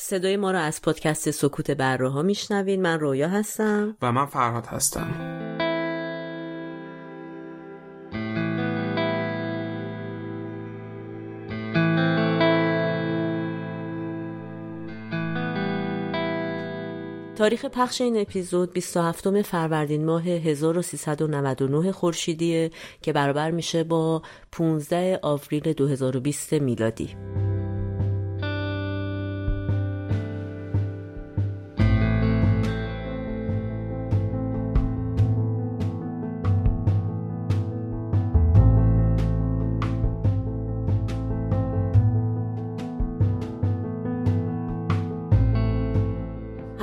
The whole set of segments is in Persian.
صدای ما را از پادکست سکوت بره ها میشنوین من رویا هستم. و من فرهاد هستم. تاریخ پخش این اپیزود 27 فروردین ماه 1399 خورشیدیه که برابر میشه با 15 آوریل 2020 میلادی.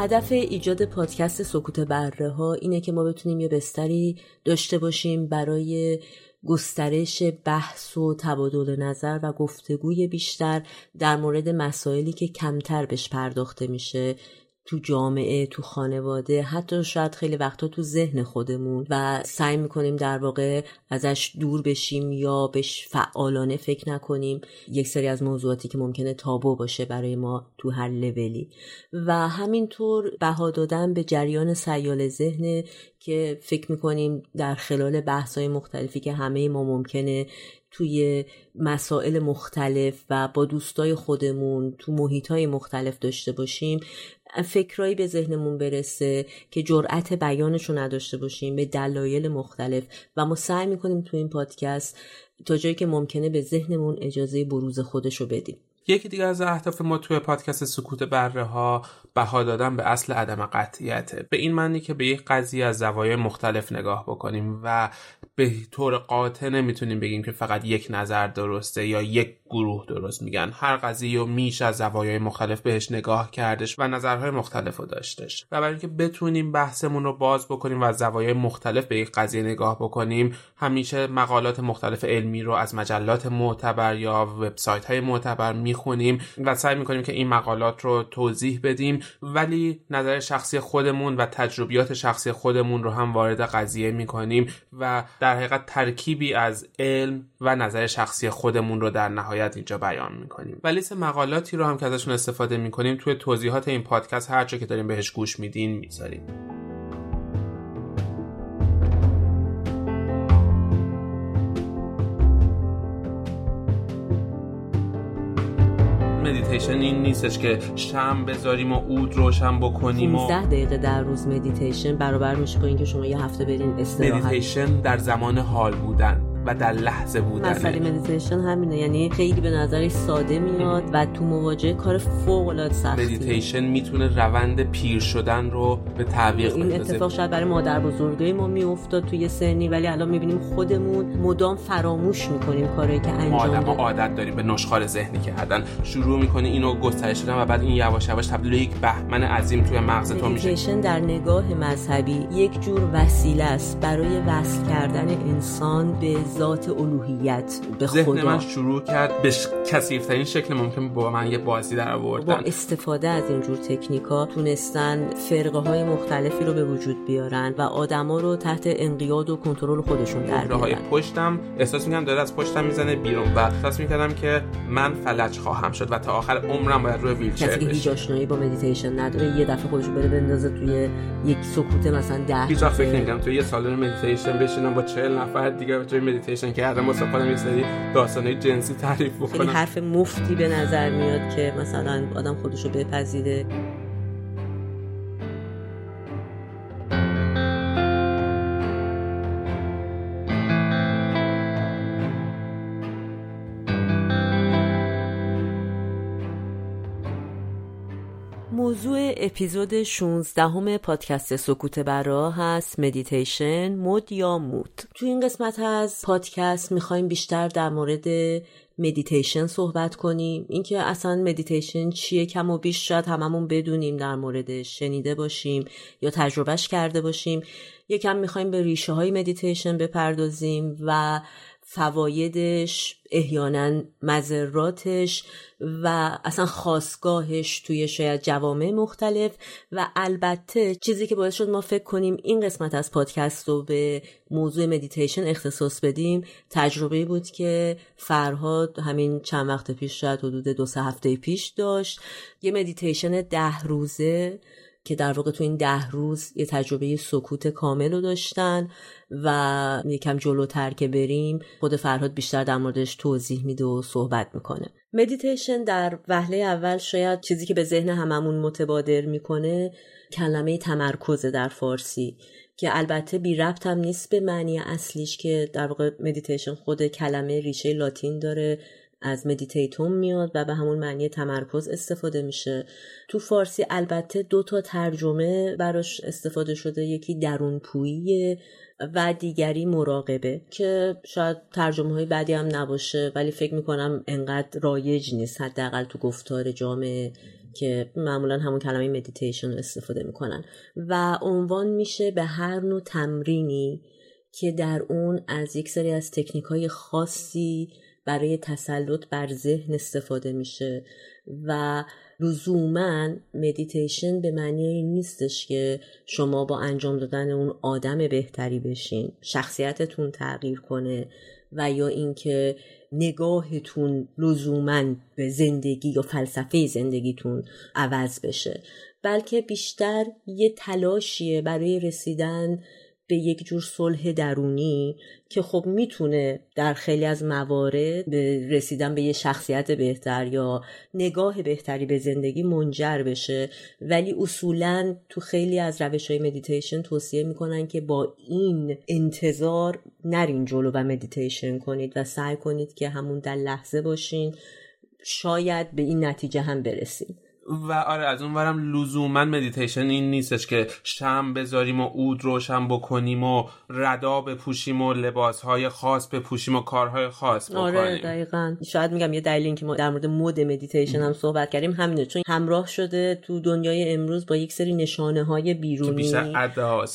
هدف ایجاد پادکست سکوت بره ها اینه که ما بتونیم یه بستری داشته باشیم برای گسترش بحث و تبادل نظر و گفتگوی بیشتر در مورد مسائلی که کمتر بهش پرداخته میشه. تو جامعه تو خانواده حتی شاید خیلی وقتا تو ذهن خودمون و سعی می‌کنیم در واقع ازش دور بشیم یا بهش فعالانه فکر نکنیم. یک سری از موضوعاتی که ممکنه تابو باشه برای ما تو هر لولی. و همینطور بها دادن به جریان سیال ذهن که فکر می‌کنیم در خلال بحث‌های مختلفی که همه ما ممکنه توی مسائل مختلف و با دوستای خودمون تو محیطهای مختلف داشته باشیم فکرایی به ذهنمون برسه که جرأت بیانش رو نداشته باشیم به دلایل مختلف. و ما سعی می‌کنیم تو این پادکست تا جایی که ممکنه به ذهنمون اجازه بروز خودش رو بدیم. یکی دیگه از اهداف ما توی پادکست سکوت بره ها بها دادن به اصل عدم قطعیته. به این معنی که به یک قضیه از زوایای مختلف نگاه بکنیم و به طور قاطع نمی‌تونیم بگیم که فقط یک نظر درسته یا یک گروه درست میگن. هر قضیه رو میشه از زوایای مختلف بهش نگاه کردش و نظرهای مختلف رو داشتش. و برای اینکه بتونیم بحثمون رو باز بکنیم و از زوایای مختلف به یک قضیه نگاه بکنیم همیشه مقالات مختلف علمی رو از مجلات معتبر یا وبسایت های معتبر می‌خونیم و سعی می‌کنیم که این مقالات رو توضیح بدیم. ولی نظر شخصی خودمون و تجربیات شخصی خودمون رو هم وارد قضیه می‌کنیم و در حقیقت ترکیبی از علم و نظر شخصی خودمون رو در نهایت اینجا بیان می‌کنیم. و لیست مقالاتی رو هم که ازشون استفاده می‌کنیم توی توضیحات این پادکست هر که داریم بهش گوش میدین می‌ذاریم. مدیتیشن این نیستش که شم بذاریم و اود روشن بکنیم 15 دقیقه در روز مدیتیشن برابر میشه با اینکه شما یه هفته برین استراحت مدیتیشن در زمان حال بودن. و در لحظه بودن. مسئله مدیتیشن همینه یعنی خیلی به نظرش ساده میاد و تو مواجهه کار فوق العاده سخته مدیتیشن می‌تونه روند پیر شدن رو به تعویق این اتفاق شاید برای مادر بزرگای ما میافتاد توی سنی ولی الان می‌بینیم خودمون مدام فراموش می‌کنیم کاری که انجام ما عادت داریم به نشخار ذهنی کردن شروع می‌کنه اینو گسترش دادن و بعد این یواش یواش تبدیل یک بهمن عظیم توی مغز تو میشه. مدیتیشن در نگاه مذهبی یک جور وسیله است برای وصل کردن انسان به ذات الوهیت به ذهن خدا. من شروع کرد به کثیفترین شکل ممکن با من یه بازی در آوردن با استفاده از اینجور تکنیکا تونستن فرقه های مختلفی رو به وجود بیارن و آدما رو تحت انقیاد و کنترل خودشون در های پشتم احساس می‌کنم داره از پشتم می‌زنه بیرون و احساس می‌کردم که من فلج خواهم شد و تا آخر عمرم باید روی ویلچر کسی که هیچ آشنایی با مدیتیشن نداره یه دفعه خودش بره بندازه توی یک سکوت مثلا ده هیچ وقت فکر نمی‌کردم توی یه سالن مدیتیشن بشینم با 40 نفر دیگه توی مدیتیشن کردم واسه خودم یه سری داستانای جنسی تعریف بکنم. خیلی حرف مفتی به نظر میاد که مثلا آدم خودشو بپذیره. موضوع اپیزود 16 هم پادکست سکوت برا هست مدیتیشن مد یا مود؟ تو این قسمت از پادکست می‌خوایم بیشتر در مورد مدیتیشن صحبت کنیم. اینکه اصلا مدیتیشن چیه؟ کم و بیش شاید هممون بدونیم در موردش شنیده باشیم یا تجربه‌ش کرده باشیم. یکم می‌خوایم به ریشه های مدیتیشن بپردازیم و فوایدش احیانا مضراتش و اصلا خاستگاهش توی شاید جوامع مختلف و البته چیزی که باعث شد ما فکر کنیم این قسمت از پادکست رو به موضوع مدیتیشن اختصاص بدیم تجربه‌ای بود که فرهاد همین چند وقت پیش شاید حدود دو سه هفته پیش داشت. یه مدیتیشن ده روزه که در واقع تو این ده روز یه تجربه سکوت کامل رو داشتن و یکم جلوتر که بریم خود فرهاد بیشتر در موردش توضیح میده و صحبت می‌کنه. مدیتیشن در وهله اول شاید چیزی که به ذهن هممون متبادر می‌کنه کلمه تمرکز در فارسی که البته بی ربط هم نیست به معنی اصلیش که در واقع مدیتیشن خود کلمه ریشه لاتین داره. از meditatum میاد و به همون معنی تمرکز استفاده میشه. تو فارسی البته دو تا ترجمه براش استفاده شده. یکی درون پویی و دیگری مراقبه که شاید ترجمه های بعدی هم نباشه ولی فکر می‌کنم انقدر رایج نیست. حداقل تو گفتار جامعه که معمولا همون کلمه مدیتیشن رو استفاده می‌کنن. و عنوان میشه به هر نوع تمرینی که در اون از یک سری از تکنیک های خاصی برای تسلط بر ذهن استفاده میشه و لزوما مدیتیشن به معنی نیستش که شما با انجام دادن اون آدم بهتری بشین شخصیتتون تغییر کنه و یا اینکه نگاهتون لزوما به زندگی یا فلسفه زندگیتون عوض بشه بلکه بیشتر یه تلاشیه برای رسیدن به یک جور صلح درونی که خب می‌تونه در خیلی از موارد به رسیدن به یه شخصیت بهتر یا نگاه بهتری به زندگی منجر بشه. ولی اصولا تو خیلی از روش های مدیتیشن توصیه می‌کنن که با این انتظار برین جلو و مدیتیشن کنید و سعی کنید که همون در لحظه باشین. شاید به این نتیجه هم برسید و آره از اون ورم لزوما مدیتیشن این نیستش که شمع بذاریم و عود روشن بکنیم و ردا بپوشیم و لباسهای خاص بپوشیم و کارهای خاص بکنیم. آره دقیقا. شاید میگم یه دلیل که ما در مورد مد مدیتیشن هم صحبت کردیم همینه چون همراه شده تو دنیای امروز با یک سری نشانه های بیرونی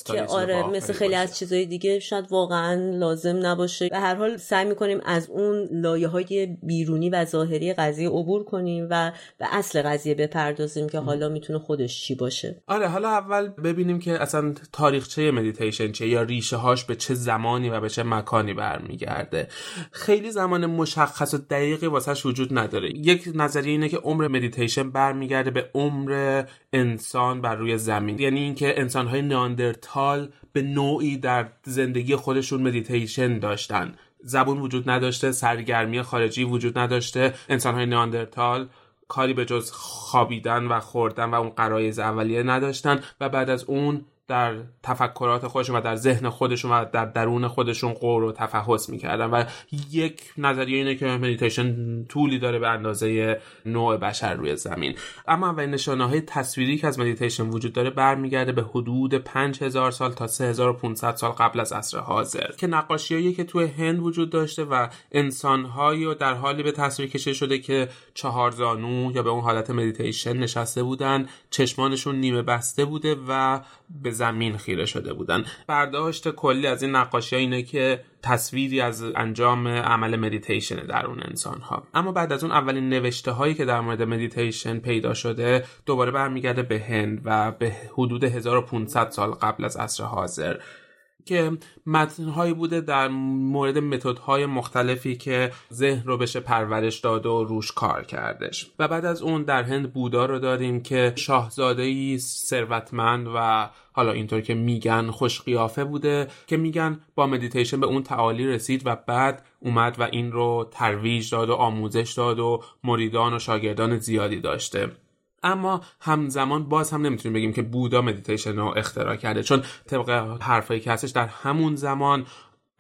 که آره مثل خیلی از چیزهای دیگه شاید واقعا لازم نباشه. به هر حال سعی می‌کنیم از اون لایه های بیرونی و ظاهری قضیه عبور کنیم و به اصل قضیه بپردازیم که حالا می‌تونه خودش چی باشه. آره حالا اول ببینیم که اصلا تاریخچه مدیتیشن چیه یا ریشه هاش به چه زمانی و به چه مکانی برمیگرده. خیلی زمان مشخص و دقیقی واسهش وجود نداره. یک نظریه اینه که عمر مدیتیشن برمیگرده به عمر انسان بر روی زمین. یعنی اینکه انسانهای ناندرتال به نوعی در زندگی خودشون مدیتیشن داشتن. زبون وجود نداشته سرگرمی خارجی وجود نداشته انسانهای ناندرتال کاری به جز خوابیدن و خوردن و اون غرایز اولیه نداشتن و بعد از اون در تفکرات خودشون و در ذهن خودشون و در درون خودشون غور و تفحص می‌کردن و یک نظریه اینه که مدیتیشن طولی داره به اندازه نوع بشر روی زمین. اما اولین نشانه های تصویری که از مدیتیشن وجود داره برمیگرده به حدود 5000 سال تا 3500 سال قبل از عصر حاضر. که نقاشیایی که توی هند وجود داشته و انسانهایی و در حالی به تصویر کشیده شده که چهار زانو یا به اون حالت مدیتیشن نشسته بودن چشمانشون نیمه بسته بوده و به زمین خیره شده بودن. برداشت کلی از این نقاشی اینه که تصویری از انجام عمل مدیتیشن در اون انسان ها اما بعد از اون اولین نوشته هایی که در مورد مدیتیشن پیدا شده دوباره برمیگرده به هند و به حدود 1500 سال قبل از عصر حاضر. که متنهایی بوده در مورد متدهای مختلفی که ذهن رو بشه پرورش داد و روش کار کردش. و بعد از اون در هند بودا رو داریم که شاهزاده ثروتمند و حالا اینطور که میگن خوش قیافه بوده که میگن با مدیتیشن به اون تعالی رسید و بعد اومد و این رو ترویج داد و آموزش داد و مریدان و شاگردان زیادی داشته. اما همزمان باز هم نمی‌تونیم بگیم که بودا مدیتیشن رو اختراع کرده چون طبق حرفایی که هستش در همون زمان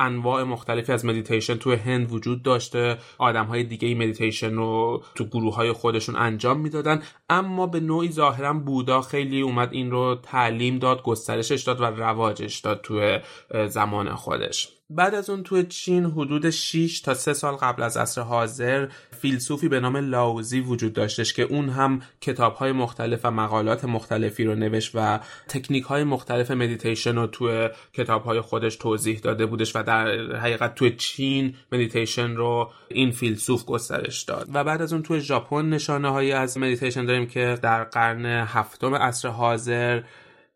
انواع مختلفی از مدیتیشن تو هند وجود داشته آدم های دیگه ای مدیتیشن رو تو گروه های خودشون انجام می‌دادن. اما به نوعی ظاهرا بودا خیلی اومد این رو تعلیم داد گسترشش داد و رواجش داد تو زمان خودش. بعد از اون توی چین حدود 6 تا 3 سال قبل از عصر حاضر فیلسوفی به نام لائوزی وجود داشتش که اون هم کتاب های مختلف و مقالات مختلفی رو نوشت و تکنیک های مختلف مدیتیشن رو توی کتاب های خودش توضیح داده بودش و در حقیقت توی چین مدیتیشن رو این فیلسوف گسترش داد. و بعد از اون توی ژاپن نشانه هایی از مدیتیشن داریم که در قرن هفتم عصر حاضر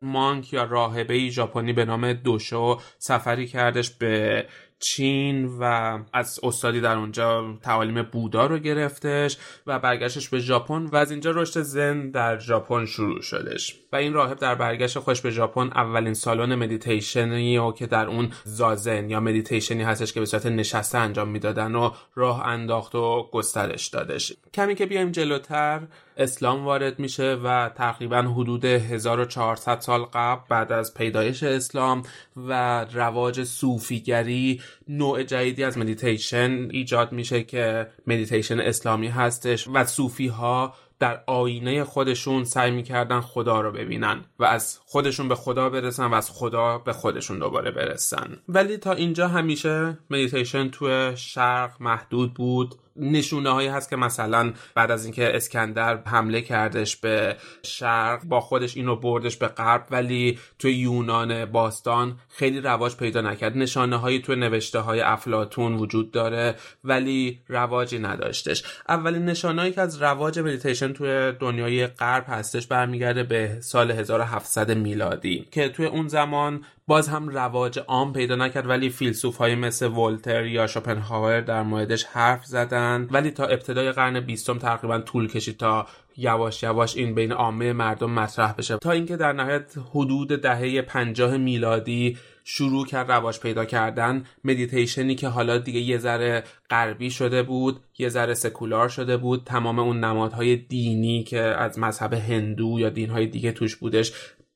monk یا راهبه ژاپنی به نام دوشو سفری کردش به چین و از استادی در اونجا تعالیم بودا رو گرفتش و برگشتش به ژاپن و از اینجا رشد ذن در ژاپن شروع شدش. و این راهب در برگشت خودش به ژاپن اولین سالن مدیتیشنی رو که در اون زازن یا مدیتیشنی هستش که به صورت نشسته انجام می‌دادن و راه انداخت و گسترش دادش. کمی که بیایم جلوتر اسلام وارد میشه و تقریبا حدود 1400 سال قبل بعد از پیدایش اسلام و رواج صوفیگری نوع جدیدی از مدیتیشن ایجاد میشه که مدیتیشن اسلامی هستش و صوفی ها در آینه خودشون سعی می‌کردن خدا رو ببینن و از خودشون به خدا برسن و از خدا به خودشون دوباره برسن. ولی تا اینجا همیشه مدیتیشن تو شرق محدود بود. نشونه هایی هست که مثلا بعد از اینکه اسکندر حمله کردش به شرق با خودش اینو بردش به غرب ولی توی یونان باستان خیلی رواج پیدا نکرد. نشانه هایی توی نوشته های افلاطون وجود داره ولی رواجی نداشتش. اولین نشانهایی که از رواج مدیتیشن توی دنیای غرب هستش برمیگرده به سال 1700 میلادی. که توی اون زمان باز هم رواج عام پیدا نکرد ولی فیلسوف های مثل ولتر یا شوپنهاور در موردش حرف زدن. ولی تا ابتدای قرن بیستم تقریبا طول کشید تا یواش یواش این بین عامه مردم مطرح بشه. تا اینکه در نهایت حدود دهه پنجاه میلادی شروع کرد رواج پیدا کردن. مدیتیشنی که حالا دیگه یه ذره غربی شده بود یه ذره سکولار شده بود. تمام اون نمادهای دینی که از مذهب هندو یا دینهای دیگه توش بودش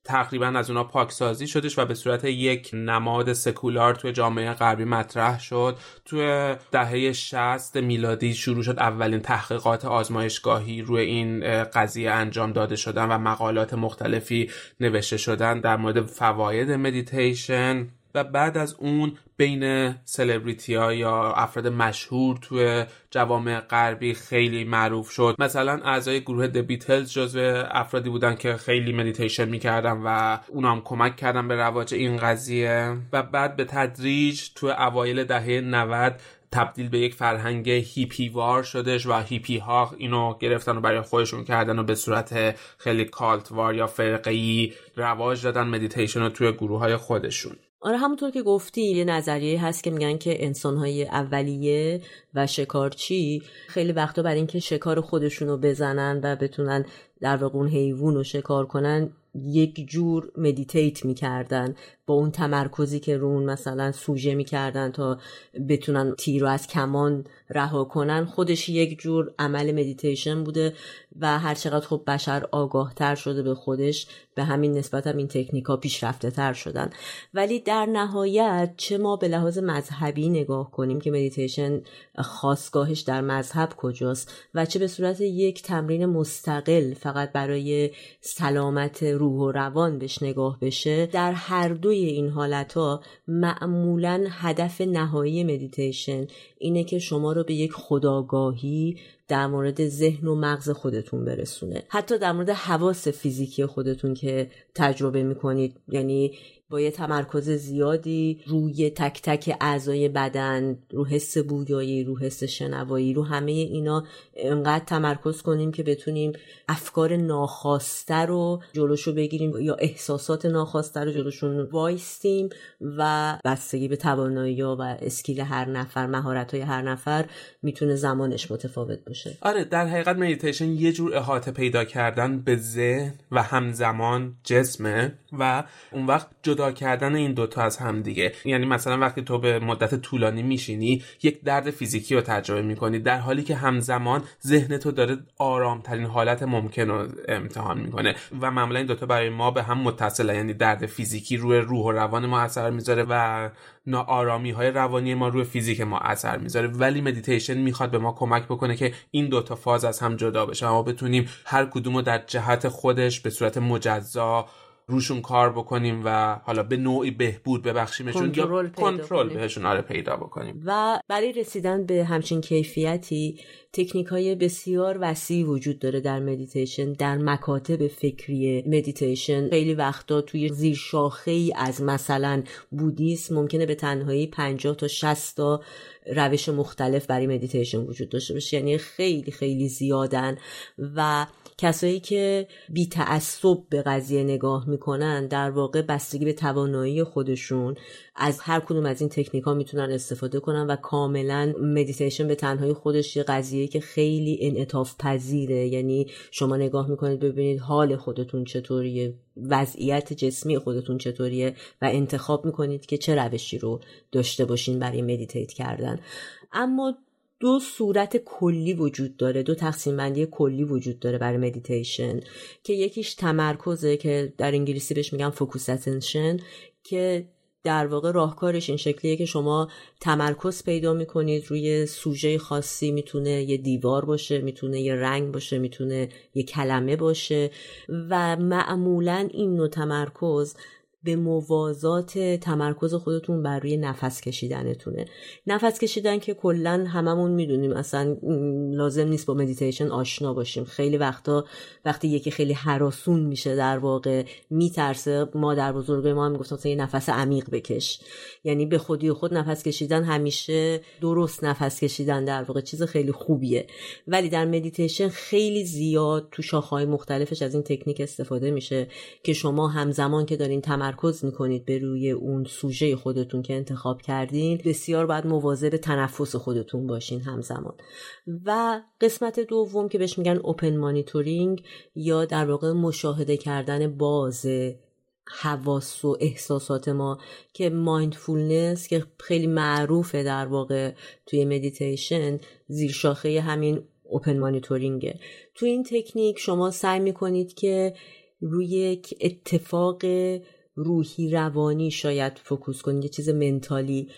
تقریبا از اونا پاکسازی شدش و به صورت یک نماد سکولار توی جامعه غربی مطرح شد. توی دهه 60 میلادی شروع شد اولین تحقیقات آزمایشگاهی روی این قضیه انجام داده شدن و مقالات مختلفی نوشته شدن در مورد فواید مدیتیشن. و بعد از اون بین سلبریتی ها یا افراد مشهور توی جوامع غربی خیلی معروف شد. مثلا اعضای گروه The Beatles جزو افرادی بودن که خیلی مدیتیشن می‌کردن و اونا هم کمک کردن به رواج این قضیه. و بعد به تدریج توی اوایل دهه 90 تبدیل به یک فرهنگ هیپی وار شدش و هیپی ها اینو گرفتن و برای خودشون کردن و به صورت خیلی cult وار یا فرقی رواج دادن مدیتیشن رو توی گروه های خودشون. آره همونطور که گفتی یه نظریه هست که میگن که انسانهای اولیه و شکارچی خیلی وقتا برای اینکه شکار خودشونو بزنن و بتونن در واقع اون حیوان رو شکار کنن یک جور meditate می‌کردن. با اون تمرکزی که روی مثلا سوژه می‌کردن تا بتونن تیر رو از کمان رها کنن خودش یک جور عمل مدیتیشن بوده و هر چقدر خب بشر آگاه تر شده به خودش به همین نسبت هم این تکنیک ها پیشرفته تر شدن. ولی در نهایت چه ما به لحاظ مذهبی نگاه کنیم که مدیتیشن خاستگاهش در مذهب کجاست و چه به صورت یک تمرین مستقل فقط برای سلامت روح و روان بهش نگاه بشه در هر دوی این حالت ها معمولا هدف نهایی مدیتیشن اینه که شما رو به یک خودآگاهی در مورد ذهن و مغز خودتون برسونه. حتی در مورد حواس فیزیکی خودتون که تجربه می‌کنید یعنی با یه تمرکز زیادی روی تک تک اعضای بدن رو حس بویایی رو حس شنوایی رو همه اینا انقدر تمرکز کنیم که بتونیم افکار ناخواسته رو جلوشو بگیریم یا احساسات ناخواسته رو جلوشون وایستیم و بستگی به توانایی و skill هر نفر مهارت های هر نفر می‌تونه زمانش متفاوت باشه. آره در حقیقت مدیتیشن یه جور احاطه پیدا کردن به ذهن و همزمان جسمه و اون وقت جدا کردن این دوتا از هم دیگه. یعنی مثلا وقتی تو به مدت طولانی میشینی یک درد فیزیکی رو تجربه می‌کنی در حالی که همزمان ذهن تو داره آرامترین حالت ممکن رو امتحان می‌کنه و معمولا این دوتا برای ما به هم متصله. یعنی درد فیزیکی روی روح و روان ما اثر می‌ذاره و ناآرامی های روانی ما روی فیزیک ما اثر می‌ذاره. ولی مدیتیشن می‌خواد به ما کمک بکنه که این دوتا فاز از هم جدا بشه ما بتونیم هر کدوم رو در جهت خودش به صورت مجزا روشون کار بکنیم و حالا به نوعی بهبود ببخشیمشون یا کنترل بهشون آره پیدا بکنیم. و برای رسیدن به همچین کیفیتی تکنیک های بسیار وسیع وجود داره در مدیتیشن در مکاتب فکری مدیتیشن خیلی وقتا توی زیر شاخه ای از مثلا بودیسم ممکنه به تنهایی 50 تا 60 تا روش مختلف برای مدیتیشن وجود داشته باشه. یعنی خیلی خیلی زیادن و کسایی که بی تعصب به قضیه نگاه می‌کنن در واقع بستگی به توانایی خودشون از هر کدوم از این تکنیک ها می‌تونن استفاده کنن و کاملا مدیتیشن به تنهایی خودش یه قضیه‌ست که خیلی انعطاف پذیره یعنی شما نگاه می‌کنید ببینید حال خودتون چطوریه وضعیت جسمی خودتون چطوریه و انتخاب می‌کنید که چه روشی رو داشته باشین برای meditate کردن. اما دو صورت کلی وجود داره دو تقسیم بندی کلی وجود داره برای مدیتیشن که یکیش تمرکزه که در انگلیسی بهش میگن focused attention که در واقع راهکارش این شکلیه که شما تمرکز پیدا می‌کنید روی سوژه خاصی می‌تونه یه دیوار باشه می‌تونه یه رنگ باشه می‌تونه یه کلمه باشه و معمولا این نوع تمرکز به موازات تمرکز خودتون بر روی نفس کشیدنتونه. نفس کشیدن که کلا هممون می‌دونیم اصلا لازم نیست با مدیتیشن آشنا باشیم. خیلی وقتا وقتی یکی خیلی هراسون میشه در واقع میترسه. ما در بزرگای ما هم می‌گفتن یه نفس عمیق بکش. یعنی به خودی خود نفس کشیدن همیشه درست نفس کشیدن در واقع چیز خیلی خوبیه. ولی در مدیتیشن خیلی زیاد تو شاخه‌های مختلفش از این تکنیک استفاده میشه که شما همزمان که دارین تمرکز تمرکز می‌کنید به روی اون سوژه خودتون که انتخاب کردین بسیار باید مواظب تنفس خودتون باشین همزمان. و قسمت دوم که بهش میگن open monitoring یا در واقع مشاهده کردن باز حواس و احساسات ما که mindfulness که خیلی معروفه در واقع توی مدیتیشن زیر شاخه همین open monitoring ه تو این تکنیک شما سعی می‌کنید که روی یک اتفاق روحی روانی شاید focus کنید یه چیز mental ی.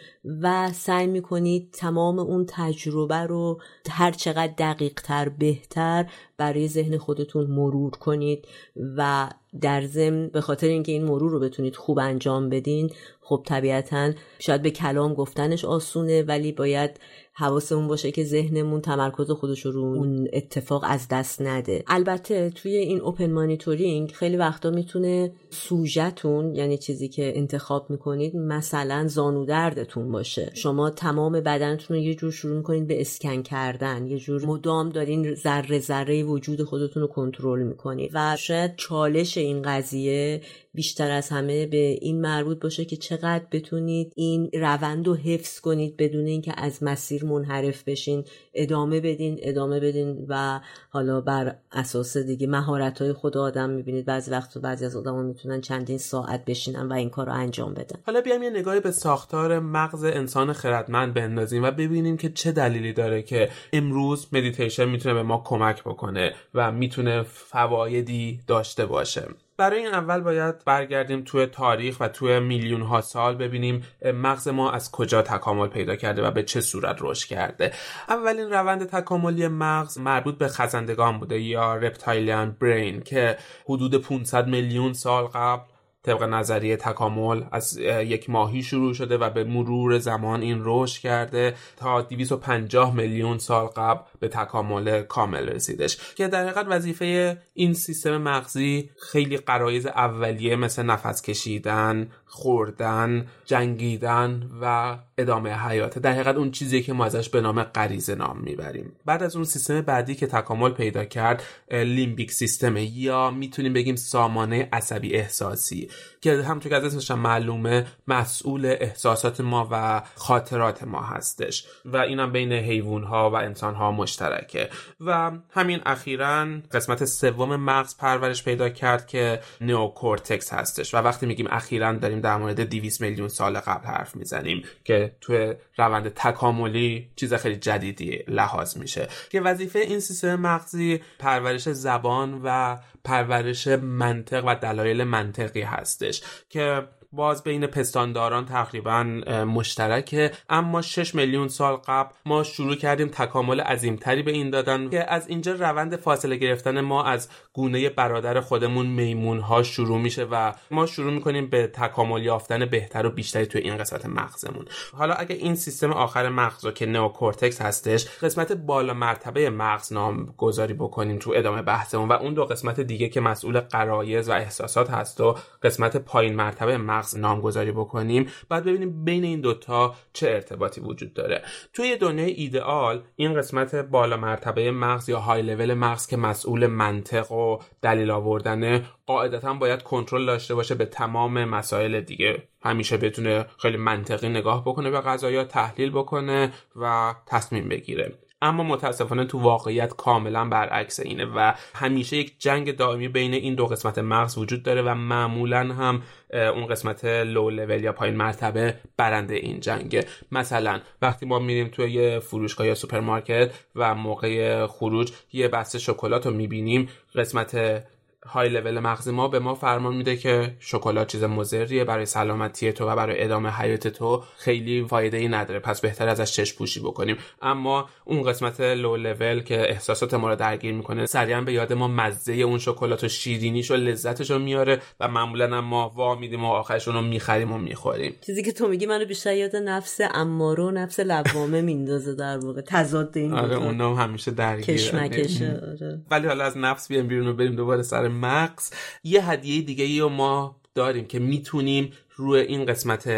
و سعی می‌کنید تمام اون تجربه رو هر چقدر دقیق تر بهتر برای ذهن خودتون مرور کنید و در ضمن به خاطر اینکه این مرور رو بتونید خوب انجام بدین خب طبیعتا شاید به کلام گفتنش آسونه ولی باید حواسمون باشه که ذهنمون تمرکز خودش رو اون اتفاق از دست نده. البته توی این اوپن مانیتورینگ خیلی وقتا می‌تونه سوژتون یعنی چیزی که انتخاب می‌کنید مثلا زانو دردتون باشه. شما تمام بدنتون رو یه جور شروع می‌کنید به اسکن کردن. یه جور مدام دارین ذره ذره وجود خودتون رو کنترل می‌کنید. و شاید چالش این قضیه بیشتر از همه به این مربوط باشه که چقدر بتونید این روند رو حفظ کنید بدون اینکه از مسیر منحرف بشین. ادامه بدین ادامه بدین و حالا بر اساس دیگه مهارت های خود آدم می‌بینید بعضی وقت بعضی از آدم می‌تونن چندین ساعت بشینن و این کار رو انجام بدن. حالا بیام یه نگاهی به ساختار مغز انسان خردمند بندازیم و ببینیم که چه دلیلی داره که امروز مدیتیشن می‌تونه به ما کمک بکنه و می‌تونه فوایدی داشته باشه. برای این اول باید برگردیم توی تاریخ و توی میلیون ها سال ببینیم مغز ما از کجا تکامل پیدا کرده و به چه صورت رشد کرده. اولین روند تکاملی مغز مربوط به خزندگان بوده یا رپتایلیان برین که حدود 500 میلیون سال قبل طبق نظریه تکامل از یک ماهی شروع شده و به مرور زمان این رشد کرده تا 250 میلیون سال قبل به تکامل کامل رسیدش. که در حقیقت وظیفه این سیستم مغزی خیلی قرایز اولیه مثل نفس کشیدن خوردن جنگیدن و ادامه حیات. در حقیقت اون چیزی که ما ازش به نام غریزه نام می‌بریم. بعد از اون سیستم بعدی که تکامل پیدا کرد limbic system یا می‌تونیم بگیم سامانه عصبی احساسی که همونطور که از اسمش معلومه مسئول احساسات ما و خاطرات ما هستش. و اینم بین حیوان ها و انسان ها مشترکه. و همین اخیرا قسمت سوم مغز پرورش پیدا کرد که نئوکورتکس هستش. و وقتی میگیم اخیرا داریم در مورد 200 میلیون سال قبل حرف می‌زنیم که توی روند تکاملی چیز خیلی جدیدی لحاظ میشه. که وظیفه این سیستم مغزی پرورش زبان و پرورش منطق و دلایل منطقی هستش که باز بین پستانداران تقریبا مشترکه. اما 6 میلیون سال قبل ما شروع کردیم تکامل عظیمتری به این دادن که از اینجا روند فاصله گرفتن ما از گونه برادر خودمون میمون ها شروع میشه و ما شروع می‌کنیم به تکامل یافتن بهتر و بیشتری توی این قسمت مغزمون. حالا اگه این سیستم آخر مغز رو که نئوکورتکس هستش قسمت بالا مرتبه مغز نام گذاری بکنیم تو ادامه بحثمون و اون دو قسمت دیگه که مسئول غرایز و احساسات هست و قسمت پایین مرتبه مغز نامگذاری بکنیم بعد ببینیم بین این دوتا چه ارتباطی وجود داره. توی دنیای ایدئال این قسمت بالا مرتبه مغز یا های لول مغز که مسئول منطق و دلیل آوردن قاعدتا باید کنترل داشته باشه به تمام مسائل دیگه. همیشه بتونه خیلی منطقی نگاه بکنه به قضایا تحلیل بکنه و تصمیم بگیره. اما متاسفانه تو واقعیت کاملا برعکس اینه و همیشه یک جنگ دائمی بین این دو قسمت مغز وجود داره و معمولا هم اون قسمت لو لول یا پایین مرتبه برنده این جنگه. مثلا وقتی ما میریم توی یه فروشگاه یا سوپرمارکت و موقع خروج یه بسته شکلات رو می‌بینیم قسمت های لول مغز ما به ما فرمان میده که شکلات چیز مضریه برای سلامتی تو و برای ادامه حیات تو خیلی فایده ای نداره. پس بهتر ازش چشم پوشی بکنیم. اما اون قسمت لو لول که احساسات ما رو درگیر می‌کنه سریعا به یاد ما مزه اون شکلات و شیرینیش و لذتش رو میاره و معمولا هم ما وا میدیم و آخرش رو می‌خریم و می‌خوریم. چیزی که تو میگی منو بیشتر یاد نفس اماره و نفس لوامه میندازه در واقع. تضاد این آره اونم همیشه درگیر کشمکشه آره. ولی حالا از نفس بیام بیرون و بریم دوباره سر مغز یه هدیه دیگه ای ما داریم که می‌تونیم روی این قسمت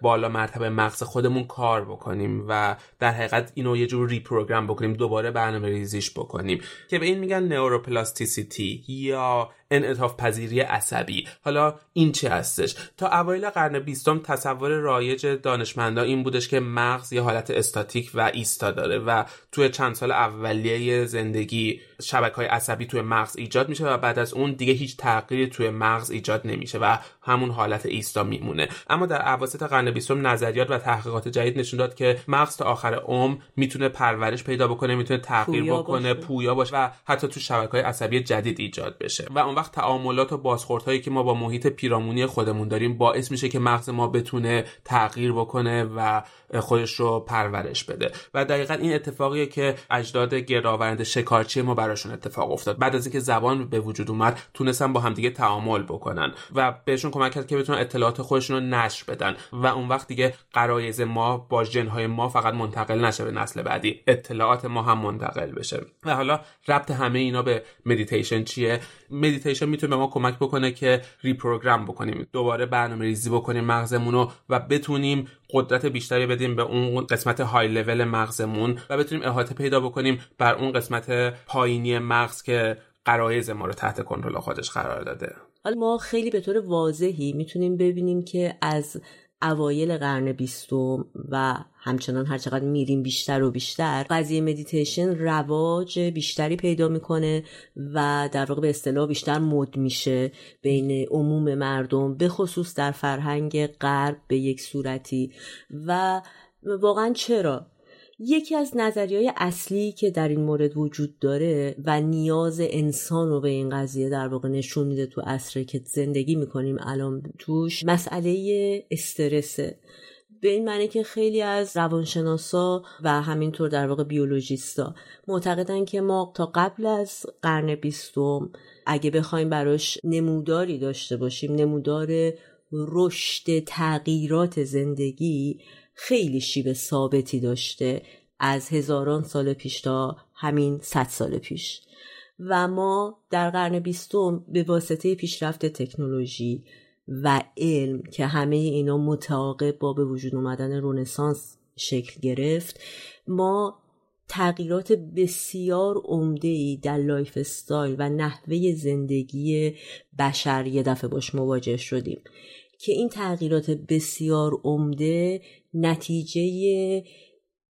بالا مرتبه مغز خودمون کار بکنیم و در حقیقت اینو یه جور reprogram بکنیم دوباره برنامه ریزیش بکنیم. که به این میگن neuroplasticity یا انعطاف پذیری عصبی. حالا این چی هستش؟ تا اوایل قرن بیستم تصور رایج دانشمندا این بودش که مغز یه حالت استاتیک و ایستا داره و توی چند سال اولیه زندگی شبکه های عصبی توی مغز ایجاد میشه و بعد از اون دیگه هیچ تغییری توی مغز ایجاد نمیشه و همون حالت ایستا میمونه. اما در اواسط قرن بیستم نظریات و تحقیقات جدید نشون داد که مغز تا آخر عمر می‌تونه پرورش پیدا بکنه می‌تونه تغییر بکنه پویا باشه و حتی تو شبکه های عصبی جدید ایجاد بشه. و اون وقت تعاملات و بازخوردهایی که ما با محیط پیرامونی خودمون داریم باعث میشه که مغز ما بتونه تغییر بکنه و خودش رو پرورش بده. و دقیقا این اتفاقیه که اجداد گردآورنده شکارچی ما براشون اتفاق افتاد. بعد از اینکه زبان به وجود اومد تونستن با همدیگه تعامل بکنن و بهشون کمک کرد که بتونن اطلاعات خودشون رو نشر بدن و اون وقت دیگه غرایز ما با ژنهای ما فقط منتقل نشه به نسل بعدی. اطلاعات ما هم منتقل بشه. و حالا ربط همه اینا به مدیتیشن چیه؟ مدیتیشن می‌تونه به ما کمک بکنه که reprogram بکنیم. دوباره برنامه ریزی بکنیم مغزمون رو و بتونیم قدرت بیشتری بدیم به اون قسمت های لول مغزمون و بتونیم احاطه پیدا بکنیم بر اون قسمت پایینی مغز که قرایز ما رو تحت کنترل خودش قرار داده. حالا ما خیلی به طور واضحی می‌تونیم ببینیم که از اوایل قرن بیستم و همچنان هر چقدر میریم بیشتر و بیشتر قضیه مدیتیشن رواج بیشتری پیدا می‌کنه و در واقع به اصطلاح بیشتر مد میشه بین عموم مردم به خصوص در فرهنگ غرب به یک صورتی. و واقعا چرا؟ یکی از نظریه اصلی که در این مورد وجود داره و نیاز انسان رو به این قضیه در واقع نشون میده تو عصره که زندگی می‌کنیم الان توش مسئله استرسه به این معنی که خیلی از روانشناسا و همینطور در واقع بیولوژیستا معتقدن که ما تا قبل از قرن بیستم اگه بخوایم براش نموداری داشته باشیم نمودار رشد تغییرات زندگی خیلی شیب ثابتی داشته از هزاران سال پیش تا همین صد سال پیش. و ما در قرن بیستم به واسطه پیشرفت تکنولوژی و علم که همه اینا متعاقب با به وجود اومدن رنسانس شکل گرفت ما تغییرات بسیار عمده ای در lifestyle و نحوه زندگی بشر یه دفعه باش مواجه شدیم. که این تغییرات بسیار عمده نتیجه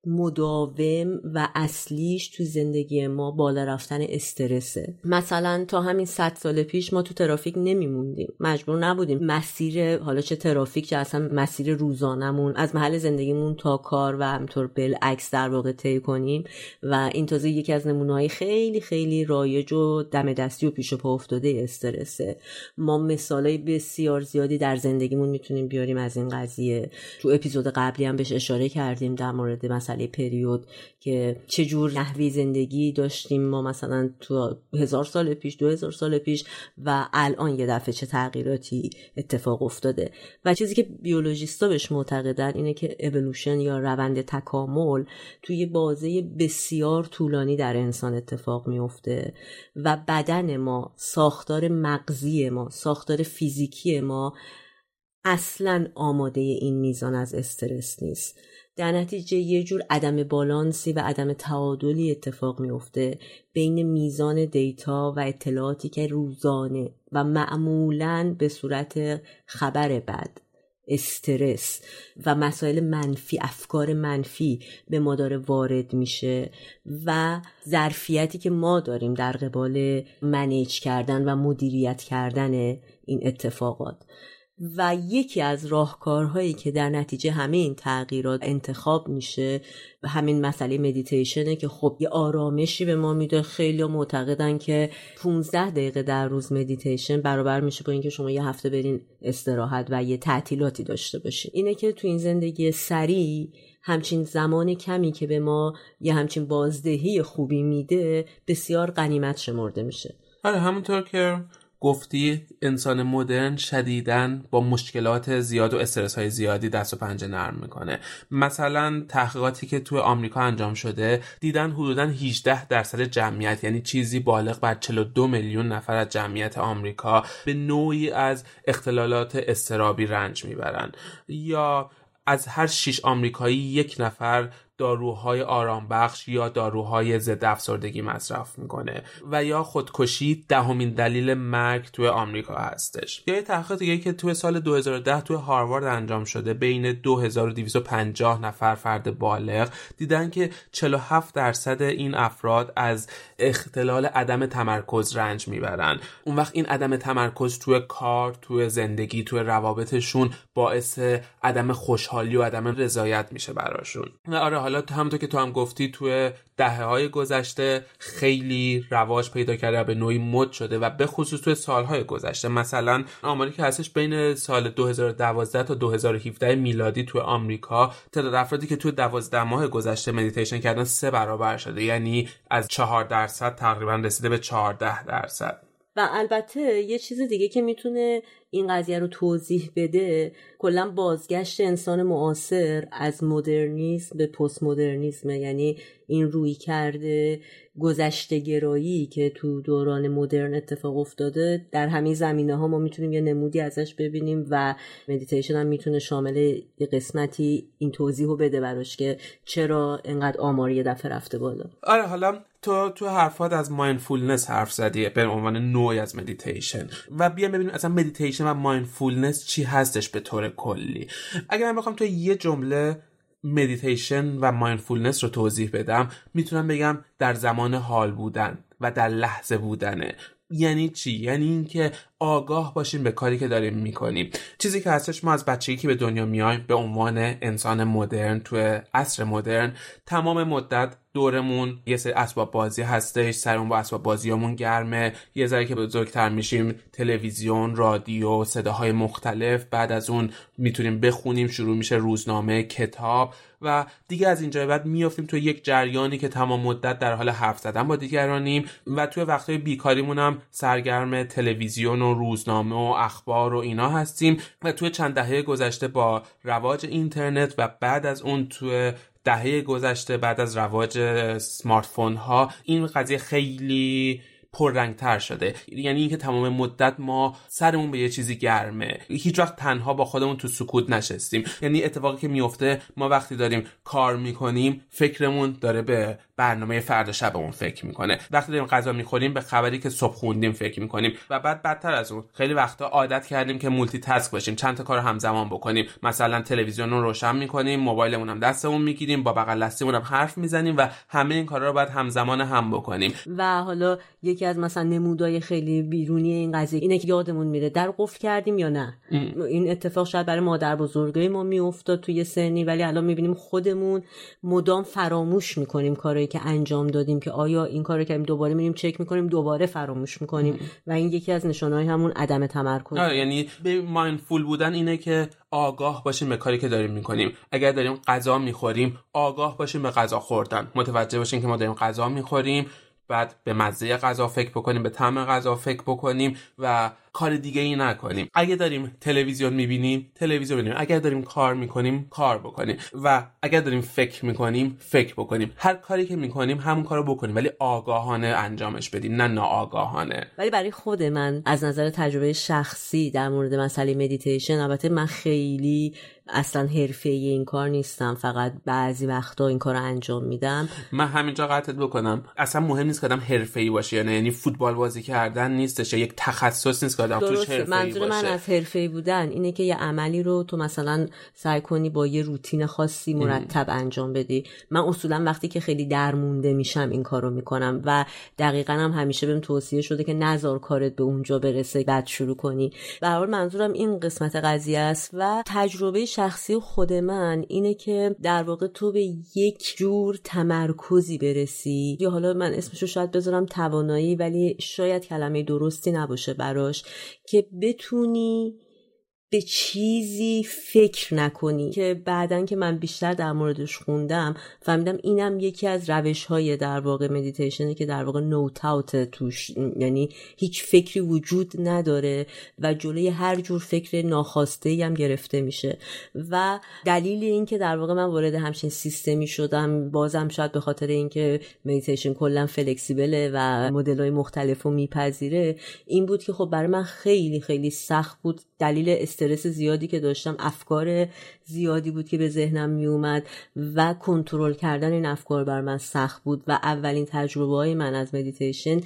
مداوم و اصلیش تو زندگی ما بالا رفتن استرسه. مثلا تا همین صد سال پیش ما تو ترافیک نمیموندیم. مجبور نبودیم. مسیر حالا چه ترافیک چه اصلا مسیر روزانمون از محل زندگیمون تا کار و همطور بالعکس در واقع طی کنیم و این تازه یکی از نمونه‌های خیلی خیلی رایج و دم دستی و پیش پا افتاده استرسه. ما مثالای بسیار زیادی در زندگیمون می‌تونیم بیاریم از این قضیه. تو اپیزود قبلی هم بهش اشاره کردیم در مورد مسئله پریود که چجور نحوی زندگی داشتیم ما مثلا تو هزار سال پیش دو هزار سال پیش و الان یه دفعه چه تغییراتی اتفاق افتاده. و چیزی که بیولوژیستا بهش معتقدن اینه که اولوشن یا روند تکامل توی بازه بسیار طولانی در انسان اتفاق میفته و بدن ما ساختار مغزی ما ساختار فیزیکی ما اصلا آماده این میزان از استرس نیست. در نتیجه یه جور عدم بالانسی و عدم تعادلی اتفاق میفته بین میزان دیتا و اطلاعاتی که روزانه و معمولا به صورت خبر بد استرس و مسائل منفی افکار منفی به ما داره وارد میشه و ظرفیتی که ما داریم در قبال manage کردن و مدیریت کردن این اتفاقات. و یکی از راهکارهایی که در نتیجه همه این تغییرات انتخاب میشه و همین مسئله مدیتیشنه که خب یه آرامشی به ما میده خیلی معتقدن که 15 دقیقه در روز مدیتیشن برابر میشه با اینکه شما یه هفته برین استراحت و یه تعطیلاتی داشته باشین. اینه که تو این زندگی سریع همچین زمان کمی که به ما یه همچین بازدهی خوبی میده بسیار قنیمت شمرده میشه. آره همونطور که گفتی انسان مدرن شدیدن با مشکلات زیاد و استرس های زیادی دست و پنجه نرم می‌کنه. مثلا تحقیقاتی که توی آمریکا انجام شده دیدن حدودا 18 درصد جمعیت یعنی چیزی بالغ بر 42 میلیون نفر از جمعیت آمریکا به نوعی از اختلالات استرابی رنج می‌برن. یا از هر شش آمریکایی یک نفر داروهای آرامبخش یا داروهای ضد افسردگی مصرف می‌کنه و یا خودکشی دهمین دلیل مرگ توی آمریکا هستش. یا یه تحقیقات دیگه که توی سال 2010 توی هاروارد انجام شده بین 2250 نفر فرد بالغ دیدن که 47 درصد این افراد از اختلال عدم تمرکز رنج می‌برن. اون وقت این عدم تمرکز توی کار توی زندگی توی روابطشون باعث عدم خوشحالی و عدم رضایت میشه براشون. و آره همونطور که تو هم گفتی توی دهه های گذشته خیلی رواج پیدا کرده به نوعی مد شده و به خصوص توی سالهای گذشته. مثلا آماری که هستش بین سال 2012 تا 2017 میلادی توی آمریکا تعداد افرادی که توی 12 ماه گذشته مدیتیشن کردن سه برابر شده. یعنی از 4 درصد تقریبا رسیده به 14 درصد. و البته یه چیز دیگه که می‌تونه این قضیه رو توضیح بده کلا بازگشت انسان معاصر از مدرنیسم به پست مدرنیسم یعنی این رویکرد گذشته گرایی که تو دوران مدرن اتفاق افتاده در همه زمینه ها ما می‌تونیم یه نمودی ازش ببینیم و مدیتیشن هم می‌تونه شامل یه قسمتی این توضیح رو بده براش که چرا انقدر آماری یه دفعه رفته بالا. آره حالا تو تو حرفات از mindfulness حرف زدی به عنوان نوعی از مدیتیشن و بیا ببینیم اصلا مدیتیشن و mindfulness چی هستش به طور کلی. اگر من بخوام تو یه جمله مدیتیشن و mindfulness رو توضیح بدم می‌تونم بگم در زمان حال بودن و در لحظه بودنه. یعنی چی؟ یعنی اینکه آگاه باشیم به کاری که داریم می‌کنیم. چیزی که هستش ما از بچگی که به دنیا میایم به عنوان انسان مدرن تو عصر مدرن تمام مدت دورمون یه سری اسباب بازی هستش سرمون با اسباب بازیامون گرمه یه ذره که بزرگتر میشیم تلویزیون رادیو صداهای مختلف بعد از اون می‌تونیم بخونیم شروع میشه روزنامه کتاب و دیگه از اینجا بعد میافتیم تو یک جریانی که تمام مدت در حال حرف زدن با دیگرانیم و توی وقتهای بیکاریمون هم سرگرم تلویزیون و روزنامه و اخبار و اینا هستیم و توی چند دهه گذشته با رواج اینترنت و بعد از اون توی دهه گذشته بعد از رواج سمارت فون ها این قضیه خیلی پررنگتر شده. یعنی اینکه تمام مدت ما سرمون به یه چیزی گرمه. هیچ وقت تنها با خودمون تو سکوت نشستیم. یعنی اتفاقی که میفته ما وقتی داریم کار می‌کنیم فکرمون داره به برنامه فردا شبمون فکر می‌کنه. وقتی داریم غذا می‌خوریم به خبری که صبح خوندیم فکر می‌کنیم. و بعد بدتر از اون خیلی وقتا عادت کردیم که مولتی تاسک باشیم. چند تا کار همزمان بکنیم. مثلا تلویزیون رو روشن می‌کنیم موبایلمون هم دستمون می‌گیریم با بغل دستمون هم حرف می‌زنیم و همه این کارا رو باید همزمان هم بکنیم. و حالا یکی از مثلا نمودای خیلی بیرونی این قضیه اینه که یادمون میره در قفل کردیم یا نه. این اتفاق شاید برای مادر بزرگای ما میافتاد توی سنی ولی الان می‌بینیم خودمون مدام فراموش می‌کنیم کارایی که انجام دادیم که آیا این کارو کردیم دوباره میریم چک می‌کنیم دوباره فراموش می‌کنیم. و این یکی از نشانهای همون عدم تمرکز. آره یعنی به مایندفول بودن اینه که آگاه باشیم به کاری که داریم می‌کنیم. اگر داریم غذا می‌خوریم آگاه باشیم به غذا خوردن. متوجه باشیم که ما داریم غذا می‌خوریم. بعد به مزه غذا فکر بکنیم به طعم غذا فکر بکنیم و کار دیگه ای نکنیم. اگه داریم تلویزیون می‌بینیم تلویزیون ببینیم اگر داریم کار می‌کنیم کار بکنیم. و اگر داریم فکر می‌کنیم فکر بکنیم. هر کاری که می‌کنیم همون کارو بکنیم. ولی آگاهانه انجامش بدیم نه ناآگاهانه. ولی برای خود من از نظر تجربه شخصی در مورد مسئله مدیتیشن البته من خیلی اصلا حرفه این کار نیستم. فقط بعضی وقتا این کار رو انجام میدم. من همینجا قطعت بکنم. اصلا مهم نیست که آدم حرفه ای باشه یعنی فوتبال بازی کردن نیستش یک تخصص نیست آدم توش حرفه منظور من از حرفه بودن اینه که یه عملی رو تو مثلا سعی کنی با یه روتین خاصی مرتب انجام بدی. من اصولا وقتی که خیلی درمونده میشم این کارو می‌کنم و دقیقا هم همیشه بهم توصیه شده که نزار کارت به اونجا برسه بعد شروع کنی. به منظورم این قسمت قضیه است و تجربه شخصی خود من اینه که در واقع تو به یک جور تمرکزی برسی. یا حالا من اسمشو شاید بذارم توانایی ولی شاید کلمه درستی نباشه براش. که بتونی به چیزی فکر نکنی. که بعدا که من بیشتر در موردش خوندم فهمیدم اینم یکی از روش های در واقع مدیتیشنه که در واقع no thought توش یعنی هیچ فکری وجود نداره و جلوی هر جور فکر ناخواسته هم گرفته میشه. و دلیل این که در واقع من وارد همچین سیستمی شدم بازم شاید به خاطر اینکه مدیتیشن کلا flexible ه و مدل های مختلف رو میپذیره این بود که خب برای من خیلی خیلی سخت بود دلیل استرس زیادی که داشتم افکار زیادی بود که به ذهنم می اومد و کنترل کردن این افکار بر من سخت بود و اولین تجربه های من از مدیتیشن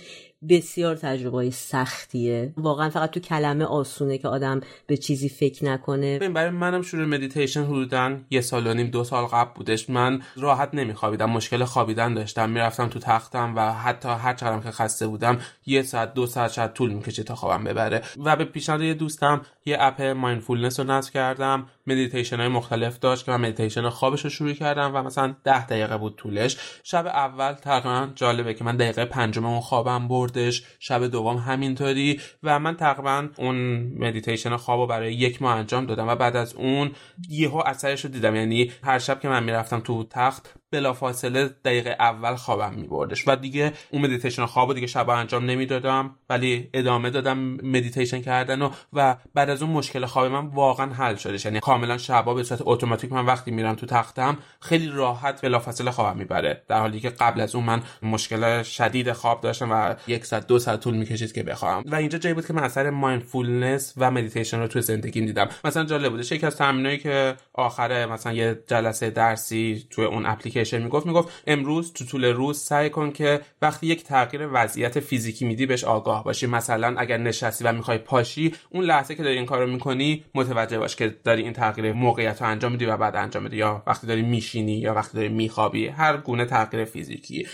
بسیار تجربه سختیه. واقعا فقط تو کلمه آسونه که آدم به چیزی فکر نکنه. برای منم شروع مدیتیشن حدودا یه سال و نیم دو سال قبل بودش. من راحت نمیخوابیدم مشکل خوابیدن داشتم. می‌رفتم تو تختم و حتی هر چقدرم که خسته بودم یه ساعت دو ساعت شاید طول می‌کشه تا خوابم ببره. و به پیشنهاد یه دوستم یه اپ mindfulness رو نصب کردم. مدیتیشن های مختلف داشت که من مدیتیشن خوابش رو شروع کردم و مثلا ده دقیقه بود طولش. شب اول تقریبا جالبه که من دقیقه پنجم اون خوابم بردش شب دوم همینطوری. و من تقریبا اون مدیتیشن خواب برای یک ماه انجام دادم. و بعد از اون یهو اثرش رو دیدم. یعنی هر شب که من می‌رفتم تو تخت بلافاصله دقیقه اول خوابم میبردش. و دیگه اون مدیتیشن خواب دیگه شب انجام نمی‌دادم ولی ادامه دادم مدیتیشن کردن و و بعد از اون مشکل خواب من واقعا حل شدش. یعنی کاملا شبا به صورت اتوماتیک من وقتی میرم تو تختم خیلی راحت بلافاصله خوابم می‌بره. در حالی که قبل از اون من مشکل شدید خواب داشتم و یک ساعت دو ساعت طول می‌کشید که بخوام و اینجا جایی بود که من اثر mindfulness و مدیتیشن رو تو زندگیم دیدم. مثلا جالب بودش یکی از تمرینایی که آخر مثلا یه جلسه درسی تو اون اپلیکیشن می‌گفت می‌گفت امروز تو طول روز سعی کن که وقتی یک تغییر وضعیت فیزیکی میدی بهش آگاه باشی. مثلا اگر نشستی و می‌خوای پاشی اون لحظه که داری این کارو می‌کنی متوجه باش که داری این تغییر موقعیت رو انجام میدی و بعد انجام میدی. یا وقتی داری میشینی یا وقتی داری میخوابی هر گونه تغییر فیزیکی.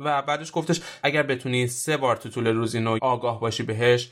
و بعدش گفتش اگر بتونی سه بار تو طول روز اینو آگاه باشی بهش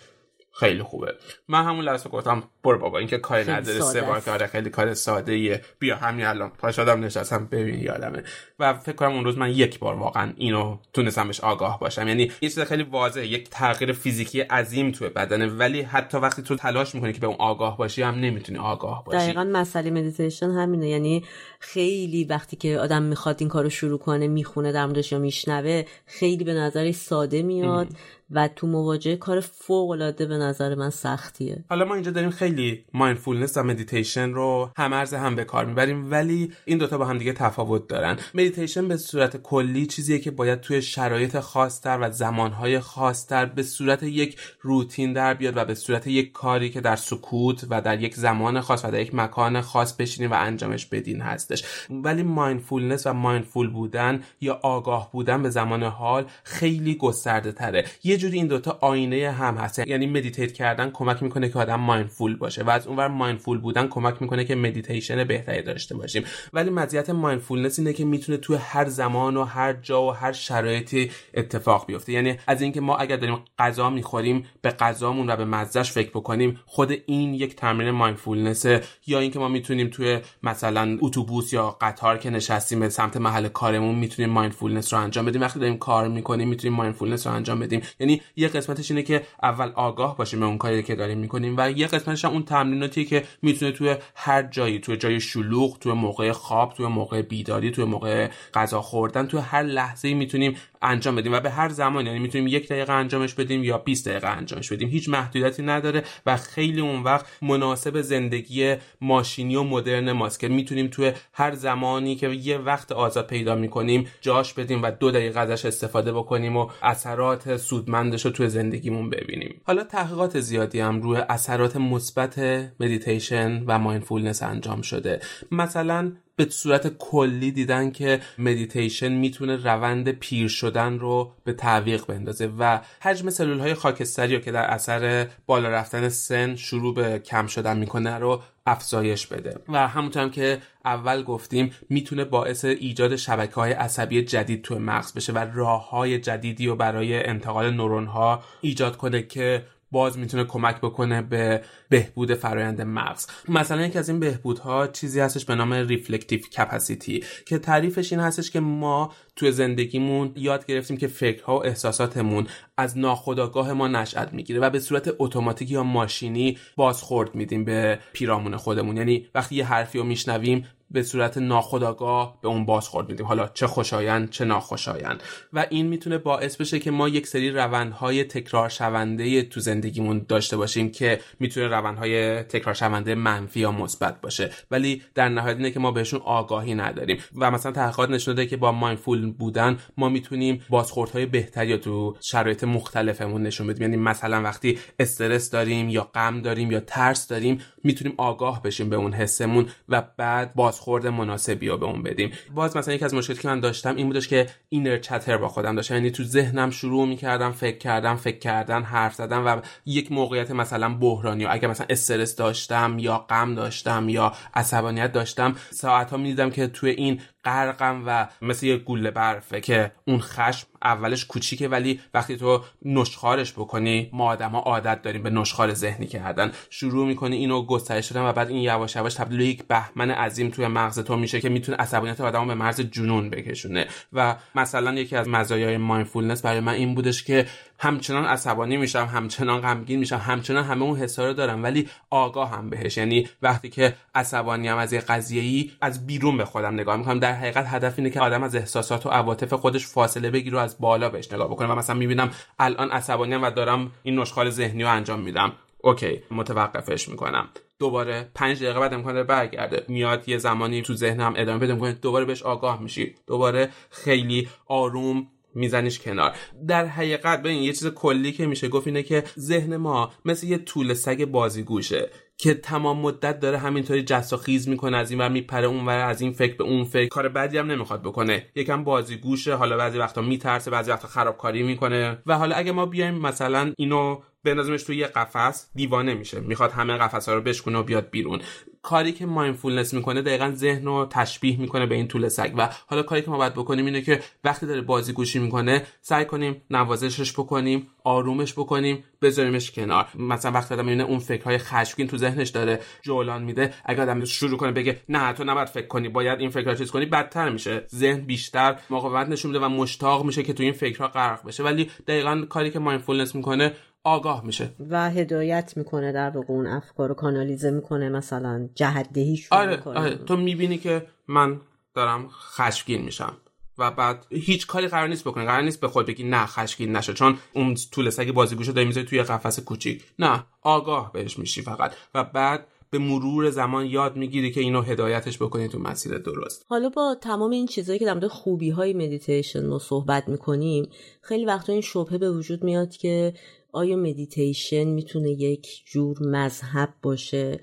خیلی خوبه. من همون لحظه گفتم برو بابا اینکه کاری نداره سه بار کار خیلی کار ساده ایه بیا همین الان. پاش آدم نشستم ببین یادمه. و فکر کنم اون روز من یک بار واقعا اینو تونستم بهش آگاه باشم. یعنی یه چیز خیلی واضحه یک تغییر فیزیکی عظیم توی بدنه ولی حتی وقتی تو تلاش می‌کنی که به اون آگاه باشی هم نمی‌تونی آگاه باشی. دقیقا مسئله مدیتیشن همینه. یعنی خیلی وقتی که آدم می‌خواد این کارو شروع کنه می‌خونه در موردش یا میشنوه خیلی به نظرش ساده میاد. و تو مواجهه کار فوق العاده به نظر من سختیه. حالا ما اینجا داریم خیلی mindfulness و مدیتیشن رو هم‌ارز هم به کار می‌بریم ولی این دوتا با هم دیگه تفاوت دارن. مدیتیشن به صورت کلی چیزیه که باید توی شرایط خاصتر و زمانهای خاصتر به صورت یک روتین در بیاد و به صورت یک کاری که در سکوت و در یک زمان خاص و در یک مکان خاص بشینیم و انجامش بدین هستش. ولی mindfulness و mindful بودن یا آگاه بودن به زمان حال خیلی گسترده تره یه جوری این دوتا آینه هم هست. یعنی meditate کردن کمک می‌کنه که آدم mindful باشه و از اونور mindful بودن کمک می‌کنه که مدیتیشن بهتری داشته باشیم. ولی مزیت mindfulness اینه که می‌تونه توی هر زمان و هر جا و هر شرایطی اتفاق بیفته. یعنی از اینکه ما اگر داریم غذا می‌خوریم به غذامون و به مزهش فکر بکنیم خود این یک تمرین mindfulness یا اینکه ما می‌تونیم توی مثلا اتوبوس یا قطار که نشستیم به سمت محل کارمون می‌تونیم mindfulness رو انجام بدیم. وقتی داریم کار می‌کنیم می‌تونیم mindfulness رو انجام بدیم. یعنی یه قسمتش اینه که اول آگاه باشیم اون کاری که داریم می‌کنیم و یه قسمتش هم اون تمریناتیه که می‌تونه توی هر جایی توی جای شلوغ توی موقع خواب توی موقع بیداری توی موقع غذا خوردن توی هر لحظه می‌تونیم انجام بدیم و به هر زمان یعنی می‌تونیم یک دقیقه انجامش بدیم یا 20 دقیقه انجامش بدیم. هیچ محدودیتی نداره و خیلی اون وقت مناسب زندگی ماشینی و مدرن ماست که می‌تونیم توی هر زمانی که یه وقت آزاد پیدا می‌کنیم جاش بدیم و دو دقیقه ازش استفاده بکنیم و اثرات سودمندش رو توی زندگیمون ببینیم. حالا تحقیقات زیادی هم روی اثرات مثبت مدیتیشن و mindfulness انجام شده. مثلا به صورت کلی دیدن که مدیتیشن می‌تونه روند پیر شدن رو به تعویق بندازه و حجم سلول های خاکستری که در اثر بالا رفتن سن شروع به کم شدن می‌کنه رو افزایش بده. و همونطور هم که اول گفتیم می‌تونه باعث ایجاد شبکه های عصبی جدید توی مغز بشه و راه های جدیدی رو برای انتقال نورون ها ایجاد کنه که باز می‌تونه کمک بکنه به بهبود فرایند مغز. مثلا یکی از این بهبودها چیزی هستش به نام reflective capacity که تعریفش این هستش که ما توی زندگیمون یاد گرفتیم که فکرها و احساساتمون از ناخودآگاه ما نشأت می‌گیره و به صورت اتوماتیک یا ماشینی بازخورد میدیم به پیرامون خودمون. یعنی وقتی یه حرفی رو میشنویم به صورت ناخودآگاه به اون بازخورد میدیم. حالا چه خوشایند چه ناخوشایند. و این می‌تونه باعث بشه که ما یک سری روندهای تکرار شونده تو زندگیمون داشته باشیم که می‌تونه روندهای تکرار شونده منفی یا مثبت باشه. ولی در نهایت اینه که ما بهشون آگاهی نداریم. و مثلا تحقیقات نشون داده که با mindful بودن ما می‌تونیم بازخوردهای بهتری تو شرایط مختلفمون نشون بدیم. یعنی مثلا وقتی استرس داریم یا غم داریم یا ترس داریم می‌تونیم آگاه بشیم به اون حسمون و بعد بازخورد مناسبی رو به اون بدیم. باز مثلا یکی از مشکلاتی که من داشتم این بودش که اینر چتر با خودم داشتم. یعنی تو ذهنم شروع می‌کردم فکر کردم فکر کردن حرف زدن و یک موقعیت مثلا بحرانی و اگر مثلا استرس داشتم یا غم داشتم یا عصبانیت داشتم ساعتها می‌دیدم که توی این غرقم و مثل یه گوله برفه که اون خشم اولش کوچیکه ولی وقتی تو نشخارش بکنی ما آدما عادت داریم به نشخار ذهنی کردن. شروع می‌کنی اینو گسترش دادن و بعد این یواش یواش تبدیل یک بهمن عظیم توی مغز تو میشه که می‌تونه عصبانیت آدمو به مرز جنون بکشونه. و مثلا یکی از مزایای مایندفولنس برای من این بودش که همچنان عصبانی میشم همچنان غمگین میشم همچنان همه اون حسا رو دارم ولی آگاه هم بهش. یعنی وقتی که عصبانی هم از یه قضیه ای از بیرون به خودم نگاه می‌کنم در حقیقت هدف اینه که آدم از احساسات و عواطف خودش فاصله بگیره و از بالا بهش نگاه بکنه. و مثلا می‌بینم الان عصبانی و دارم این نشخال ذهنی رو انجام میدم. اوکی متوقفش می‌کنم. دوباره پنج دقیقه بعد امکان داره برگرده. میاد یه زمانی تو ذهنم ادامه بده می‌کنه دوباره بهش آگاه میشی. دوباره خیلی آروم میزنیش کنار. در حقیقت ببین یه چیز کلی که میشه گفت اینه که ذهن ما مثل یه طول سگ بازیگوشه که تمام مدت داره همینطوری جست و خیز می‌کنه از این ور میپره اون ور از این فکر به اون فکر. کار بدی هم نمی‌خواد بکنه. یکم بازیگوشه حالا بعضی وقتا میترسه بعضی وقتا خرابکاری می‌کنه. و حالا اگه ما بیایم مثلا اینو بندازیمش توی یه قفس دیوانه میشه. می‌خواد همه قفس ها رو بشکنه و بیاد بیرون. کاری که mindfulness می‌کنه دقیقا ذهن رو تشبیه می‌کنه به این توله سگ. و حالا کاری که ما باید بکنیم اینه که وقتی داره بازی گوشی می‌کنه سعی کنیم نوازشش بکنیم آرومش بکنیم بذاریمش کنار. مثلا وقتی آدم می‌بینه اون فکرهای خشمگین تو ذهنش داره جولان میده اگه آدم شروع کنه بگه نه تو نباید فکر کنی باید این فکرها چیز کنی بدتر میشه. ذهن بیشتر مقاومت نشون میده و مشتاق میشه که تو این فکرها غرق بشه. ولی دقیقا کاری که mindfulness می‌کنه آگاه میشه. و هدایت می‌کنه در واقع اون افکار رو کانالیزه می‌کنه مثلا جهت دهی شروع آره، می‌کنه. آره. تو می‌بینی که من دارم خشمگین میشم و بعد هیچ کاری قرار نیست بکنی. قرار نیست به خود بگی نه خشمگین نشه چون اون طول سگ بازیگوشو داری می‌ذاری توی قفس کوچیک. نه آگاه بهش میشی فقط. و بعد به مرور زمان یاد می‌گیری که اینو هدایتش بکنی تو مسیر درست. حالا با تمام این چیزهایی که در مورد خوبی های مدیتیشن ما صحبت می‌کنیم خیلی وقتا این شبهه به وجود میاد که آیا مدیتیشن می‌تونه یک جور مذهب باشه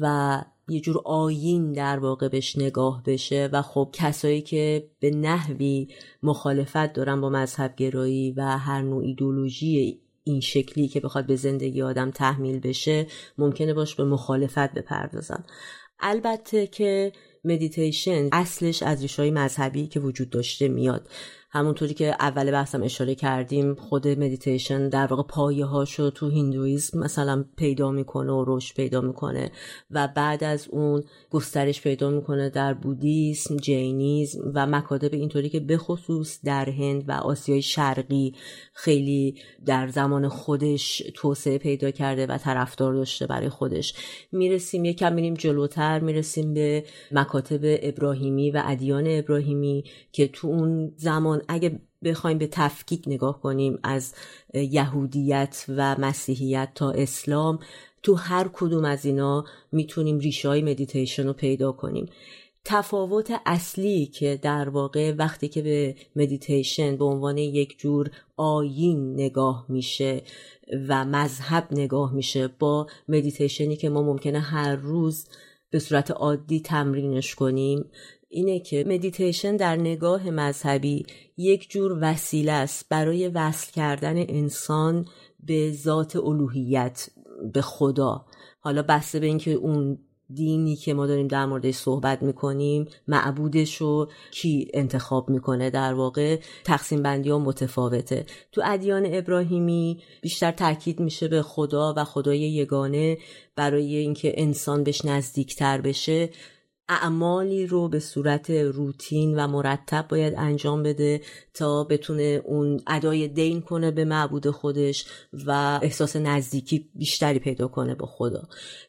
و یه جور آیین در واقع بهش نگاه بشه؟ و خب کسایی که به نحوی مخالفت دارن با مذهب گرایی و هر نوع ایدولوژی این شکلی که بخواد به زندگی آدم تحمیل بشه ممکنه باش به مخالفت بپردازن. البته که مدیتیشن اصلش از ریشهای مذهبی که وجود داشته میاد. همونطوری که اول بحثم اشاره کردیم خود مدیتیشن در واقع پایه هاشو تو هندویزم مثلا پیدا می‌کنه و رشد پیدا می‌کنه و بعد از اون گسترش پیدا می‌کنه در بودیسم جینیزم و مکاتب اینطوری که بخصوص در هند و آسیای شرقی خیلی در زمان خودش توسعه پیدا کرده و طرفدار داشته برای خودش. می‌رسیم یکم میریم جلوتر می‌رسیم به مکاتب ابراهیمی و ادیان ابراهیمی که تو اون زمان اگه بخوایم به تفکیک نگاه کنیم از یهودیت و مسیحیت تا اسلام تو هر کدوم از اینا می‌تونیم ریشه های مدیتیشن رو پیدا کنیم. تفاوت اصلی که در واقع وقتی که به مدیتیشن به عنوان یک جور آیین نگاه میشه و مذهب نگاه میشه با مدیتیشنی که ما ممکنه هر روز به صورت عادی تمرینش کنیم اینه که مدیتیشن در نگاه مذهبی یک جور وسیله است برای وصل کردن انسان به ذات الوهیت به خدا. حالا بسته به اینکه اون دینی که ما داریم در موردش صحبت می‌کنیم معبودش رو کی انتخاب می‌کنه در واقع؟ تقسیم بندی ها متفاوته. تو ادیان ابراهیمی بیشتر تاکید میشه به خدا و خدای یگانه برای اینکه انسان بهش نزدیکتر بشه. اعمالی رو به صورت روتین و مرتب باید انجام بده تا بتونه اون ادای دین کنه به معبود خودش و احساس نزدیکی بیشتری پیدا کنه با خدا.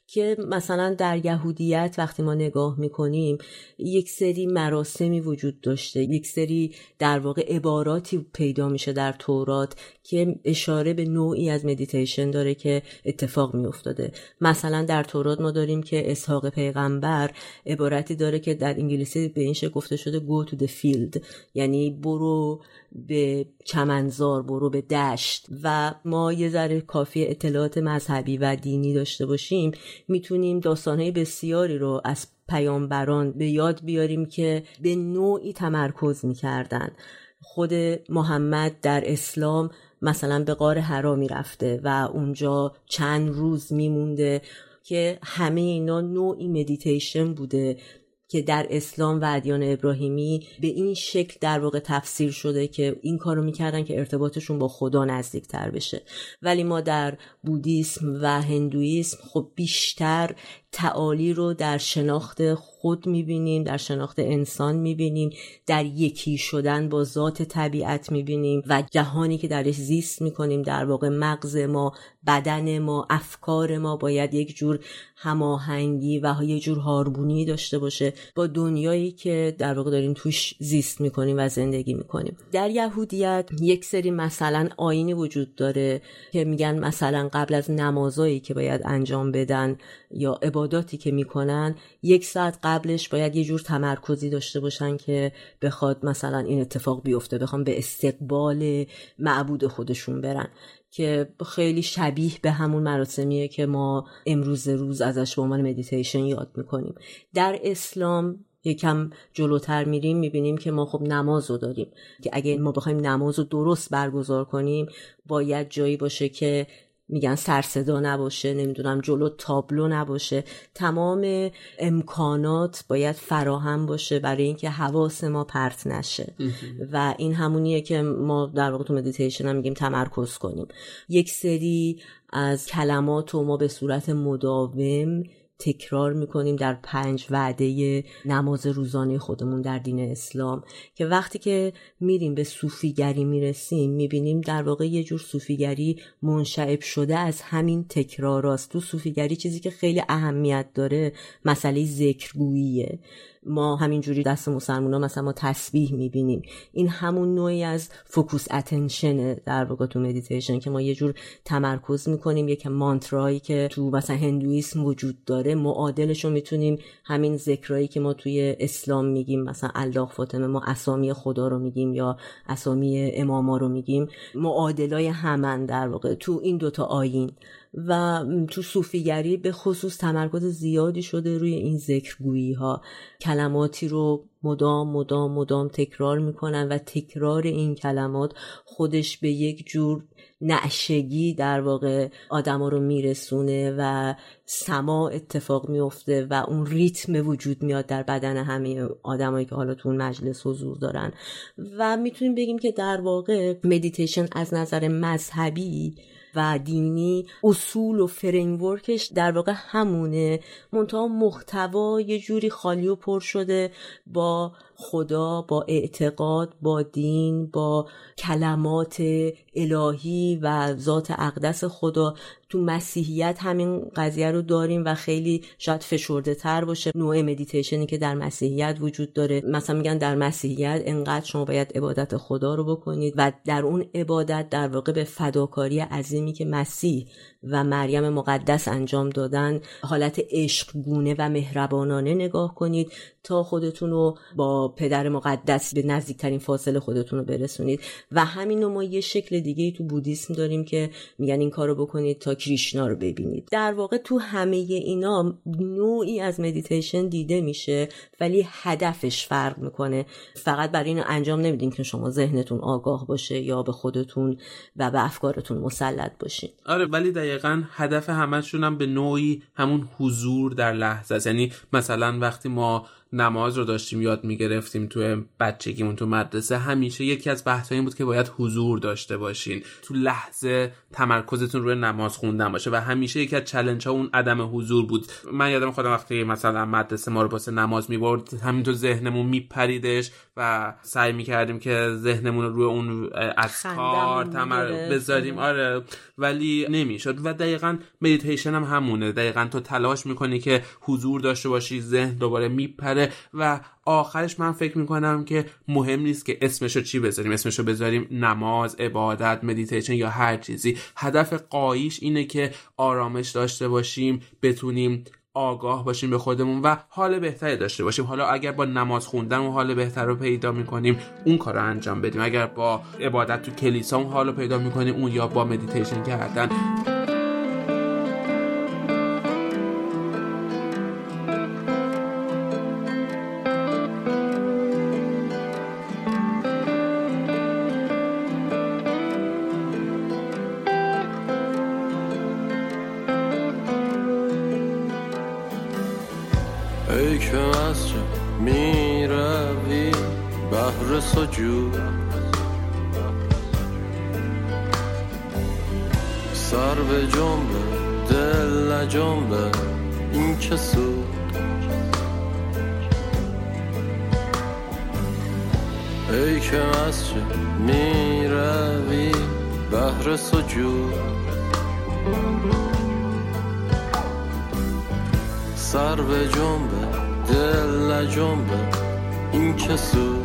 که مثلا در یهودیت وقتی ما نگاه می‌کنیم یک سری مراسمی وجود داشته یک سری در واقع عباراتی پیدا میشه در تورات که اشاره به نوعی از مدیتیشن داره که اتفاق میافتاده. مثلا در تورات ما داریم که اسحاق پیغمبر عبارتی داره که در انگلیسی به این گفته شده go to the field. یعنی برو به چمنزار برو به دشت. و ما یه ذره کافی اطلاعات مذهبی و دینی داشته باشیم می‌تونیم داستانهای بسیاری رو از پیامبران به یاد بیاریم که به نوعی تمرکز می‌کردن. خود محمد در اسلام مثلا به قار حرامی رفته و اونجا چند روز میمونده که همه اینا نوعی مدیتیشن بوده. که در اسلام و ادیان ابراهیمی به این شکل در واقع تفسیر شده که این کارو می‌کردن که ارتباطشون با خدا نزدیک تر بشه. ولی ما در بودیسم و هندویسم خب بیشتر تعالی رو در شناخت می‌بینیم در شناخت انسان می‌بینیم در یکی شدن با ذات طبیعت می‌بینیم و جهانی که درش زیست می‌کنیم در واقع مغز ما بدن ما افکار ما باید یک جور هماهنگی و یک جور هارمونی داشته باشه با دنیایی که در واقع داریم توش زیست می‌کنیم و زندگی می‌کنیم. در یهودیت یک سری مثلا آینی وجود داره که میگن مثلا قبل از نمازایی که باید انجام بدن یا عباداتی که می‌کنن یک ساعت قبلش باید یه جور تمرکزی داشته باشن که بخواد مثلا این اتفاق بیفته بخوام به استقبال معبود خودشون برن. که خیلی شبیه به همون مراسمیه که ما امروز روز ازش به عنوان مدیتیشن یاد می‌کنیم. در اسلام یکم جلوتر میریم می‌بینیم که ما خب نماز رو داریم. که اگه ما بخوایم نماز رو درست برگزار کنیم باید جایی باشه که میگن سرصدا نباشه نمی‌دونم جلو تابلو نباشه. تمام امکانات باید فراهم باشه برای اینکه حواس ما پرت نشه. و این همونیه که ما در واقع تو مدیتیشن هم میگیم تمرکز کنیم. یک سری از کلمات رو ما به صورت مداوم تکرار می‌کنیم در پنج وعده نماز روزانه خودمون در دین اسلام که وقتی که میریم به صوفیگری می‌رسیم می‌بینیم در واقع یه جور صوفیگری منشعب شده از همین تکراراست تو صوفیگری چیزی که خیلی اهمیت داره مسئله ذکرگوییه. ما همینجوری دست مسلمان مثلا ما تسبیح می‌بینیم. این همون نوعی از focus attention ه در واقع تو مدیتیشن که ما یه جور تمرکز می‌کنیم یک مانترایی که تو مثلا هندویسم وجود داره معادلش رو می‌تونیم همین ذکرایی که ما توی اسلام میگیم مثلا الله فاطمه ما اسامی خدا رو میگیم یا اسامی اماما رو میگیم معادلای همن در واقع تو این دوتا آین و تو صوفیگری به خصوص تمرکز زیادی شده روی این ذکرگویی ها کلماتی رو مدام مدام مدام تکرار می‌کنن و تکرار این کلمات خودش به یک جور نعشگی در واقع آدما رو میرسونه و سما اتفاق میفته و اون ریتم وجود میاد در بدن همه آدمایی که حالا تو اون مجلس حضور دارن. و می‌تونیم بگیم که در واقع مدیتیشن از نظر مذهبی و دینی اصول و framework ش در واقع همونه. منتها محتوا یه جوری خالی و پر شده با خدا با اعتقاد با دین با کلمات الهی و ذات اقدس خدا تو مسیحیت همین قضیه رو داریم و خیلی شاید فشرده تر باشه. نوع مدیتیشنی که در مسیحیت وجود داره. مثلا میگن در مسیحیت انقدر شما باید عبادت خدا رو بکنید و در اون عبادت در واقع به فداکاری عظیمی که مسیح و مریم مقدس انجام دادن حالت عشقگونه و مهربانانه نگاه کنید تا خودتون رو با پدر مقدس به نزدیکترین فاصله خودتون رو برسونید. و همین ما یه شکل دیگه تو بودیسم داریم که میگن این کار رو بکنید تا کریشنا رو ببینید. در واقع تو همه اینا نوعی از مدیتیشن دیده میشه ولی هدفش فرق می‌کنه. فقط برای اینو انجام نمیدین که شما ذهنتون آگاه باشه یا به خودتون و به افکارتون مسلط باشین. آره ولی دقیقا هدف همشون هم به نوعی همون حضور در لحظه یعنی مثلا وقتی ما نماز رو داشتیم یاد می‌گرفتیم تو بچگیمون تو مدرسه. همیشه یکی از بحث این بود که باید حضور داشته باشین. تو لحظه تمرکزتون روی نماز خوندن باشه و همیشه یکی از چلنج ها اون عدم حضور بود. من یادم خودم وقتی مثلا مدرسه ما رو واسه نماز می‌برد همینطور ذهنمون میپریدش و سعی می‌کردیم که ذهنمون رو روی اون کار تمرکز بذاریم. آره ولی نمی‌شد. و دقیقا مدیتیشن هم همونه. دقیقا تو تلاش می‌کنی که حضور داشته باشی ذهن دوباره میپره. و آخرش من فکر می‌کنم که مهم نیست که اسمشو چی بذاریم. اسمشو بذاریم نماز عبادت مدیتیشن یا هر چیزی. هدف غاییش اینه که آرامش داشته باشیم بتونیم آگاه باشیم به خودمون و حال بهتری داشته باشیم. حالا اگر با نماز خوندن و حال بهتر رو پیدا می‌کنیم اون کار رو انجام بدیم. اگر با عبادت تو کلیسا اون حال رو پیدا می‌کنیم اون یا با مدیتیشن کردن. سر به جنبه دل جنبه این که سود. ای که مسجد می روی بهر سجود. سر به جنبه دل جنبه این که سود.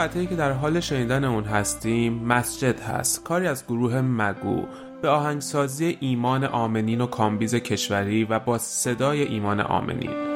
قطعی که در حال شنیدن اون هستیم مسجد هست. کاری از گروه مگو به آهنگسازی ایمان آمنین و کامبیز کشوری و با صدای ایمان آمنین.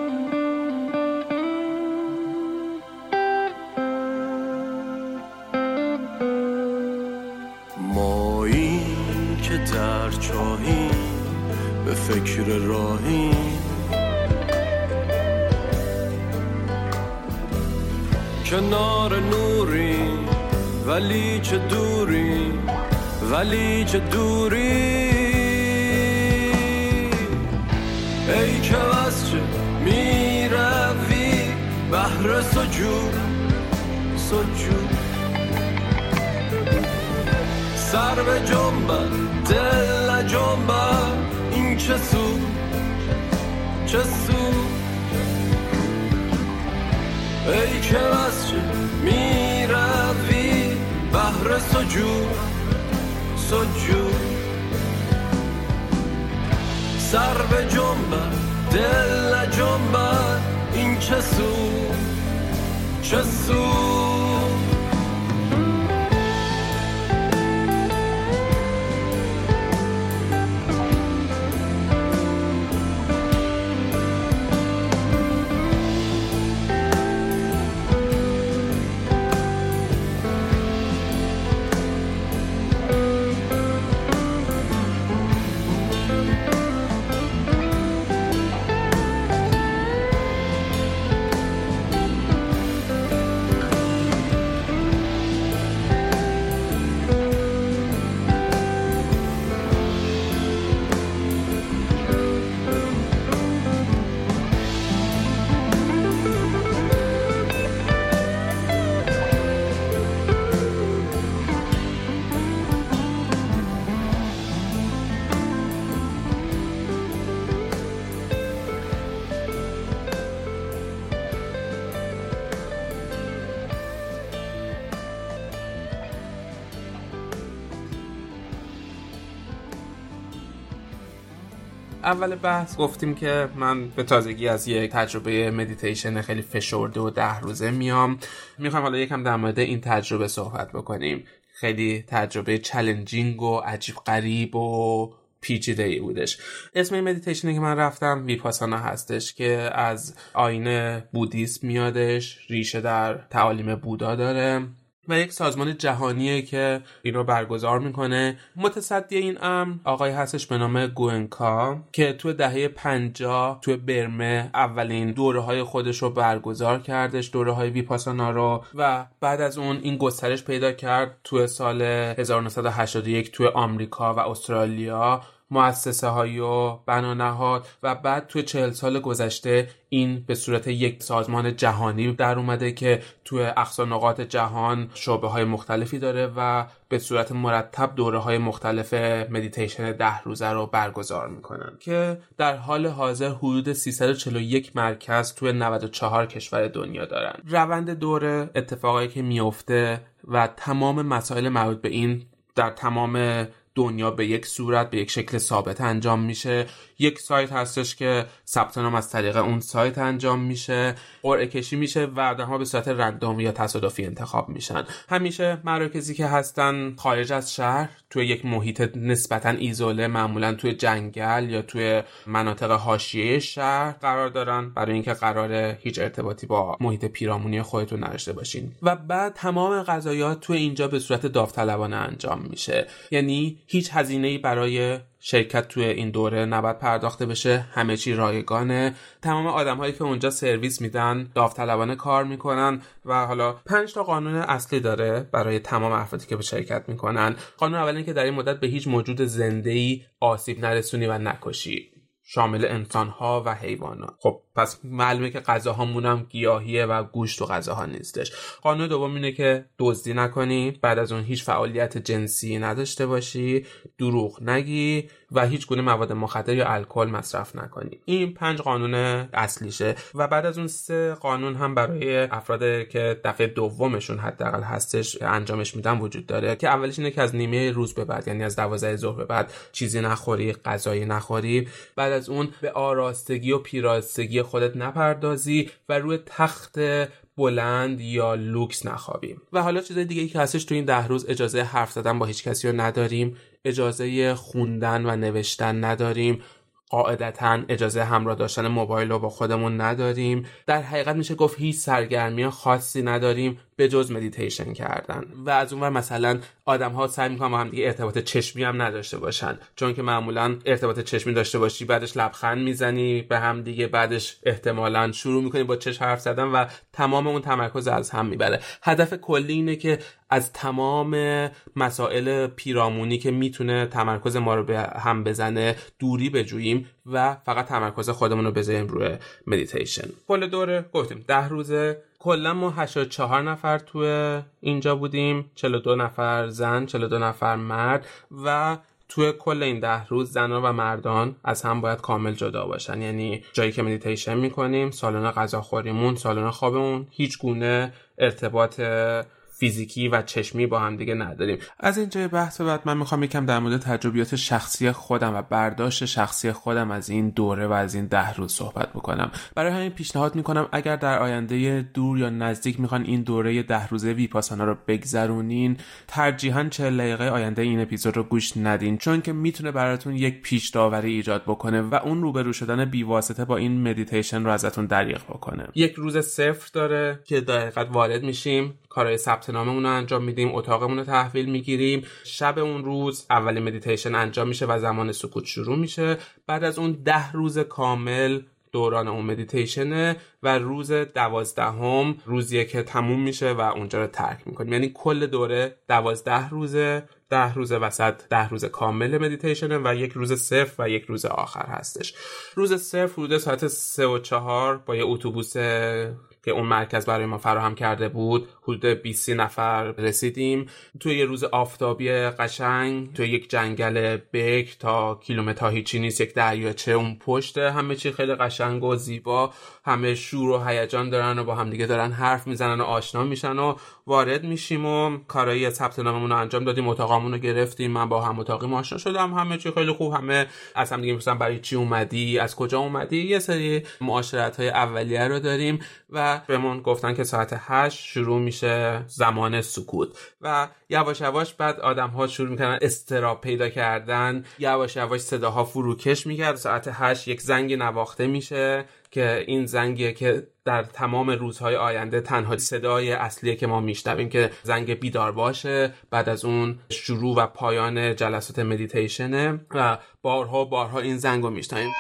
اول بحث گفتیم که من به تازگی از یک تجربه مدیتیشن خیلی فشرده و ده روزه میام. می‌خوام حالا یکم در مورد این تجربه صحبت بکنیم. خیلی تجربه challenging و عجیب غریب و پیچیده ای بودش. اسم این مدیتیشنی که من رفتم ویپاسانا هستش که از آیین بودیسم میادش ریشه در تعالیم بودا داره. و یک سازمان جهانیه که این رو برگزار می‌کنه. متصدی این امر آقای هستش به نام گوئنکا که تو دهه 50 تو برمه اولین دوره های خودش رو برگزار کردش دوره های ویپاسانا رو. و بعد از اون این گسترش پیدا کرد تو سال 1981 تو آمریکا و استرالیا. مؤسسه های و بنا نهاد و بعد توی چهل سال گذشته این به صورت یک سازمان جهانی در اومده که توی اقصا نقاط جهان شعبه های مختلفی داره و به صورت مرتب دوره های مختلف مدیتیشن ده روزه رو برگزار می‌کنن که در حال حاضر حدود 341 مرکز توی 94 کشور دنیا دارن. روند دوره اتفاقایی که میفته و تمام مسائل مربوط به این در تمام دنیا به یک صورت به یک شکل ثابت انجام میشه. یک سایت هستش که ثبت نام از طریق اون سایت انجام میشه قرعه کشی میشه و آدم‌ها به صورت رندوم یا تصادفی انتخاب میشن. همیشه مراکزی که هستن خارج از شهر توی یک محیط نسبتا ایزوله معمولا توی جنگل یا توی مناطق حاشیه شهر قرار دارن. برای اینکه قرار هیچ ارتباطی با محیط پیرامونی خودتون نداشته باشین. و بعد تمام قضایات توی اینجا به صورت داوطلبانه انجام میشه. یعنی هیچ هزینه برای شرکت توی این دوره نباید پرداخته بشه. همه چی رایگانه. تمام آدم هایی که اونجا سرویس میدن داوطلبانه کار می‌کنن و حالا پنج تا قانون اصلی داره برای تمام افرادی که به شرکت می‌کنن. قانون اول که در این مدت به هیچ موجود زنده ای آسیب نرسونی و نکشی. شامل انسان ها و حیوانات. خب پس معلومه که غذاهامون هم گیاهیه و گوشت و غذاها نیستش. قانون دوم اینه که دزدی نکنی بعد از اون هیچ فعالیت جنسی نداشته باشی دروغ نگی و هیچ گونه مواد مخدر یا الکل مصرف نکنیم این پنج قانون اصلیشه و بعد از اون سه قانون هم برای افراد که دفعه دومشون حداقل هستش انجامش میدن وجود داره که اولش اینه که از نیمه روز به بعد یعنی از دوازده ظهر به بعد چیزی نخوری غذایی نخوری. بعد از اون به آراستگی و پیراستگی خودت نپردازی و روی تخت بلند یا لوکس نخوابیم. و حالا چیز دیگه ای که هستش تو این ده روز اجازه حرف زدن با هیچ کسی رو نداریم اجازه خوندن و نوشتن نداریم قاعدتا اجازه همراه داشتن موبایل رو با خودمون نداریم. در حقیقت میشه گفت هیچ سرگرمی خاصی نداریم به جز مدیتیشن کردن. و از اونور مثلا آدم ها سعی می‌کنن با هم دیگه ارتباط چشمی هم نداشته باشن. چون که معمولا ارتباط چشمی داشته باشی بعدش لبخند می‌زنی به هم دیگه بعدش احتمالا شروع می‌کنی با چشم حرف زدن و تمام اون تمرکز از هم می‌بره. هدف کلی اینه که از تمام مسائل پیرامونی که می‌تونه تمرکز ما رو به هم بزنه دوری بجوییم و فقط تمرکز خودمون رو بذاریم روی مدیتیشن کل دوره گفتیم ده روزه کلا ما 84 نفر تو اینجا بودیم 42 نفر زن 42 نفر مرد و توی کل این ده روز زنان و مردان از هم باید کامل جدا باشن. یعنی جایی که مدیتیشن می‌کنیم سالن غذاخوریمون سالن خوابمون هیچ گونه ارتباط فیزیکی و چشمی با هم دیگه نداریم. از اینجای بحث بعد من می‌خوام یکم در مورد تجربیات شخصی خودم و برداشت شخصی خودم از این دوره و از این ده روز صحبت بکنم. برای همین پیشنهاد می‌کنم اگر در آینده دور یا نزدیک می‌خواین این دوره ده روزه ویپاسانا رو بگذرونین ترجیحاً چند دقیقه آینده این اپیزود رو گوش ندین چون که می‌تونه براتون یک پیش داوری ایجاد بکنه و اون روبرو شدن بیواسطه با این مدیتیشن رو ازتون دریغ بکنه. یک روز صفر داره که دقیقت وارد میشیم. کارهای ثبت ناممون رو انجام میدیم اتاقمون رو تحویل می‌گیریم. شب اون روز اولین مدیتیشن انجام میشه و زمان سکوت شروع میشه. بعد از اون ده روز کامل دوران اون مدیتیشنه و روز دوازدهم روزیه که تموم میشه و اونجا رو ترک می‌کنیم. یعنی کل دوره دوازده روزه ده روز وسط ده روز کامل مدیتیشنه و یک روز صفر و یک روز آخر هستش. روز صفر حدود ساعت سه و چهار با یه اتوبوس که اون مرکز برای ما فراهم کرده بود حدود 20 نفر رسیدیم. توی یه روز آفتابی قشنگ توی یک جنگل بک تا کیلومتر هیچی نیست یک دریاچه اون پشت همه چی خیلی قشنگ و زیبا. همه شور و هیجان دارن و با همدیگه دارن حرف می‌زنن و آشنا میشن و وارد میشیم و کارایی ثبت ناممون رو انجام دادیم اتاقمون رو گرفتیم. من با هم اتاقی آشنا شدم. همه چی خیلی خوب. همه از هم دیگه برای چی اومدی؟ از کجا اومدی؟ یه سری معاشرت های اولیه رو داریم. و بهمون گفتن که ساعت 8 شروع میشه زمان سکوت. و یواش یواش بعد آدم ها شروع می‌کنن استراب پیدا کردن. یواش یواش صداها فروکش می‌کرد. ساعت 8 یک زنگ نواخته میشه که این زنگیه که در تمام روزهای آینده تنها صدای اصلیه که ما میشنویم که زنگ بیدار باشه بعد از اون شروع و پایان جلسات مدیتیشنه و بارها بارها این زنگ رو میشنویم.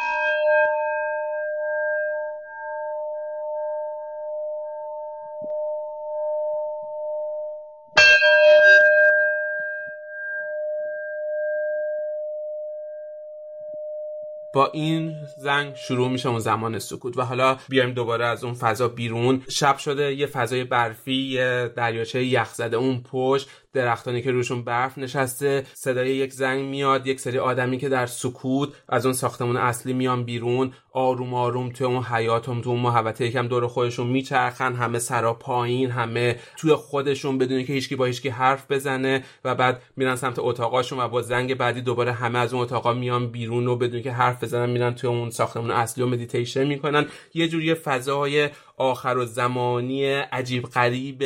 با این زنگ شروع میشه اون زمان سکوت و حالا بیایم دوباره از اون فضا بیرون. شب شده یه فضای برفی یه دریاچه یخ زده اون پشت. درختانی که روشون برف نشسته صدای یک زنگ میاد یک سری آدمی که در سکوت از اون ساختمون اصلی میان بیرون آروم آروم توی اون حیاطم تو اون محوطه یکم دور خودشون میچرخن همه سرا پایین همه توی خودشون بدون که هیچکی با هیچکی حرف بزنه و بعد میرن سمت اتاقاشون و با زنگ بعدی دوباره همه از اون اتاقا میان بیرون و بدون که حرف بزنن میرن توی اون ساختمون اصلی و مدیتیشن می‌کنن. یه جوری فضای آخرالزمانی عجیب غریب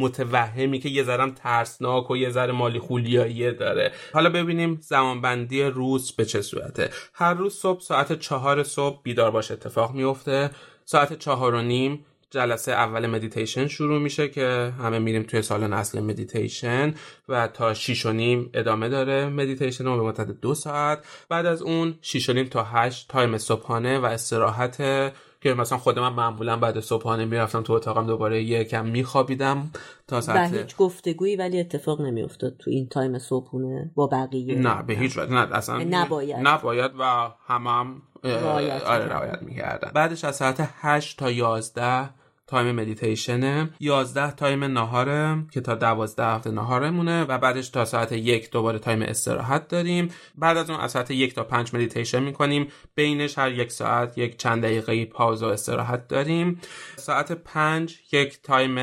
متوهمی که یه ذرم ترسناک و یه ذره مالی خولیاییه داره. حالا ببینیم زمانبندی روز به چه صورته. هر روز صبح ساعت چهار صبح بیدار باش اتفاق میفته. ساعت چهار و نیم جلسه اول مدیتیشن شروع میشه که همه میریم توی سالن اصلی مدیتیشن و تا 6 و نیم ادامه داره مدیتیشن رو به مدت دو ساعت. بعد از اون 6 و نیم تا 8 time صبحانه و استراحت که مثلا خود من معمولا بعد صبحانه می‌رفتم تو اتاقم دوباره یکم میخوابیدم تا ساعت و هیچ گفتگویی ولی اتفاق نمیافتاد تو این time صبحونه با بقیه؟ نه به هیچ وجه. نه اصلا نباید. نباید و هم هم رعایت آره رعایت می‌کردن. بعدش از ساعت 8 تا 11 time مدیتیشنه. 11 time نهاره که تا 12 وقت نهارمونه و بعدش تا ساعت یک دوباره time استراحت داریم. بعد از اون از ساعت یک تا پنج مدیتیشن می‌کنیم. بینش هر یک ساعت یک چند دقیقه pause و استراحت داریم. ساعت پنج یک time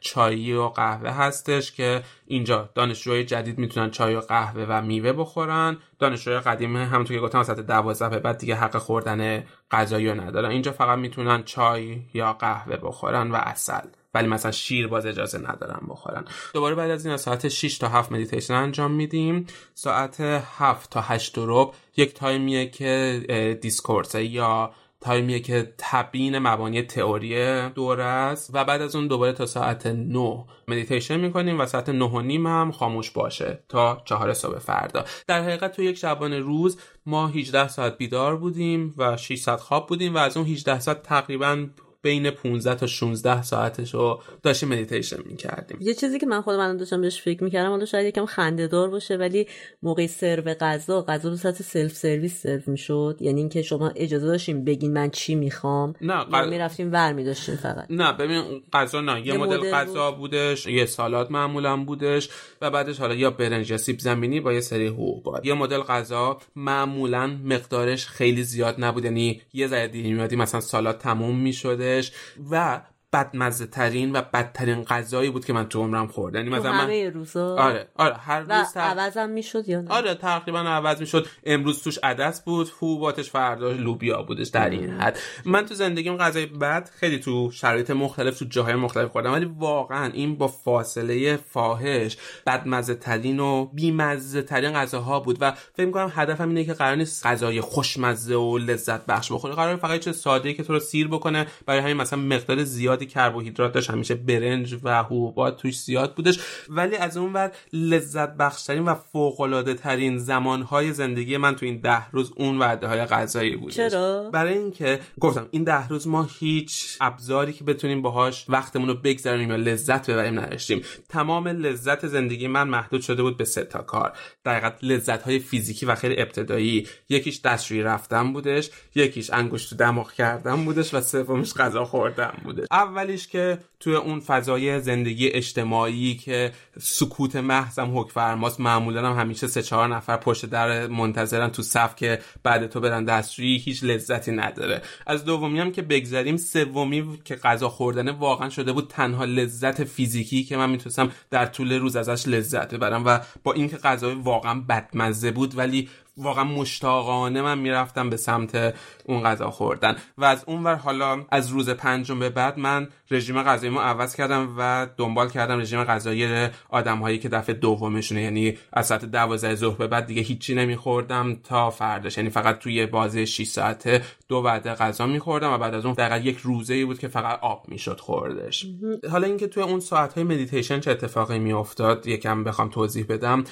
چایی و قهوه هستش که اینجا دانشجوهای جدید می‌تونن چای و قهوه و میوه بخورن. دانشجوهای قدیمی همونطور که گفتم ساعت دوازده به بعد دیگه حق خوردن غذایی ندارن. اینجا فقط می‌تونن چای یا قهوه بخورن و عسل ولی مثلا شیر باز اجازه ندارن بخورن. دوباره بعد از این ساعت 6 تا 7 مدیتیشن انجام میدیم. ساعت 7 تا 8 ربع یک time یه که discourse ه یا time یه که تبیین مبانی تئوری دوره است. و بعد از اون دوباره تا ساعت 9 مدیتیشن می‌کنیم و ساعت 9 و نیم هم خاموشی باشه تا چهار صبح فردا. در حقیقت تو یک شبانه روز ما 18 ساعت بیدار بودیم و 6 ساعت خواب بودیم و از اون 18 ساعت تقریبا بین 15 تا 16 ساعتش رو داشتیم مدیتیشن می‌کردیم. یه چیزی که من خودم الان داشتم بهش فکر می‌کردم اون شاید یکم خنده دار باشه ولی موقع سرو غذا غذا به صورت سلف سرویس سرو می‌شد. یعنی اینکه شما اجازه داشتیم بگین من چی می‌خوام؟ نه قل... می‌رفتیم ور میداشتیم فقط؟ نه ببین غذا نه یه, یه مدل غذا بود. بودش یه سالاد معمولا بودش و بعدش حالا یا برنج یا سیب زمینی با یه سری حبوبات یه مدل غذا معمولا مقدارش خیلی زیاد نبود یعنی یه ذره دیگه مثلا سالاد تموم میشدش و بدمزه ترین و بدترین غذایی بود که من تو عمرم خوردم. یعنی مثلا همه روزا؟ آره آره هر روز تق... عوضم می‌شد یا نه؟ آره تقریبا عوض می‌شد. امروز توش عدس بود حبوباتش فردا لوبیا بودش در این حد. من تو زندگیم غذای بد خیلی تو شرایط مختلف تو جاهای مختلف خوردم. ولی واقعا این با فاصله فاحش بدمزه ترین و بیمزه ترین غذاها بود و فکر کنم هدفم اینه که قرار نیست غذای خوشمزه و لذت بخش بخوری. قرار فقط چه ساده که تو رو سیر بکنه برای همین مثلا مقدار زیادی کربوهیدرات داشت. همیشه برنج و حبوبات توش زیاد بودش. ولی از اون ور لذت بخشترین و فوق العاده ترین زمانهای زندگی من تو این ده روز اون وعده های غذایی بودش. چرا؟ برای اینکه گفتم این ده روز ما هیچ ابزاری که بتونیم باهاش وقتمون رو بگذرونیم یا لذت ببریم نداشتیم. تمام لذت زندگی من محدود شده بود به سه تا کار. دقیقا لذت های فیزیکی و خیلی ابتدایی. یکیش دستشویی رفتن بودش یکیش انگشت دماغ کردن بودش و سومیش غذا خوردن بودش. اولیش که توی اون فضای زندگی اجتماعی که سکوت محضم حکم فرماست معمولا هم همیشه سه چهار نفر پشت در منتظرن تو صف که بعد تو برن دستشویی هیچ لذتی نداره. از دومی هم که بگذریم سومی که غذا خوردن واقعا شده بود تنها لذت فیزیکی که من می‌تونستم در طول روز ازش لذت ببرم و با اینکه غذای واقعا بدمزه بود ولی واقعا مشتاقانه من می‌رفتم به سمت اون غذا خوردن. و از اونور حالا از روز پنجم به بعد من رژیم غذاییمو عوض کردم و دنبال کردم رژیم غذایی آدم هایی که دفعه دومشونه یعنی از ساعت 12 ظهر به بعد دیگه هیچی نمیخوردم تا فرداش. یعنی فقط توی بازه 6 ساعته دو وعده غذا میخوردم و بعد از اون دقیقا یک روزه ای بود که فقط آب می‌شد خوردش. حالا اینکه توی اون ساعت های مدیتیشن چه اتفاقی میافتاد یکم بخوام توضیح بدم.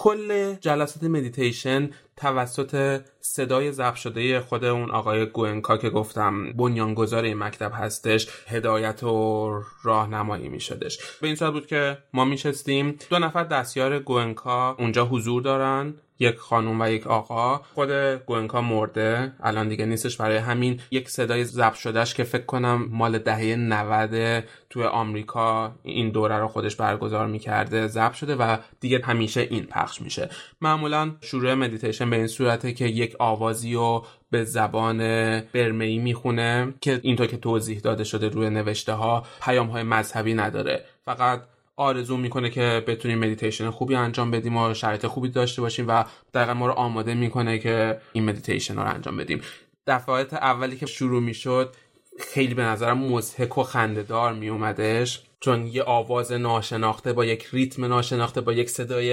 کل جلسات مدیتیشن توسط صدای ضبط شده خود اون آقای گوئنکا که گفتم بنیانگذار این مکتب هستش هدایت و راهنمایی می شدش به این صورت بود که ما میشستیم. دو نفر دستیار گوئنکا اونجا حضور دارن. یک خانم و یک آقا. خود گوئنکا مرده. الان دیگه نیستش برای همین. یک صدای ضبط شدهش که فکر کنم مال دهه 90 توی آمریکا این دوره رو خودش برگزار می‌کرده ضبط شده و دیگه همیشه این پخش میشه. معمولا شروع مدیتیشن به این صورته که یک آوازی رو به زبان برمه‌ای می‌خونه که اینطور که توضیح داده شده روی نوشته ها پیام های مذهبی نداره. فقط آرزو می‌کنه که بتونیم مدیتیشن خوبی انجام بدیم و شرایط خوبی داشته باشیم و دقیقا ما رو آماده می‌کنه که این مدیتیشن رو انجام بدیم. دفعات اولی که شروع می‌شد خیلی به نظرم مزهک و خندهدار میومدش چون یه آواز ناشناخته با یک ریتم ناشناخته با یک صدای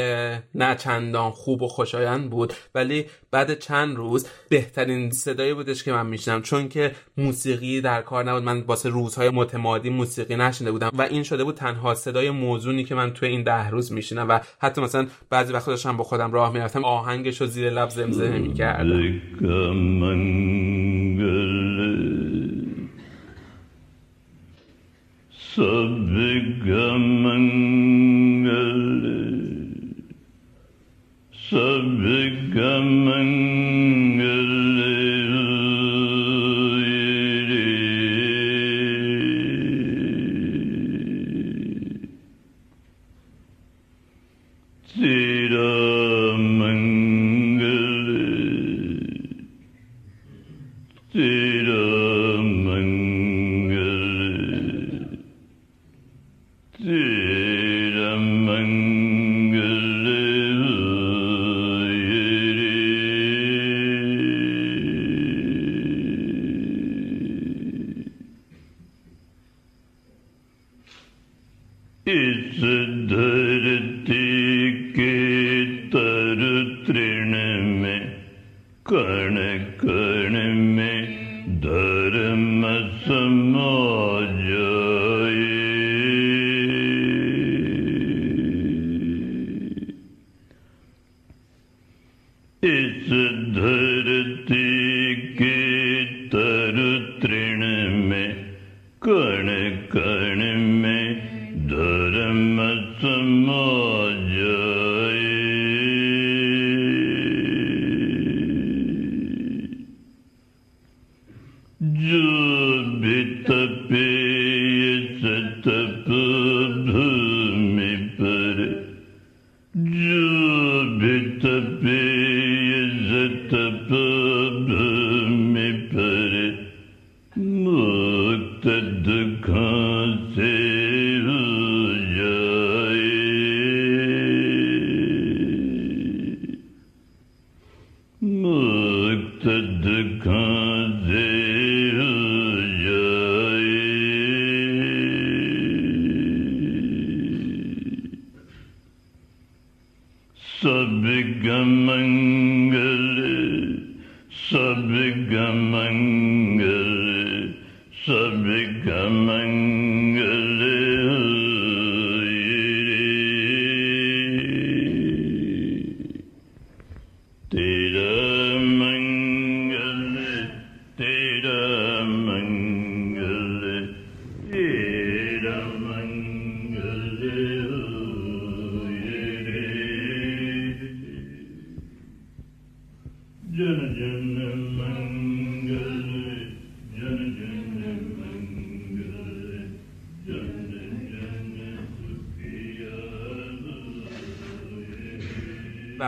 نه چندان خوب و خوشایند بود. ولی بعد چند روز بهترین صدایی بودش که من میشنم چون که موسیقی در کار نبود. من واسه روزهای متمادی موسیقی نشنده بودم و این شده بود تنها صدای موزونی که من توی این ده روز میشینم و حتی مثلا بعضی وقتا داشتم با خودم راه می‌رفتم آهنگش رو زیر لب زمزمه می‌کردم. Sabigamangale, Sabigamangale.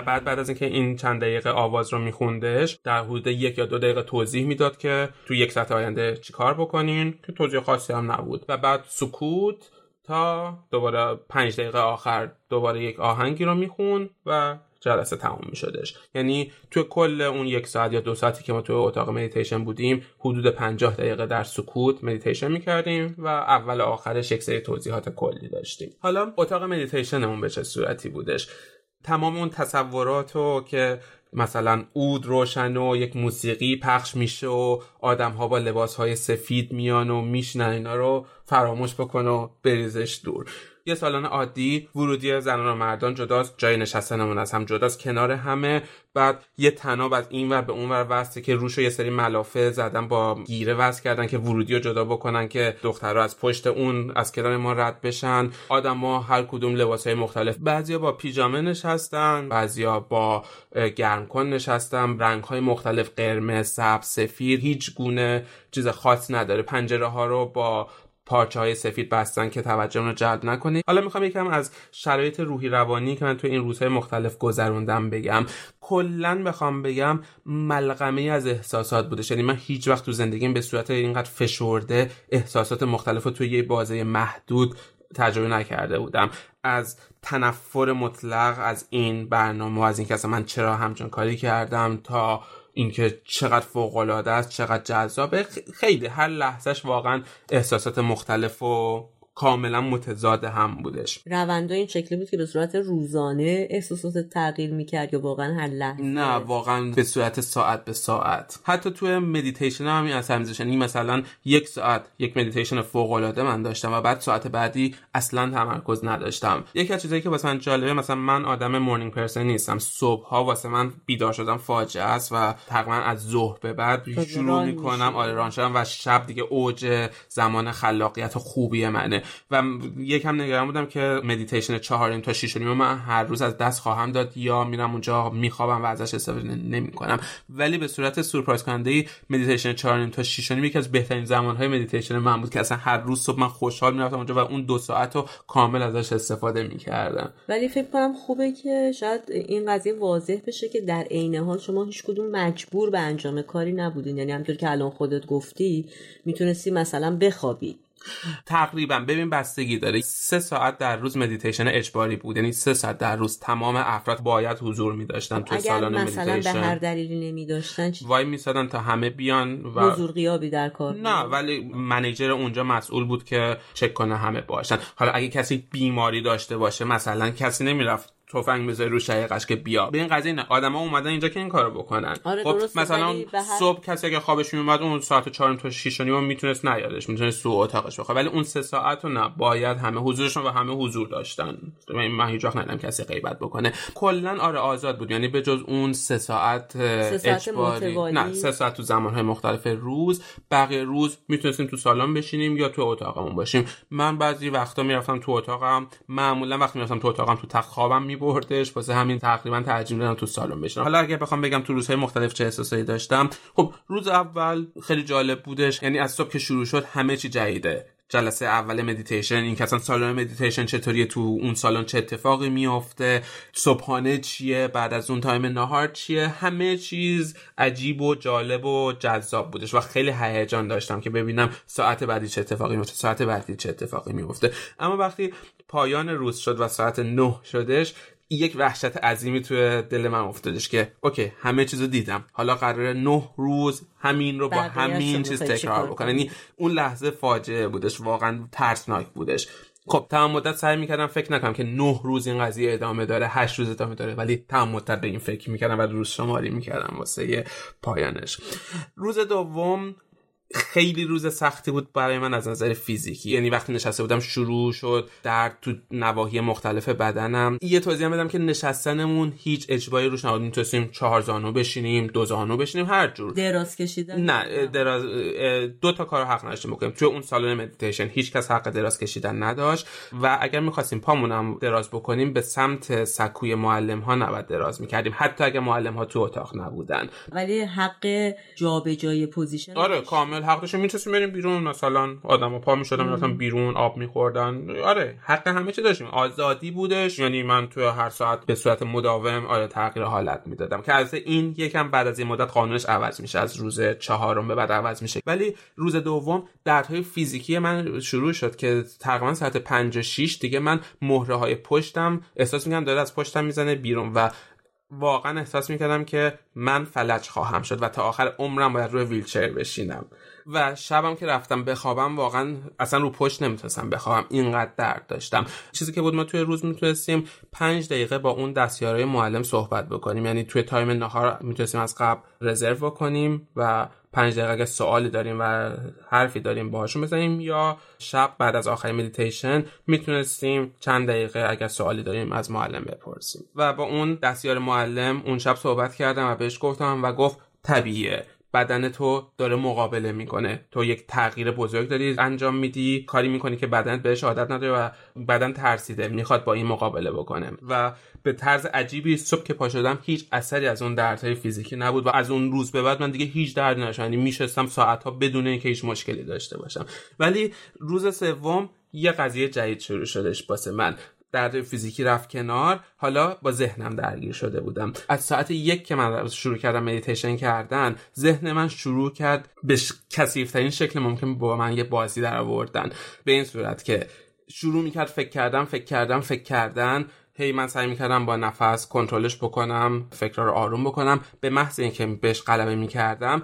بعد بعد از اینکه این چند دقیقه آواز رو میخوندش در حدود یک یا دو دقیقه توضیح می‌داد که تو یک ساعت آینده چیکار بکنین که توضیح خاصی هم نبود. و بعد سکوت تا دوباره پنج دقیقه آخر دوباره یک آهنگی رو میخون و جلسه تموم میشدش. یعنی تو کل اون یک ساعت یا دو ساعتی که ما تو اتاق مدیتیشن بودیم حدود 50 دقیقه در سکوت مدیتیشن می‌کردیم و اول آخرش یک سری توضیحات کلی داشتیم. حالا اتاق مدیتیشنمون به چه صورتی بودش؟ تمام اون تصورات رو که مثلا اود روشن و یک موسیقی پخش میشه و آدم ها با لباس های سفید میان و میشنن اینا رو فراموش بکن و بریزش دور. یه سالن عادی ورودی زنان و مردان جداست جای نشستنمون از هم جداست کنار همه. بعد یه تناب از این ور به اون ور وسته که روش یه سری ملافه زدن با گیره وصل کردن که ورودی رو جدا بکنن که دخترها از پشت اون از کنار ما رد بشن. آدما هر کدوم لباسهای مختلف. بعضیا با پیژامه نشستن بعضیا با گرمکن نشستن. رنگهای مختلف قرمز سبز سفید هیچ گونه چیز خاص نداره. پنجره ها رو با پارچه های سفید بستن که توجه رو جلب نکنید حالا می‌خوام یکم از شرایط روحی روانی که من تو این روزهای مختلف گذروندم بگم. کلا بخوام بگم ملغمه از احساسات بوده. یعنی من هیچ وقت تو زندگیم به صورت اینقدر فشرده احساسات مختلف رو توی یه بازه محدود تجربه نکرده بودم. از تنفر مطلق از این برنامه و از اینکه اصلا من چرا همچون کاری کردم تا اینکه چقدر فوق العاده است چقدر جذابه خیلی هر لحظهش واقعا احساسات مختلف و کاملا متضاد هم بودش. روندا این شکلی بود که به صورت روزانه احساسات تغییر می‌کرد یا واقعا هر لحظه؟ نه واقعا به صورت ساعت به ساعت. حتی توی مدیتیشن هم از همزشنی مثلا یک ساعت یک مدیتیشن فوق العاده من داشتم و بعد ساعت بعدی اصلا تمرکز نداشتم. یکی از چیزایی که واسه من جالبه مثلا من آدم morning person نیستم. صبح ها واسه من بیدار شدن فاجعه است و تقریبا از ظهر به بعد شروع می‌کنم. آره run شدن و شب دیگه اوج زمان خلاقیت خوبی منه. و یکم نگران بودم که مدیتیشن چهار تا 6 من هر روز از دست خواهم داد یا میرم اونجا میخوابم و ازش استفاده نمی‌کنم. ولی به صورت سورپرایز کننده مدیتیشن 4 تا 6 یکی از بهترین زمانهای مدیتیشن من بود که اصلا هر روز صبح من خوشحال می‌رفتم اونجا و اون دو ساعت رو کامل ازش استفاده می‌کردم. ولی فکر کنم خوبه که شاید این قضیه واضح بشه که در عین حال شما هیچ کدوم مجبور به انجام کاری نبودین. یعنی همونطور که الان خودت گفتی می‌تونستی مثلا بخوابی. تقریبا ببین بستگی داره سه ساعت در روز مدیتیشن اجباری بود. یعنی سه ساعت در روز تمام افراد باید حضور می داشتن تو سالن مثلا مدیتیشن به هر دلیلی نمی داشتن وای میسادن تا همه بیان و حضور غیابی در کار نه ولی manager اونجا مسئول بود که چک کنه همه باشن. حالا اگه کسی بیماری داشته باشه مثلا کسی نمی‌رفت تفنگ بذاری رو شقیقش که بیا. به این قضیه نه آدما اومدن اینجا که این کارو بکنن. آره خب مثلا صبح کسی اگه خوابش میومد اون ساعت 4 تا 6 و نیم می‌تونست نیادش می‌تونست تو اتاقش بخوابه. ولی اون سه ساعت رو نه باید همه حضورشون و همه حضور داشتن. من من هیچ وقت ندیدم کسی غیبت بکنه. کلا آره آزاد بود. یعنی به جز اون سه ساعت سه ساعت اجباری. متوالی. نه سه ساعت تو زمانهای مختلف روز. بقیه روز می‌تونستیم تو سالن بشینیم یا تو اتاقمون باشیم. من بعضی وقتا می‌رفتم تو اتاقم. معمولا وقتی می‌رفتم تو اتاقم تو تخت خوابم میبردش واسه همین تقریبا ترجیح می‌دادم تو سالن بشینم. حالا اگه بخوام بگم تو روزهای مختلف چه احساسایی داشتم خب روز اول خیلی جالب بودش یعنی از صبح که شروع شد همه چی جدیده. جلسه اول مدیتیشن این که اصلا سالن مدیتیشن چطوریه تو اون سالن چه اتفاقی میافته صبحانه چیه بعد از اون time نهار چیه همه چیز عجیب و جالب و جذاب بودش و خیلی هیجان داشتم که ببینم ساعت بعدی چه اتفاقی میفته ساعت بعدی چه اتفاقی میفته. اما وقتی پایان روز شد و ساعت نه شدش یک وحشت عظیمی توی دل من افتادش که okay همه چیزو دیدم. حالا قراره نه روز همین رو با همین چیز تکرار بکنه؟ یعنی اون لحظه فاجعه بودش واقعا ترسناک بودش. خب تمام مدت سعی می‌کردم فکر نکنم که نه روز این قضیه ادامه داره هشت روز ادامه داره ولی تمام مدت به این فکر می‌کردم و روز شماری می‌کردم واسه پایانش. روز دوم خیلی روز سختی بود برای من از نظر فیزیکی. یعنی وقتی نشسته بودم شروع شد درد تو نواحی مختلف بدنم. یه توضیح هم بدم که نشستنمون هیچ اجباری روش نبود. می‌تونستیم چهار زانو بشینیم دو زانو بشینیم هر جور. دراز کشیدن؟ نه دراز دو تا کار حق نداشتیم بکنیم. توی اون سالن مدیتیشن هیچ کس حق دراز کشیدن نداشت و اگر می‌خواستیم پامونم دراز بکنیم به سمت سکوی معلم ها نباید دراز می‌کردیم. حتی اگر معلم ها تو اتاق نبودن. ولی حق جابجایی position آره کامل حق داشتیم می‌تونستیم بریم بیرون. مثلا آدم پا می‌شدن می‌رفتن بیرون آب میخوردن. آره حق همه چی داشتیم. آزادی بودش. یعنی من توی هر ساعت به صورت مداوم آره تغییر حالت می‌دادم. که از این یکم بعد از این مدت قانونش عوض میشه. از روز چهارم به بعد عوض میشه. ولی روز دوم دردهای فیزیکی من شروع شد که تقریبا ساعت 5 و 6 دیگه من مهره های پشتم احساس می‌کنم داره از پشتم می‌زنه بیرون و واقعا احساس می‌کردم که من فلج خواهم شد و تا آخر عمرم باید روی ویلچر بشینم. و شبم که رفتم بخوابم واقعا اصلا رو پشت نمی‌تونستم بخوابم. اینقدر درد داشتم. چیزی که بود ما توی روز می‌تونستیم پنج دقیقه با اون دستیارای معلم صحبت بکنیم. یعنی توی تایم نهار می‌تونستیم از قبل رزرو بکنیم و پنج دقیقه اگه سوالی داریم و حرفی داریم باهاشون بزنیم یا شب بعد از آخرین مدیتیشن می‌تونستیم چند دقیقه اگر سوالی داریم از معلم بپرسیم. و با اون دستیار معلم اون شب صحبت کردم و بهش گفتم و گفت طبیعیه. بدن تو داره مقابله می‌کنه. تو یک تغییر بزرگ داری انجام میدی کاری می‌کنی که بدنت بهش عادت نداره و بدن ترسیده می‌خواد با این مقابله بکنه. و به طرز عجیبی صبح که پا شدم هیچ اثری از اون دردهای فیزیکی نبود و از اون روز به بعد من دیگه هیچ درد نداشتم یعنی میشستم ساعتها بدون اینکه هیچ مشکلی داشته باشم. ولی روز سوم یه قضیه جدید شروع شدش واسه من. درد فیزیکی رفت کنار. حالا با ذهنم درگیر شده بودم. از ساعت یک که من شروع کردم مدیتیشن کردن ذهن من شروع کرد به کثیفترین شکل ممکن با من یه بازی در آوردن. به این صورت که شروع می‌کرد فکر کردم فکر کردم فکر کردن. هی من سعی می‌کردم با نفس کنترلش بکنم فکر رو آروم بکنم. به محض اینکه بهش غلبه می‌کردم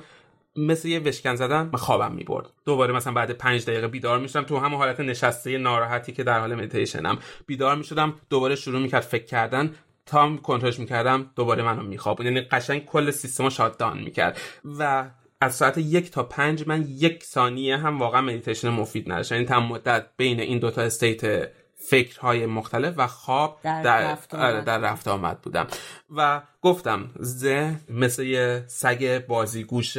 مثل یه وشکن زدن من خوابم می‌برد. دوباره مثلا بعد پنج دقیقه بیدار می‌شدم تو همون حالت نشسته ناراحتی که در حال مدیتیشنم. بیدار می‌شدم دوباره شروع می‌کرد فکر کردن. تا کنترلش می‌کردم دوباره منو میخوابون یعنی قشنگ کل سیستم شات دان می‌کرد. و از ساعت یک تا پنج من یک ثانیه هم واقعا مدیتیشن مفید نداشت یعنی تمام مدت بین این دوتا state فکرهای مختلف و خواب در, در رفت آره آمد. در رفت آمد بودم. و گفتم ذهن مثل یه سگ بازیگوش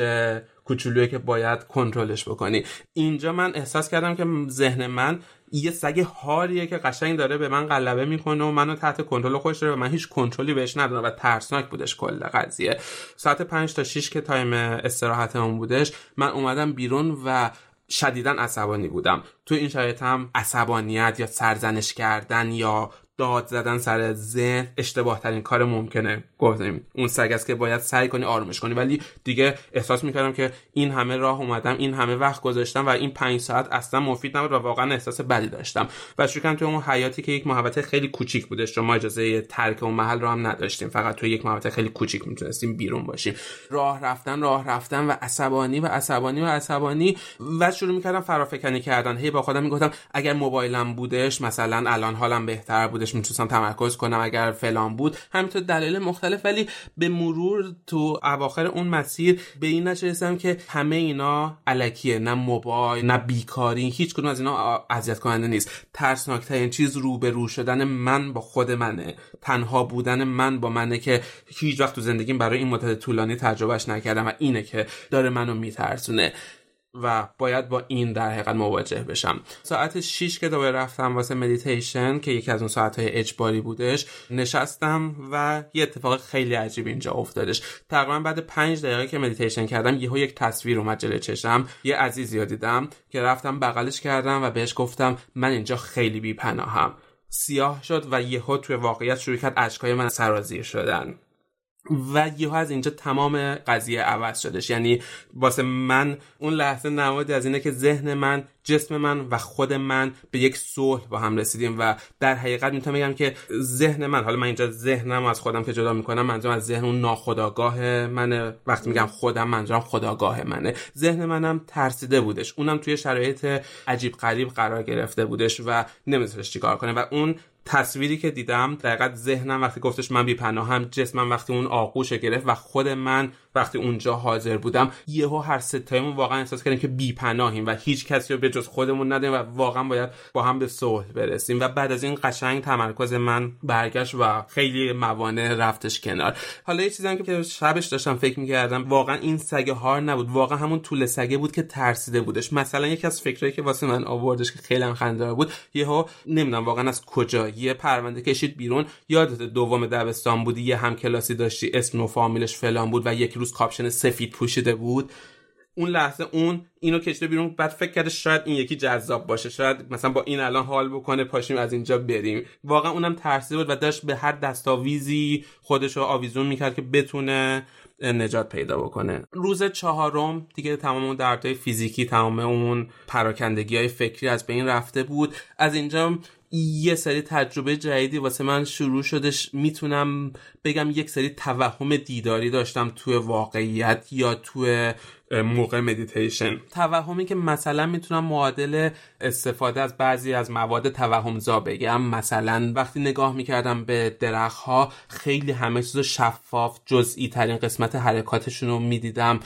کوچولویی که باید کنترلش بکنی. اینجا من احساس کردم که ذهن من یه سگ هاریه که قشنگ داره به من غلبه می‌کنه و منو تحت کنترل خودش داره و من هیچ کنترلی بهش ندارم و ترسناک بودش کل قضیه. ساعت 5 تا 6 که تایم استراحتمون بودش من اومدم بیرون و شدیدا عصبانی بودم. تو این شرایط هم عصبانیت یا سرزنش کردن یا داد زدن سر ذهن اشتباه ترین کار ممکنه. گفتیم اون سگه است که باید سعی کنی آرومش کنی. ولی دیگه احساس می‌کردم که این همه راه اومدم این همه وقت گذاشتم و این پنج ساعت اصلا مفید نبود و واقعا احساس بدی داشتم. و شکرم تو اون حیاطی که یک محوطه خیلی کوچیک بودش ما اجازه ترک اون محل رو هم نداشتیم فقط تو یک محوطه خیلی کوچیک می‌تونستیم بیرون باشیم راه رفتن راه رفتن و عصبانی و عصبانی و عصبانی. و شروع می‌کردم فرافکنی کردن. هی با خودم می‌گفتم اگر موبایلم بودش مثلا الان حالم بهتر بود خودش می‌تونستم تمرکز کنم اگر فلان بود. همینطور دلایل مختلف ولی به مرور تو اواخر اون مسیر به این نتیجه که همه اینا علکیه. نه موبایل نه بیکاری هیچ کدوم از اینا اذیت کننده نیست. ترسناکترین چیز رو به رو شدن من با خود منه. تنها بودن من با منه که هیچ وقت تو زندگیم برای این مدت طولانی تجربهش نکردم و اینه که داره منو میترسونه. و باید با این در حقیقت مواجه بشم. ساعت 6 که دوباره رفتم واسه مدیتیشن که یکی از اون ساعت های اجباری بودش نشستم و یه اتفاق خیلی عجیب اینجا افتادش. تقریبا بعد پنج دقیقه که مدیتیشن کردم یهو یک تصویر اومد جلوی چشمم. یه عزیزی رو دیدم که رفتم بغلش کردم و بهش گفتم من اینجا خیلی بی پناهم سیاه شد و یهو توی واقعیت شروع کرد اشکای من سرازیر شدن. و یهو از اینجا تمام قضیه عوض شدش. یعنی واسه من اون لحظه نمادی از اینه که ذهن من جسم من و خود من به یک صلح با هم رسیدیم و در حقیقت می‌تونم بگم که ذهن من حالا من اینجا ذهنم از خودم که جدا می‌کنم منظورم از ذهن اون ناخداگاه منه. وقتی میگم خودم منظورم خداگاه منه. ذهن منم ترسیده بودش. اونم توی شرایط عجیب غریب قرار گرفته بودش و نمی‌تونست چیکار کنه. و اون تصویری که دیدم دقیقا ذهنم وقتی گفتش من بیپناهم جسمم وقتی اون آغوش گرفت و خود من وقتی اونجا حاضر بودم یهو هر سه تایمون واقعا احساس کردیم که بیپناهیم و هیچ کسی رو به جز خودمون نداریم و واقعا باید با هم به صلح برسیم. و بعد از این قشنگ تمرکز من برگشت و خیلی موانع رفتش کنار. حالا یه چیزی که شبش داشتم فکر می‌کردم واقعا این سگ هار نبود. واقعا همون توله سگه بود که ترسیده بودش. مثلا یکی از فکرایی که واسه من آوردش که خیلی هم بود یهو نمی‌دونم واقعا از کجا یه پرونده کشید بیرون. یادت دوم دبستان بودی یه هم کلاسی داشتی اسم و فامیلش فلان بود و یک روز کاپشن سفید پوشیده بود. اون لحظه اون اینو کشیده بیرون بعد فکر کرده شاید این یکی جذاب باشه. شاید مثلا با این الان حال بکنه پاشیم از اینجا بریم. واقعا اونم ترسیده بود و داشت به هر دستاویزی خودش رو آویزون می‌کرد که بتونه نجات پیدا بکنه. روز چهارم دیگه تمام اون دردهای فیزیکی تمام اون پراکندگی های فکری از بین رفته بود. از اینجا یه سری تجربه جدیدی واسه من شروع شدش می‌تونم بگم یک سری توهم دیداری داشتم توی واقعیت یا توی موقع مدیتیشن توهمی که مثلا می‌تونم معادل استفاده از بعضی از مواد توهمزا بگم. مثلا وقتی نگاه می‌کردم به درخت خیلی همه چیز شفاف جزئی ترین قسمت حرکاتشون رو می‌دیدم.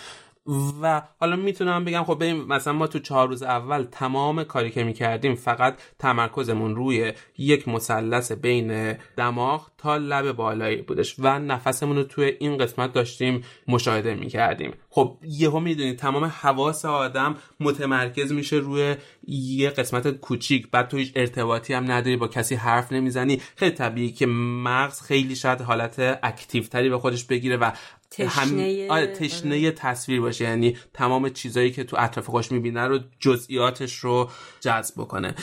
و حالا می‌تونم بگم خب بریم مثلا ما تو چهار روز اول تمام کاری که می‌کردیم فقط تمرکزمون روی یک مثلث بین دماغ تا لب بالایی بودش و نفسمون رو توی این قسمت داشتیم مشاهده می‌کردیم. خب یهو می‌دونید تمام حواس آدم متمرکز میشه روی یه قسمت کوچیک. بعد تو هیچ ارتباطی هم نداری با کسی حرف نمی‌زنی. خیلی طبیعی که مغز خیلی شاید حالت اکتیو تری به خودش بگیره و تشنه هم... تشنه تصویر باشه. یعنی تمام چیزایی که تو اطراف خوش می‌بینه رو جزئیاتش رو جذب بکنه.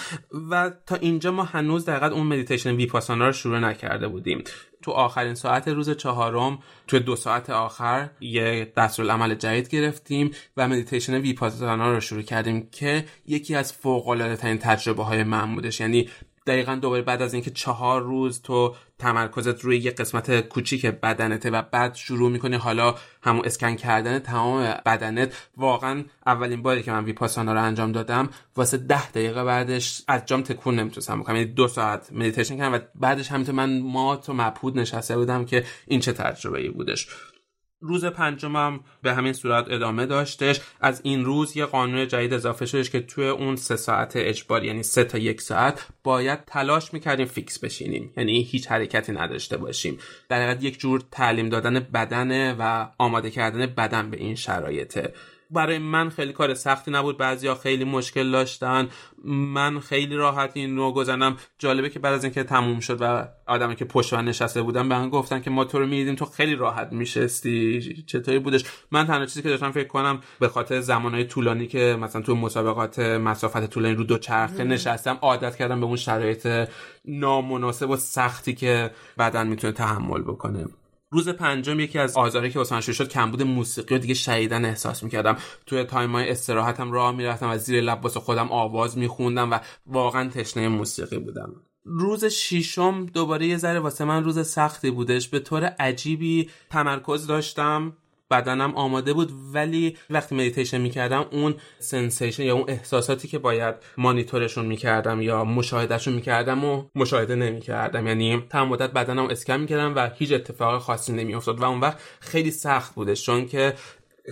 و تا اینجا ما هنوز دقیقا اون مدیتیشن ویپاسانا رو شروع نکرده بودیم تو آخرین ساعت روز چهارم تو دو ساعت آخر یه دستورالعمل جدید گرفتیم و مدیتیشن ویپاسانا رو شروع کردیم که یکی از فوق العاده ترین تجربه های من بودش. یعنی دقیقا دوباره بعد از اینکه چهار روز تو تمرکزت روی یه قسمت کوچیک بدنته و بعد شروع می‌کنی حالا همون اسکن کردن تمام بدنت. واقعا اولین باری که من ویپاسانا رو انجام دادم واسه ده دقیقه بعدش از جام تکون نمی‌تونستم بکنم یعنی دو ساعت مدیتیشن کردم و بعدش همینطور من مات و مبهوت نشسته بودم که این چه تجربه ای بودش. روز پنجمم به همین صورت ادامه داشتش. از این روز یه قانون جدید اضافه شدش که توی اون سه ساعت اجباری یعنی سه تا یک ساعت باید تلاش می‌کردیم fix بشینیم. یعنی هیچ حرکتی نداشته باشیم. در یک جور تعلیم دادن بدن و آماده کردن بدن به این شرایطه. برای من خیلی کار سختی نبود. بعضیا خیلی مشکل داشتن. من خیلی راحت این رو گذرنم. جالبه که بعد از اینکه تموم شد و آدمی که پشت من نشسته بودن به من گفتن که ما تو رو می‌دیدیم تو خیلی راحت میشستی. چطوری بودش؟ من تنها چیزی که داشتم فکر کنم به خاطر زمانهای طولانی که مثلا تو مسابقات مسافت طولانی رو دو چرخه نشستم عادت کردم به اون شرایط نامناسب و سختی که بدن می‌تونه تحمل بکنه. روز پنجم یکی از آزاری که واسم شد کمبود موسیقی و دیگه شدیدا احساس می‌کردم. توی تایمای استراحتم راه می‌رفتم و زیر لب واسه خودم آواز میخوندم و واقعا تشنه موسیقی بودم. روز شیشم دوباره یه ذره واسه من روز سختی بودش. به طور عجیبی تمرکز داشتم. بدنم آماده بود ولی وقتی مدیتیشن می‌کردم اون sensation یا اون احساساتی که باید مانیتورشون می‌کردم یا مشاهدهشون می‌کردم و مشاهده نمی‌کردم. یعنی تمام مدت بدنم اسکن می‌کردم و هیچ اتفاق خاصی نمیافتاد و اون وقت خیلی سخت بودش چون که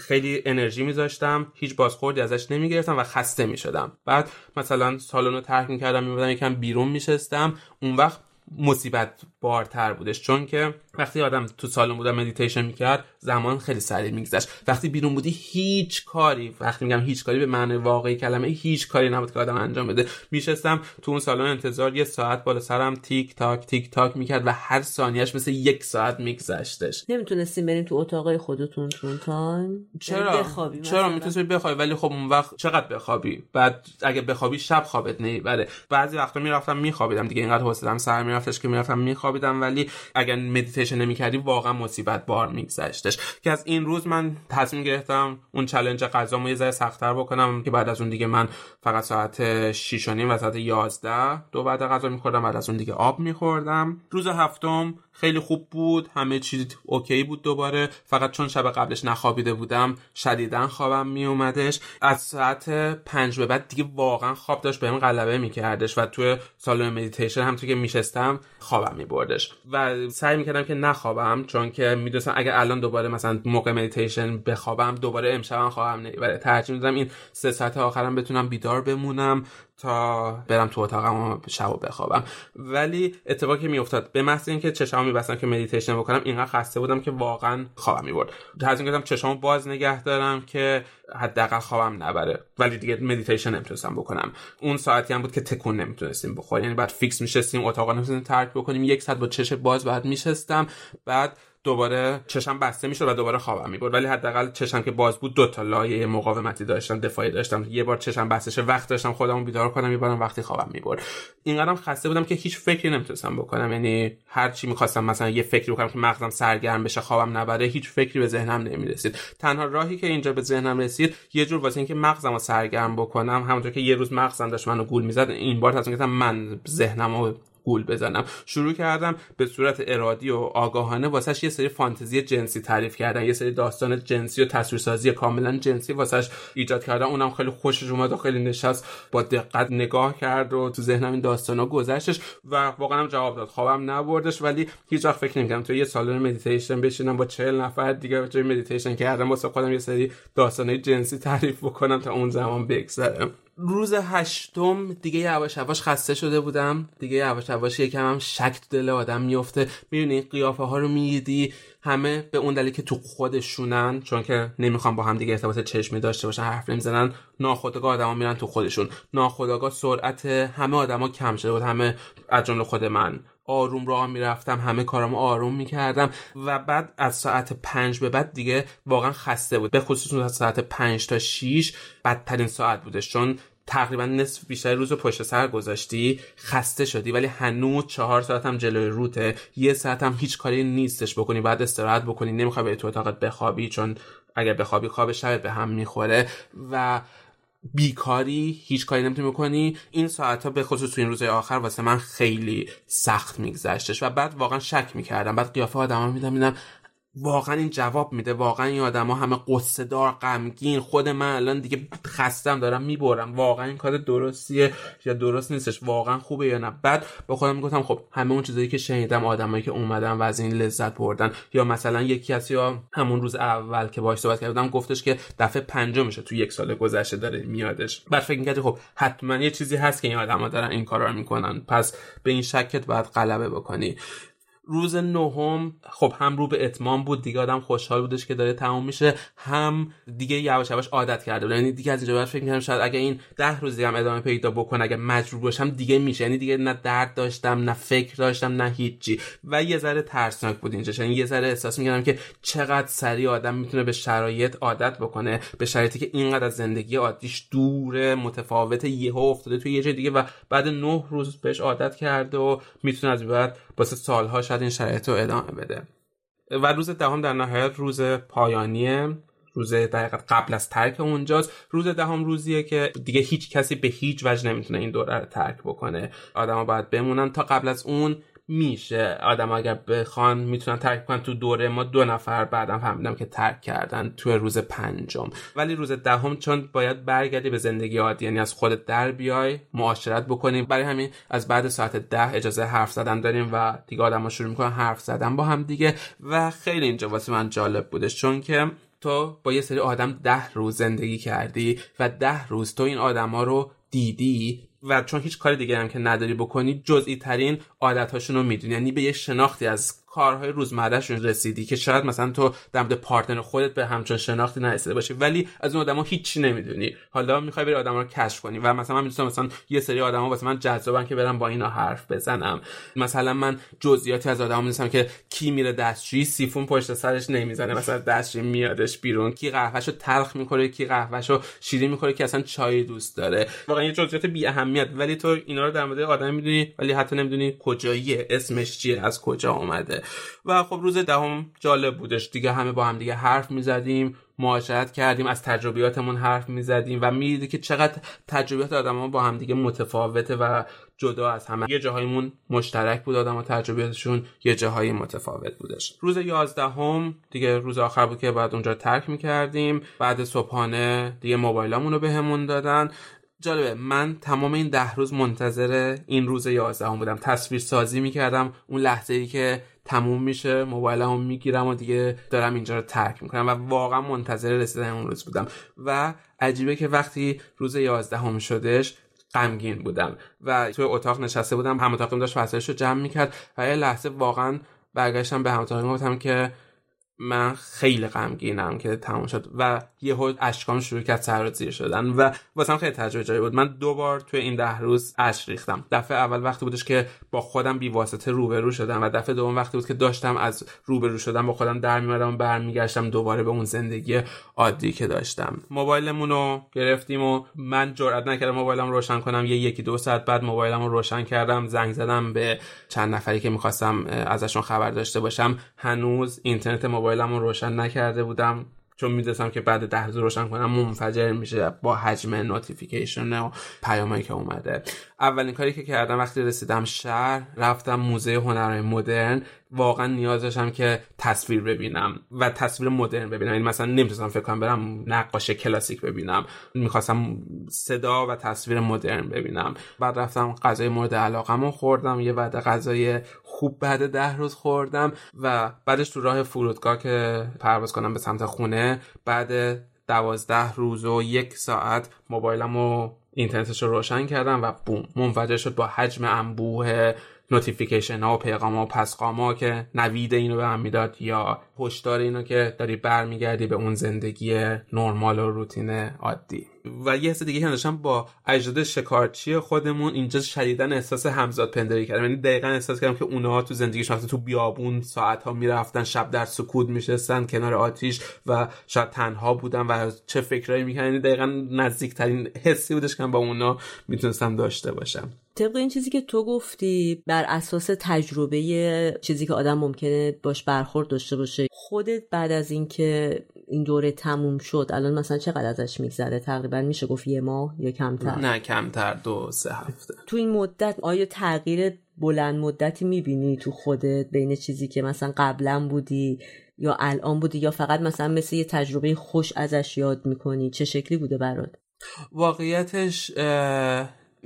خیلی انرژی میذاشتم هیچ بازخوردی ازش نمی‌گرفتم و خسته می‌شدم. بعد مثلا سالن رو ترک می‌کردم میومدم یکم بیرون میشستم اون وقت مصیبت بارتر بودش. چون که وقتی آدم تو سالن بودم مدیتیشن می‌کرد زمان خیلی سریع میگذشت. وقتی بیرون بودی هیچ کاری وقتی میگم هیچ کاری به معنی واقعی کلمه هیچ کاری نبود که آدم انجام بده. میشستم تو اون سالن انتظار یه ساعت بالا سرم تیک تاک تیک تاک می‌کرد و هر ثانیهش مثل یک ساعت میگذشتش. نمی‌تونستیم بریم تو اتاقای خودتون تو تایم؟ چرا؟ چرا؟ می‌تونستی بخوابی ولی خب اون وقت چقدر بخوابی؟ بعد اگه بخوابی شب خوابت نمی‌بره. بعضی وقتا می‌رفتم میخوابیدم دیگه اینقدر حوصله‌ام سر میرفتش که می‌رفتم میخوابیدم ولی اگر مدیتیشن نمی‌کردی واقعا مصیبت بار میگذشتش که از این روز من تصمیم گرفتم اون چلنج غذامو یه ذره سختتر بکنم که بعد از اون دیگه من فقط ساعت 6 و نیم و ساعت 11 دو بعد غذا میخوردم بعد از اون دیگه آب میخوردم. روز هفتم خیلی خوب بود همه چیز اوکی بود دوباره. فقط چون شب قبلش نخوابیده بودم شدیدا خوابم میومدش از ساعت پنج به بعد دیگه واقعا خواب داشت بهم غلبه میکردش و توی سالن مدیتیشن هم تو که میشستم خوابم میبردش. و سعی می‌کردم که نخوابم چون که می‌دونستم اگر الان دوباره مثلا موقع مدیتیشن بخوابم دوباره امشبم خوابم نمی‌بره ترجیح میدم این سه ساعت آخرم بتونم بیدار بمونم تا برم تو اتاقم و شب بخوابم. ولی اتفاقی میافتاد. به محض اینکه چشامو میبستم که مدیتیشن بکنم اینقدر خسته بودم که واقعا خوابم می‌برد. تصمیم گرفتم چشامو باز نگه دارم که حداقل خوابم نبره. ولی دیگه مدیتیشن نمی‌تونستم بکنم. اون ساعتی هم بود که تکون نمی‌تونستیم بخوریم. یعنی باید فیکس میشستیم اتاق نمی‌تونستیم ترک بکنیم. یک ساعت با چش باز باید میشستم. بعد دوباره چشم بسته می‌شد و دوباره خوابم می‌برد. ولی حداقل چشم که باز بود دو تا لایه مقاومتی داشتم دفاعی داشتم. یه بار چشم بسته شه وقت داشتم خودمو بیدار کنم یه بارم وقتی خوابم می‌برد. اینقدرم خسته بودم که هیچ فکری نمی‌تونستم بکنم. یعنی هر چی می‌خواستم مثلا یه فکری بکنم که مغزم سرگرم بشه خوابم نبره هیچ فکری به ذهنم نمی‌رسید. تنها راهی که اینجا به ذهنم رسید یه جور واسه اینکه مغزمو سرگرم بکنم. همونطور که یه روز مغزم داشت منو گول می‌زد این بار تصمیم گرفتم من ذهنمو گول بزنم. شروع کردم به صورت ارادی و آگاهانه واسش یه سری فانتزی جنسی تعریف کردن یه سری داستان جنسی و تصویرسازی کاملا جنسی واسش ایجاد کردن اونم خیلی خوشش اومد و خیلی نشست با دقت نگاه کرد و تو ذهنم این داستانا گذشتش و واقعا هم جواب داد. خوابم نبردش ولی هیچ وقت فکر نمی‌کردم تو یه سالن مدیتیشن بشینم با 40 نفر دیگه جای مدیتیشن کردم واسه خودم یه سری داستانای جنسی تعریف بکنم تا اون زمان بگذره. روز هشتم دیگه یواش یواش خسته شده بودم. دیگه یواش یواش یکم هم شک تو دل آدم میفته می‌دونی قیافه ها رو میدی همه به اون دلیل که تو خودشونن چون که نمی‌خوام با هم دیگه ارتباط چشمی داشته باشن حرف نمی‌زنن ناخودآگاه آدما میرن تو خودشون. ناخودآگاه سرعت همه آدما کم شده بود. همه از جمله خود من. آروم راه می‌رفتم همه کارامو آروم می‌کردم و بعد از ساعت پنج به بعد دیگه واقعا خسته بود. به خصوص از ساعت پنج تا شیش بدترین ساعت بودش چون تقریبا نصف بیشتر روز پشت سر گذاشتی خسته شدی. ولی هنوز چهار ساعت هم جلوی روته یه ساعت هم هیچ کاری نیستش بکنی بعد استراحت بکنی نمی‌خوای به تو اتاقت بخوابی چون اگر بخوابی خواب شبت به هم می‌خوره. و بیکاری هیچ کاری نمی‌تونی بکنی. این ساعت ها به خصوص تو این روزهای آخر واسه من خیلی سخت میگذشتش و بعد واقعا شک می‌کردم. بعد قیافه آدما میدم میدم واقعا این جواب میده. واقعا این آدما همه قصه دار غمگین. خود من الان دیگه خستم دارم می‌برم. واقعا این کار درستیه یا درست نیستش واقعا خوبه یا نه. بعد با خودم می‌گفتم خب همه اون چیزایی که شنیدم آدمایی که اومدن و از این لذت بردن یا مثلا یکی از یا همون روز اول که باهاش صحبت کردم گفتش که دفعه پنجمشه تو یک سال گذشته داره میادش. بعد فکر می‌کردی خب حتما یه چیزی هست که این آدما دارن این کارا رو می‌کنن. پس به این شکت باید غلبه بکنی. روز نهم خب هم رو به اتمام بود دیگه آدم خوشحال بودش که داره تموم میشه. هم دیگه یواش یواش عادت کرده بود. یعنی دیگه از اینجا بعد فکر می‌کردم شاید اگه این ده روزی هم ادامه پیدا بکنه اگه مجبور باشم دیگه میشه. یعنی دیگه نه درد داشتم نه فکر داشتم نه هیچی. و یه ذره ترسناک بود اینجا یعنی یه ذره احساس می‌کردم که چقدر سریع آدم می‌تونه به شرایط عادت بکنه به شرایطی که اینقدر از زندگی عادیش دور متفاوت یهو افتاده توی یه جای دیگه و بعد نه روز بهش عادت کرده و می‌تونه از بعد واسه سالها شاید این شرایط رو ادامه بده. و روز دهم در نهایت روز پایانیه. روز دقیقا قبل از ترک اونجاست. روز دهم روزیه که دیگه هیچ کسی به هیچ وجه نمی‌تونه این دوره رو ترک بکنه. آدما باید بمونن. تا قبل از اون میشه. آدم اگر بخوان می‌تونن ترک کنن تو دوره. ما دو نفر بعدم فهمیدم که ترک کردن تو روز پنجم. ولی روز دهم چون باید برگردی به زندگی عادی یعنی از خودت در بیای معاشرت بکنیم. برای همین از بعد ساعت ده اجازه حرف زدن داریم و دیگه آدم ها شروع می‌کنن حرف زدن با هم دیگه. و خیلی اینجا واسه من جالب بودش چون که تو با یه سری آدم ده روز زندگی کردی و ده روز تو این آدما رو دیدی و چون هیچ کار دیگه هم که نداری بکنی جزئی ترین عادتهاشون رو می‌دونی. یعنی به یه شناختی از کارهای روزمرهشون رسیدی که شاید مثلا تو در مورد پارتنر خودت به همچون شناختی نرسیده باشی ولی از اون آدما هیچی نمی‌دونی. حالا می‌خوای بری آدما رو کشف کنی و مثلا من می‌دونم مثلا یه سری آدما واسه من جذابن که برم با اینا حرف بزنم. مثلا من جزئیاتی از آدما می‌دونم که کی میره دستشویی سیفون پشت سرش نمی‌زنه. مثلا دستشویی میادش بیرون. کی قهوهشو تلخ می‌کنه کی قهوهشو شیرین می‌کنه که اصلا چای دوست داره. واقعا یه جزئیات بی اهمیت ولی تو اینا رو در مورد آدم می‌دونی ولی حتی نمی‌دونی کجاییه اسمش چیه از کجا اومده. و خب روز دهم جالب بودش. دیگه همه با هم دیگه حرف می‌زدیم معاشرت کردیم از تجربیاتمون حرف می‌زدیم و می‌دیدی که چقدر تجربیات آدم با هم دیگه متفاوته و جدا از همه. یه جاهایمون مشترک بود آدم تجربیاتشون یه جاهایی متفاوت بودش. روز یازدهم دیگه روز آخر بود که بعد اونجا ترک می‌کردیم. بعد صبحانه دیگه موبایلامون رو بهمون دادن. جالبه. من تمام این ده روز منتظر این روز یازدهم بودم. تصویر سازی می‌کردم. اون لحظه ای که تموم میشه موبایلمو می‌گیرم و دیگه دارم اینجا رو ترک می‌کنم و واقعا منتظر رسیدن اون روز بودم. و عجیبه که وقتی روز یازدهم شدش غمگین بودم و توی اتاق نشسته بودم. هم اتاقیم داشت وسایلش رو جمع می‌کرد و یه لحظه واقعا برگشتم به هم گفتم که من خیلی غمگینم که تموم شد و یهو اشکام شروع کرد سر زیر شدن و واسم خیلی تجربه جایی بود. من دو بار توی این ده روز اشک ریختم. دفعه اول وقتی بودش که با خودم بی واسطه روبرو شدم و دفعه دوم وقتی بود که داشتم از روبرو شدم با خودم در میمدم و برمیگشتم دوباره به اون زندگی عادی که داشتم. موبایلمون رو گرفتیم و من جرئت نکردم موبایلم روشن کنم. یه یکی دو ساعت بعد موبایلم رو روشن کردم. زنگ زدم به چند نفری که می‌خواستم ازشون خبر داشته باشم. هنوز اینترنت موبایلم رو روشن نکرده بودم چون می‌دونستم که بعد ده روز روشن کنم منفجر میشه با حجم نوتیفیکیشن و پیامایی که اومده. اولین کاری که کردم وقتی رسیدم شهر رفتم موزه هنرهای مدرن. واقعا نیاز داشتم که تصویر ببینم و تصویر مدرن ببینم. یعنی مثلا نمی‌تونستم فکر کنم برم نقاش کلاسیک ببینم. می‌خواستم صدا و تصویر مدرن ببینم. بعد رفتم غذای مورد علاقمو خوردم. یه بعد غذای خوب بعد ده روز خوردم و بعدش تو راه فرودگاه که پرواز کنم به سمت خونه بعد دوازده روز و یک ساعت موبایلم و اینترنتش رو روشن کردم و بوم. منفجر شد با حجم انبوه نوتیفیکیشن ها و پیغام ها و پسغام ها که نوید اینو به هم می‌داد یا هشدار اینو که داری برمیگردی به اون زندگی نرمال و روتین عادی. و یه حس دیگه هم با اجداد شکارچی خودمون اینجا شدیدن احساس همزاد پنداری کردم. یعنی دقیقا احساس کردم که اونها تو زندگیشون تو بیابون ساعت ها می‌رفتن شب در سکوت میشستن کنار آتیش و شاید تنها بودن و چه فکرایی می‌کردن. یعنی دقیقا نزدیکترین حسی بودش که با اونا می‌تونستم داشته باشم. طبق این چیزی که تو گفتی بر اساس تجربه چیزی که آدم ممکنه باش برخورد داشته باشه خودت بعد از اینکه این دوره تموم شد الان مثلا چقدر ازش میگذره؟ تقریبا میشه گفت یه ماه یا کمتر؟ نه کمتر دو سه هفته. تو این مدت آیا تغییر بلند مدتی می‌بینی تو خودت بین چیزی که مثلا قبلا بودی یا الان بودی یا فقط مثلا مثل یه تجربه خوش ازش یاد می‌کنی؟ چه شکلی بوده برات؟ واقعیتش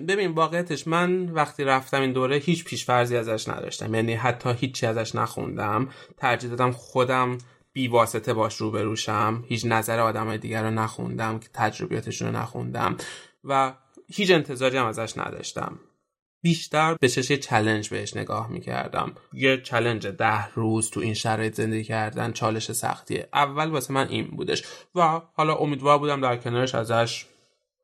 ببین واقعیتش من وقتی رفتم این دوره هیچ پیشفرزی ازش نداشتم. یعنی حتی هیچی ازش نخوندم. ترجیح دادم خودم بی واسطه باش روبروشم هیچ نظر آدم دیگر رو نخوندم که تجربیاتشون رو نخوندم. و هیچ انتظاری هم ازش نداشتم. بیشتر به چشه چلنج بهش نگاه می‌کردم. یه چلنج ده روز تو این شرایط زندگی کردن چالش سختیه اول واسه من این بودش. و حالا امیدوار بودم در کنارش ازش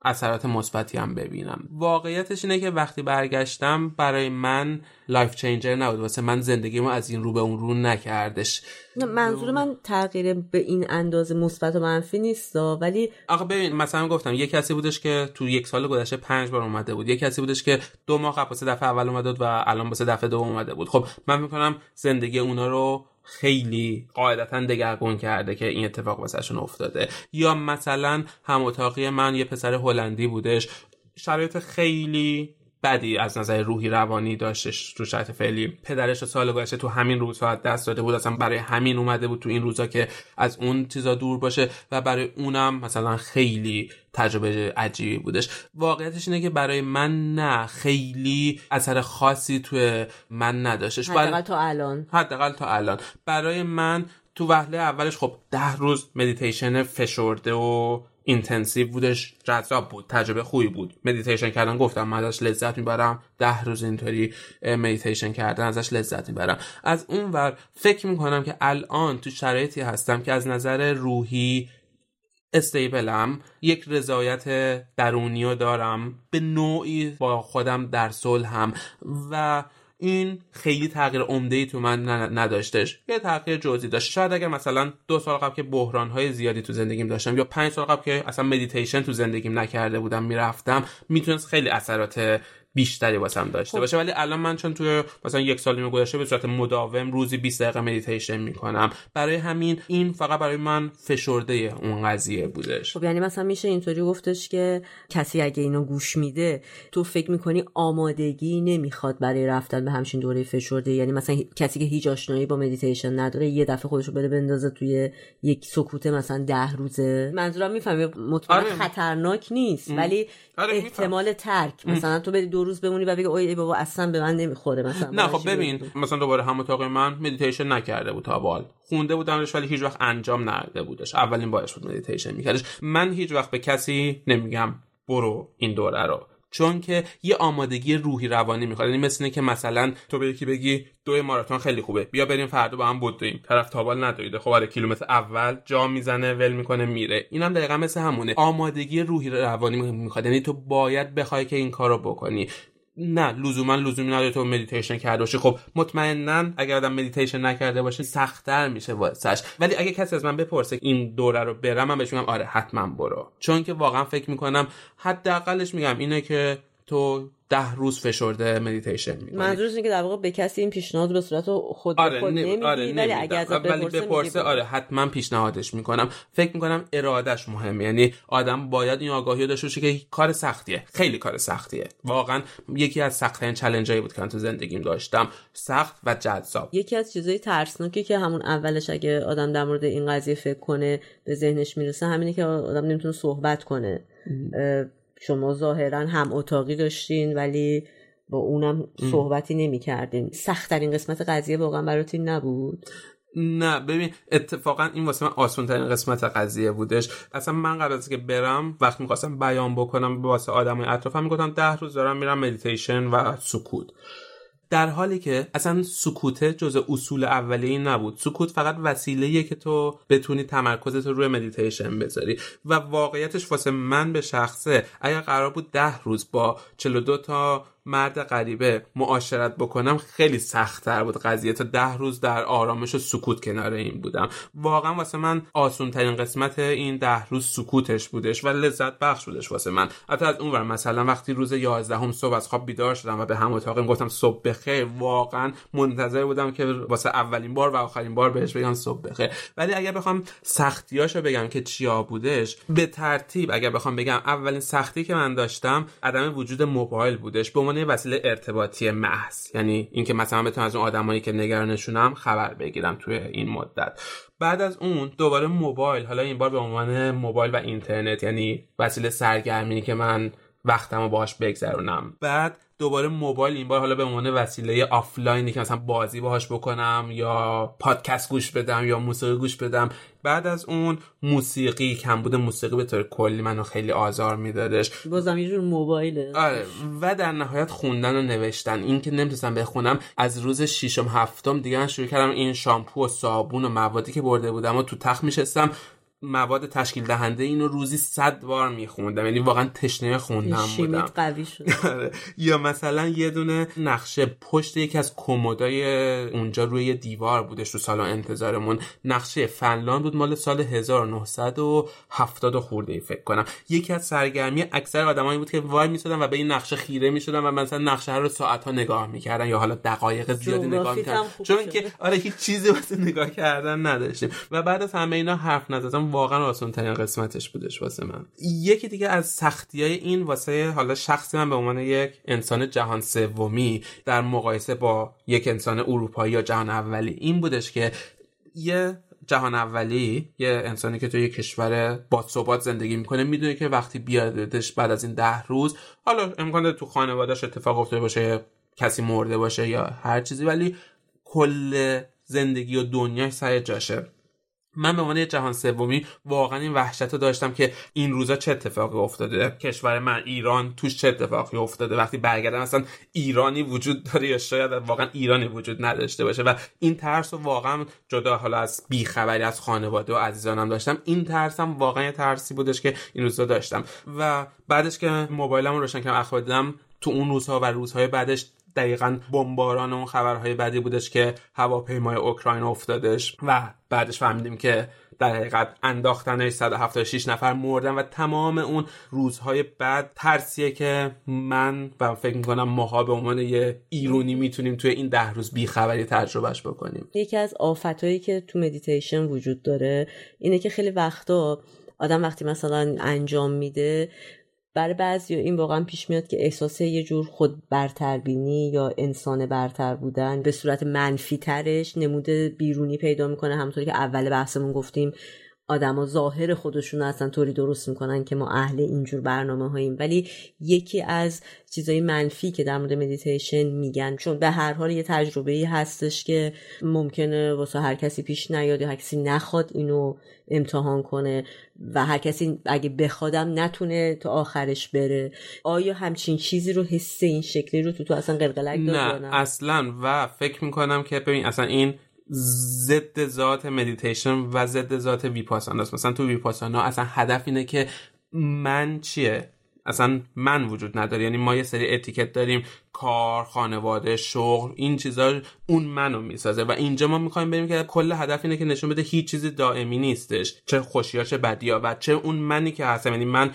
اثرات مثبتی هم ببینم. واقعیتش اینه که وقتی برگشتم برای من life changer نبود. واسه من زندگیمو از این رو به اون رو نکردش. منظور من تغییر به این اندازه مثبت و منفی نیست ولی آقا ببین مثلا گفتم یه کسی بودش که تو یک سال گذشته پنج بار اومده بود. یه کسی بودش که دو ماه قبل دفعه اول اومده بود و الان واسه دفعه دوم اومده بود. خب فکر می‌کنم زندگی اونا رو خیلی قاعدتا دگرگون کرده که این اتفاق واسهشون افتاده. یا مثلا هم اتاقی من یه پسر هلندی بودش. شرایط خیلی بدی از نظر روحی روانی داشتش تو شرط فعلی. پدرش سال گذشته تو همین روزها دست داده بود اصلا برای همین اومده بود تو این روزا که از اون چیزا دور باشه و برای اونم مثلا خیلی تجربه عجیبی بودش. واقعیتش اینه که برای من نه خیلی اثر خاصی تو من نداشتش. حداقل تا الان. حداقل تا الان. برای من تو وهله اولش خب ده روز مدیتیشن فشرده و intensive بودش جذاب بود تجربه خوبی بود. مدیتیشن کردن گفتم من ازش لذت می‌برم. ده روز اینطوری مدیتیشن کردن ازش لذت می‌برم. از اون ور فکر می‌کنم که الان تو شرایطی هستم که از نظر روحی stable م یک رضایت درونی دارم. به نوعی با خودم در صلحم و این خیلی تغییر عمده ای تو من نداشتش. یه تغییر جزئی داشت. شاید اگر مثلا دو سال قبل که بحران های زیادی تو زندگیم داشتم یا پنج سال قبل که اصلا مدیتیشن تو زندگیم نکرده بودم می‌رفتم می‌تونست خیلی اثرات بیشتری واسم داشته خب. باشه. ولی الان من چون توی مثلا یک سالی گذشته به صورت مداوم روزی 20 دقیقه مدیتیشن می‌کنم. برای همین این فقط برای من فشرده اون قضیه بودش. خب یعنی مثلا میشه اینطوری گفتش که کسی اگه اینو گوش میده تو فکر می‌کنی آمادگی نمی‌خواد برای رفتن به همچین دوره فشرده. یعنی مثلا کسی که هیچ آشنایی با مدیتیشن نداره یه دفعه خودشو بده بندازه توی یک سکوت مثلا ده روزه. منظورم می‌فهمی مطمئن آره. خطرناک نیست ولی آره احتمال ترک. مثلا تو بری دو روز بمونی و بگی اوه بابا اصلا به من نمی‌خوره مثلا نه خب ببین مثلا دوباره هم اتاق من مدیتیشن نکرده بود تا به حال خونده بودمش ولی هیچ وقت انجام نداده بودش. اولین بارش بود مدیتیشن میکردش. من هیچ وقت به کسی نمیگم برو این دوره رو. چون که یه آمادگی روحی روانی می‌خواد. یعنی مثل اینکه مثلا تو به یکی بگی دو ماراتون خیلی خوبه بیا بریم فردا با هم بدویم طرف تا به حال ندویده. خب آره کیلومتر اول جا می‌زنه ول می‌کنه میره. اینم دقیقا مثل همونه. آمادگی روحی روانی می‌خواد. یعنی تو باید بخوای که این کارو بکنی. نه لزوما لزومی نداره تو مدیتیشن کرده باشی. خب مطمئنا اگر آدم مدیتیشن نکرده باشه سختتر میشه واسش. ولی اگه کسی از من بپرسه این دوره رو برم من بهش میگم آره حتما برو. چون که واقعا فکر می‌کنم حداقلش میگم اینه که تو ده روز فشرده مدیتیشن می‌کنی. منظورش اینه که در واقع به کسی این پیشنهاد به صورت خود آره خود نمیدی آره ولی اگر ازت بپرسه, بپرسه آره حتما پیشنهادش می‌کنم. فکر می‌کنم ارادش مهمه. یعنی آدم باید این آگاهی داشته باشه که کار سختیه. خیلی کار سختیه. واقعا یکی از سختترین چالنجایی بود که من تو زندگیم داشتم. سخت و جذاب. یکی از چیزای ترسناکی که همون اولش اگه آدم در مورد این قضیه فکر کنه به ذهنش می‌رسه همینه که آدم نمی‌تونه صحبت کنه. شما ظاهرا هم اتاقی داشتین ولی با اونم صحبتی نمی کردین سختترین قسمت قضیه واقعا برات نبود؟ نه ببین اتفاقا این واسه من آسان ترین قسمت قضیه بودش. اصلا من قبل از که برم وقت می‌خواستم بیان بکنم واسه آدم اطرافم می‌گفتم ده روز دارم میرم مدیتیشن و سکوت. در حالی که اصلا سکوته جز اصول اولیه نبود. سکوت فقط وسیله که تو بتونی تمرکزت رو روی مدیتیشن بذاری. و واقعیتش واسه من به شخصه. اگر قرار بود ده روز با 42 تا مرد غریبه معاشرت بکنم خیلی سختتر بود قضیه. تا ده روز در آرامش و سکوت کنار این بودم. واقعا واسه من آسون ترین قسمت این ده روز سکوتش بودش و لذت بخش بودش واسه من. حتی از اونور مثلا وقتی روز یازدهم صبح از خواب بیدار شدم و به هم اتاقم گفتم صبح بخیر واقعا منتظر بودم که واسه اولین بار و آخرین بار بهش بگم صبح بخیر. ولی اگر بخوام سختیاشو بگم که چیا بودش به ترتیب اگر بخوام بگم اولین سختی که من داشتم عدم وجود موبایل بودش. به عنوان وسیله ارتباطی محض. یعنی اینکه مثلا بتونم از اون آدمایی که نگرانشونم خبر بگیرم توی این مدت. بعد از اون دوباره موبایل حالا این بار به عنوان موبایل و اینترنت یعنی وسیله سرگرمی که من وقتمو باهاش بگذرونم. بعد دوباره موبایل این بار حالا به عنوان وسیله آفلاینی که مثلا بازی باهاش بکنم یا پادکست گوش بدم یا موسیقی گوش بدم بعد از اون موسیقی کمبود موسیقی به طور کلی منو خیلی آزار میدادش. بازم یه جور موبایله. آره و در نهایت خوندن و نوشتن. این که نمی‌تونستم بخونم از روز ششم هفتم دیگه من شروع کردم این شامپو و صابون و موادی که برده بودم و تو تخت میشستم. مواد تشکیل دهنده اینو روزی صد بار میخوندم. یعنی واقعا تشنه خوندم بودم. قوی شد. آره. یا مثلا یه دونه نقشه پشت یکی از کمدای اونجا روی دیوار بودش تو سالن انتظارمون. نقشه فنلاند بود مال سال 1970 خورده ای فکر کنم. یکی از سرگرمی اکثر آدمایی بود که وای میسادن و به این نقشه خیره می‌شدن و مثلا نقشه رو ساعت ها نگاه می‌کردن یا حالا دقایق زیادی نگاه می‌کردن. چون که آره هیچ چیزی واسه نگاه کردن نداشتیم. و بعد از همه اینا حرف نزدم. واقعا آسان ترین قسمتش بودش واسه من. یکی دیگه از سختی های این واسه حالا شخصی من به عنوان یک انسان جهان سومی در مقایسه با یک انسان اروپایی یا جهان اولی این بودش که یه جهان اولی یه انسانی که توی یه کشور با ثبات زندگی می‌کنه می‌دونه که وقتی بیادش بعد از این ده روز حالا امکان تو خانوادهش اتفاق افتاده باشه کسی مرده باشه یا هر چیزی ولی کل زندگی و دنیاش سر جاشه. من به عنوان جهان سومی واقعا این وحشت رو داشتم که این روزا چه اتفاقی افتاده؟ کشور من ایران توش چه اتفاقی افتاده؟ وقتی برگردم اصلا ایرانی وجود داره یا شاید واقعا ایرانی وجود نداشته باشه. و این ترس رو واقعا جدا حالا از بیخبری از خانواده و عزیزانم داشتم. این ترسم واقعا ترسی بودش که این روزا داشتم. و بعدش که موبایلم رو روشن کردم اخبار دیدم تو اون روزها و روزهای بعدش دقیقا بمباران اون خبرهای بعدی بودش که هواپیمای اوکراین افتادش و بعدش فهمیدیم که در حقیقت انداختنش 176 نفر مردن و تمام اون روزهای بعد ترسیه که من و فکر می‌کنم ماها به عنوان یه ایرونی می‌تونیم توی این ده روز بیخبری تجربهش بکنیم. یکی از آفتهایی که تو مدیتیشن وجود داره اینه که خیلی وقتا آدم وقتی مثلا انجام میده برای بعضی این واقعا پیش میاد که احساس یه جور خود برتربینی یا انسان برتر بودن به صورت منفی ترش نمود بیرونی پیدا می‌کنه همونطوری که اول بحثمون گفتیم. آدما ظاهر خودشون رو اصلا طوری درست می‌کنن که ما اهل اینجور برنامه هاییم. ولی یکی از چیزای منفی که در مورد مدیتیشن میگن چون به هر حال یه تجربه ای هستش که ممکنه واسه هر کسی پیش نیاد یا هر کسی نخواد اینو امتحان کنه و هر کسی اگه بخوادم نتونه تا آخرش بره. آیا همچین چیزی رو حس این شکلی رو تو تو اصلا قلقلک نه؟ اصلا. و فکر می‌کنم که ببین اصلا این ضد ذات مدیتیشن و ضد ذات ویپاسانا است. مثلا تو ویپاسانا اصلا هدف اینه که من چیه؟ اصلا من وجود نداره. یعنی ما یه سری اتیکت داریم کار خانواده شغل این چیزا اون منو می‌سازه. و اینجا ما می‌خوایم بریم که کل هدف اینه که نشون بده هیچ چیزی دائمی نیستش. چه خوشیا چه بدیا و چه اون منی که هستم. یعنی من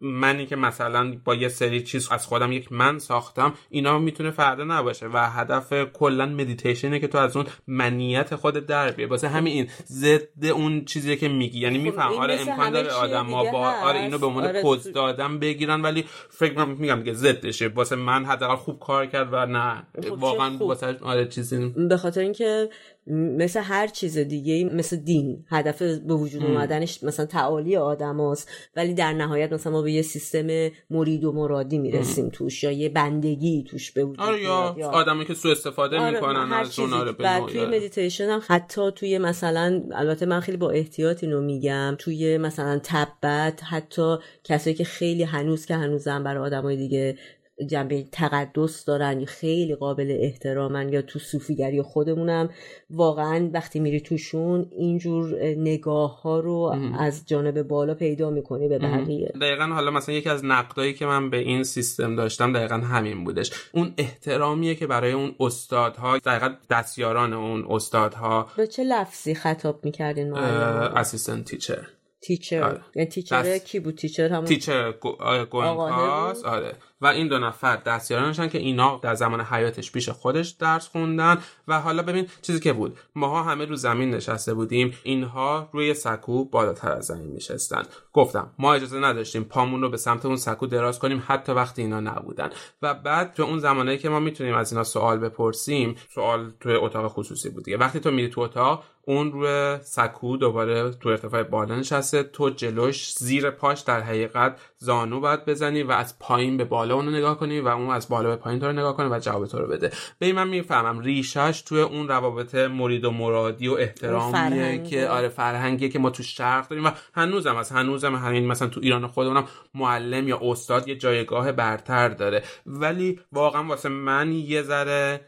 منی که مثلا با یه سری چیز از خودم یک من ساختم اینا می‌تونه فردا نباشه و هدف کلا مدیتیشنه که تو از اون منیت خود در بیای. واسه همین این ضد اون چیزی که میگی. یعنی خب میفهم. آره امکان داره آدم ما با آره اینو به عنوان آره پوز دادن بگیرن ولی فکر میگم دیگه ضدشه واسه من حداقل خوب کار کرد و نه. خب واقعا واسه آره چیزی به خاطر اینکه مثل هر چیز دیگه مثل دین. هدف به وجود اومدنش مثلا تعالی آدم هست ولی در نهایت مثلا ما به یه سیستم مرید و مرادی می‌رسیم ام. توش یا یه بندگی توش به وجود آره یا, یا آدمی که سوء استفاده آره می‌کنن از اون آره توی مدیتیشن هم حتی توی مثلا البته من خیلی با احتیاط اینو میگم. توی مثلا تبت حتی کسایی که خیلی هنوز که هنوزم برای آدمای دیگه جنبه تقدس دارن خیلی قابل احترامن یا تو صوفیگری خودمونم. واقعا وقتی میری توشون اینجور نگاه ها رو از جانب بالا پیدا می‌کنی به بقیه. دقیقا حالا مثلا یکی از نقدایی که من به این سیستم داشتم دقیقا همین بودش. اون احترامیه که برای اون استادها دقیقا دستیاران اون استادها. به چه لفظی خطاب می‌کردین اسیستنت تیچر teacher. آره. یعنی teacher کی بود؟ teacher همون teacher گوئنکاس آره. و این دو نفر دستیارانشن که اینا در زمان حیاتش پیش خودش درس خوندن. و حالا ببین چیزی که بود. ماها همه رو زمین نشسته بودیم. اینها روی سکو بالاتر از زمین میشستن گفتم ما اجازه نداشتیم پامون رو به سمت اون سکو دراز کنیم. حتی وقتی اینا نبودن. و بعد تو اون زمانه که ما می‌تونیم از اینا سوال بپرسیم سوال توی اتاق خصوصی بود دیگه. وقتی تو میری تو اتاق اون روی سکو دوباره تو ارتفاع بالا نشسته. تو جلوش زیر پاش در حقیقت زانو باید بزنی و از پایین به بالا اونو نگاه کنی و اون از بالا به پایین تو رو نگاه کنه و جواب تو رو بده. به من می‌فهمم ریشش توی اون روابط مرید و مرادی و احترامیه که آره فرهنگیه که ما تو شرق داریم و هنوزم از هنوزم همین مثلا تو ایران خودمونم معلم یا استاد یه جایگاه برتر داره. ولی واقعا واسه من یه ذره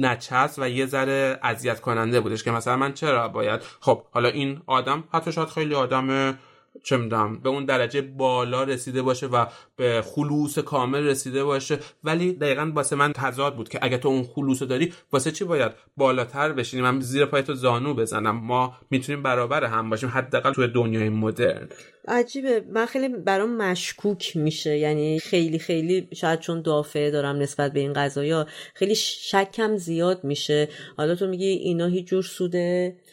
نچست و یه ذره اذیت کننده بودش که مثلا من چرا باید خب حالا این آدم حتی شاید خیلی آدم چه می‌دونم به اون درجه بالا رسیده باشه و به خلوص کامل رسیده باشه. ولی دقیقا واسه من تضاد بود که اگه تو اون خلوص داری واسه چی باید بالاتر بشینیم؟ من زیر پای تو زانو بزنم. ما می‌تونیم برابر هم باشیم حداقل توی دنیای مدرن. عجیبه. من خیلی برام مشکوک میشه. یعنی خیلی خیلی شاید چون دافعه دارم نسبت به این قضايا خیلی شکم زیاد میشه. حالا تو میگی اینا هیچ جور سود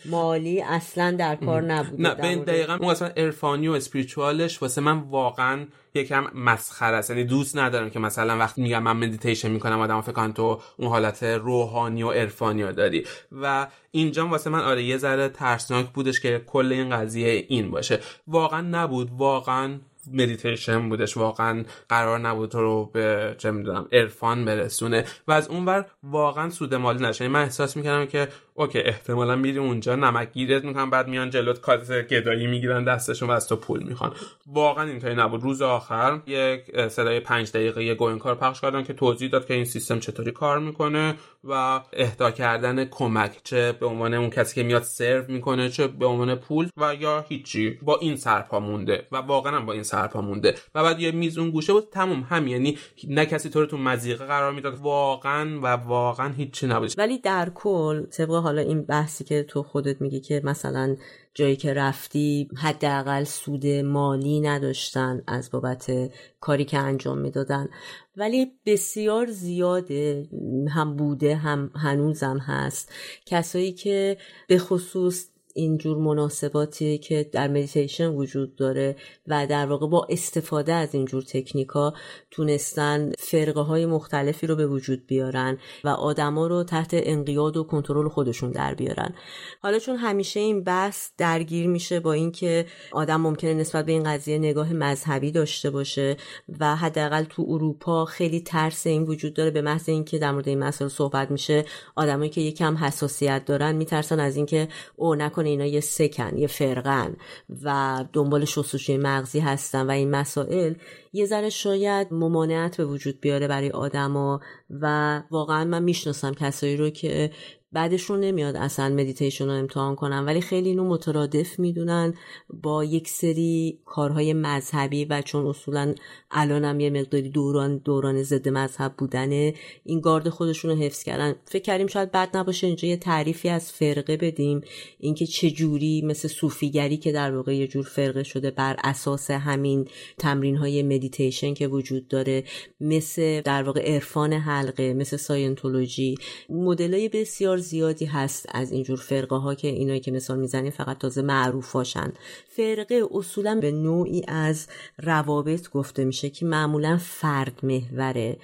مالی اصلا در کار نبوده نه به دقیقا اون اصلا عرفانی و spiritual ش واسه من واقعا یکم مسخره است. یعنی دوست ندارم که مثلا وقتی میگم من مدیتیشن می‌کنم آدم فکر تو اون حالت روحانی و عرفانی داری. و اینجا واسه من آره یه ذره ترسناک بودش که کل این قضیه این باشه. واقعا نبود. واقعا مدیتیشن بودش. واقعا قرار نبود رو به چه می‌دونم عرفان برسونه. و از اونور واقعا سود مالی نشه یعنی من احساس می‌کردم که اوکی احتمالا میری اونجا نمک گیرت می‌کنن بعد میان جلوت کارت گدایی می‌گیرن دستشون و از تو پول می‌خوان. واقعا اینطوری نبود. روز آخر یک صدای پنج دقیقه یه کار پخش کردن که توضیح داد که این سیستم چطوری کار می‌کنه و اهدا کردن کمک چه به عنوان اون کسی که میاد سرو می‌کنه چه به عنوان پول و یا هیچی. با این سرپا مونده و واقعا با این سرپا مونده. و بعد یه میز اون گوشه بود. تموم هم یعنی نه کسی تو رو تو مزیقه قرار می‌داد. واقعا و واقعا هیچی نبود. ولی در کل طبق حالا این بحثی که تو خودت میگی که مثلا جایی که رفتی حداقل سود مالی نداشتن از بابت کاری که انجام می‌دادن. ولی بسیار زیاده هم بوده هم هنوزم هست. کسایی که به خصوص اینجور مناسباتی که در مدیتیشن وجود داره و در واقع با استفاده از اینجور تکنیکا تونستن فرقه های مختلفی رو به وجود بیارن و آدما رو تحت انقیاد و کنترل خودشون در بیارن. حالا چون همیشه این بحث درگیر میشه با اینکه آدم ممکنه نسبت به این قضیه نگاه مذهبی داشته باشه و حداقل تو اروپا خیلی ترس این وجود داره به محض اینکه در مورد این مسئله صحبت میشه آدمایی که یکم حساسیت دارن میترسن از اینکه او نکنه اینا یه سکن یه فرقن و دنبال شستشوی مغزی هستن و این مسائل یه ذره شاید ممانعت به وجود بیاره برای آدما و واقعا من می‌شناسم کسایی رو که بعدشون نمیاد اصلا مدیتیشن رو امتحان کنن ولی خیلی اینو مترادف می‌دونن با یک سری کارهای مذهبی و چون اصولا الانم یه مقداری دوران دوران ضد مذهب بودنه این گارد خودشون رو حفظ کردن. فکر کردیم شاید بد نباشه اینجا یه تعریفی از فرقه بدیم اینکه چه جوری مثل صوفیگری که در واقع یه جور فرقه شده بر اساس همین تمرین های مدیتیشن که وجود داره مثل در واقع عرفان حلقه مثل ساینتولوژی مدلای بسیار زیادی هست از اینجور فرقه ها که اینایی که مثال می‌زنیم فقط تازه معروف باشن فرقه اصولا به نوعی از روابط گفته میشه که معمولا فرد محوره.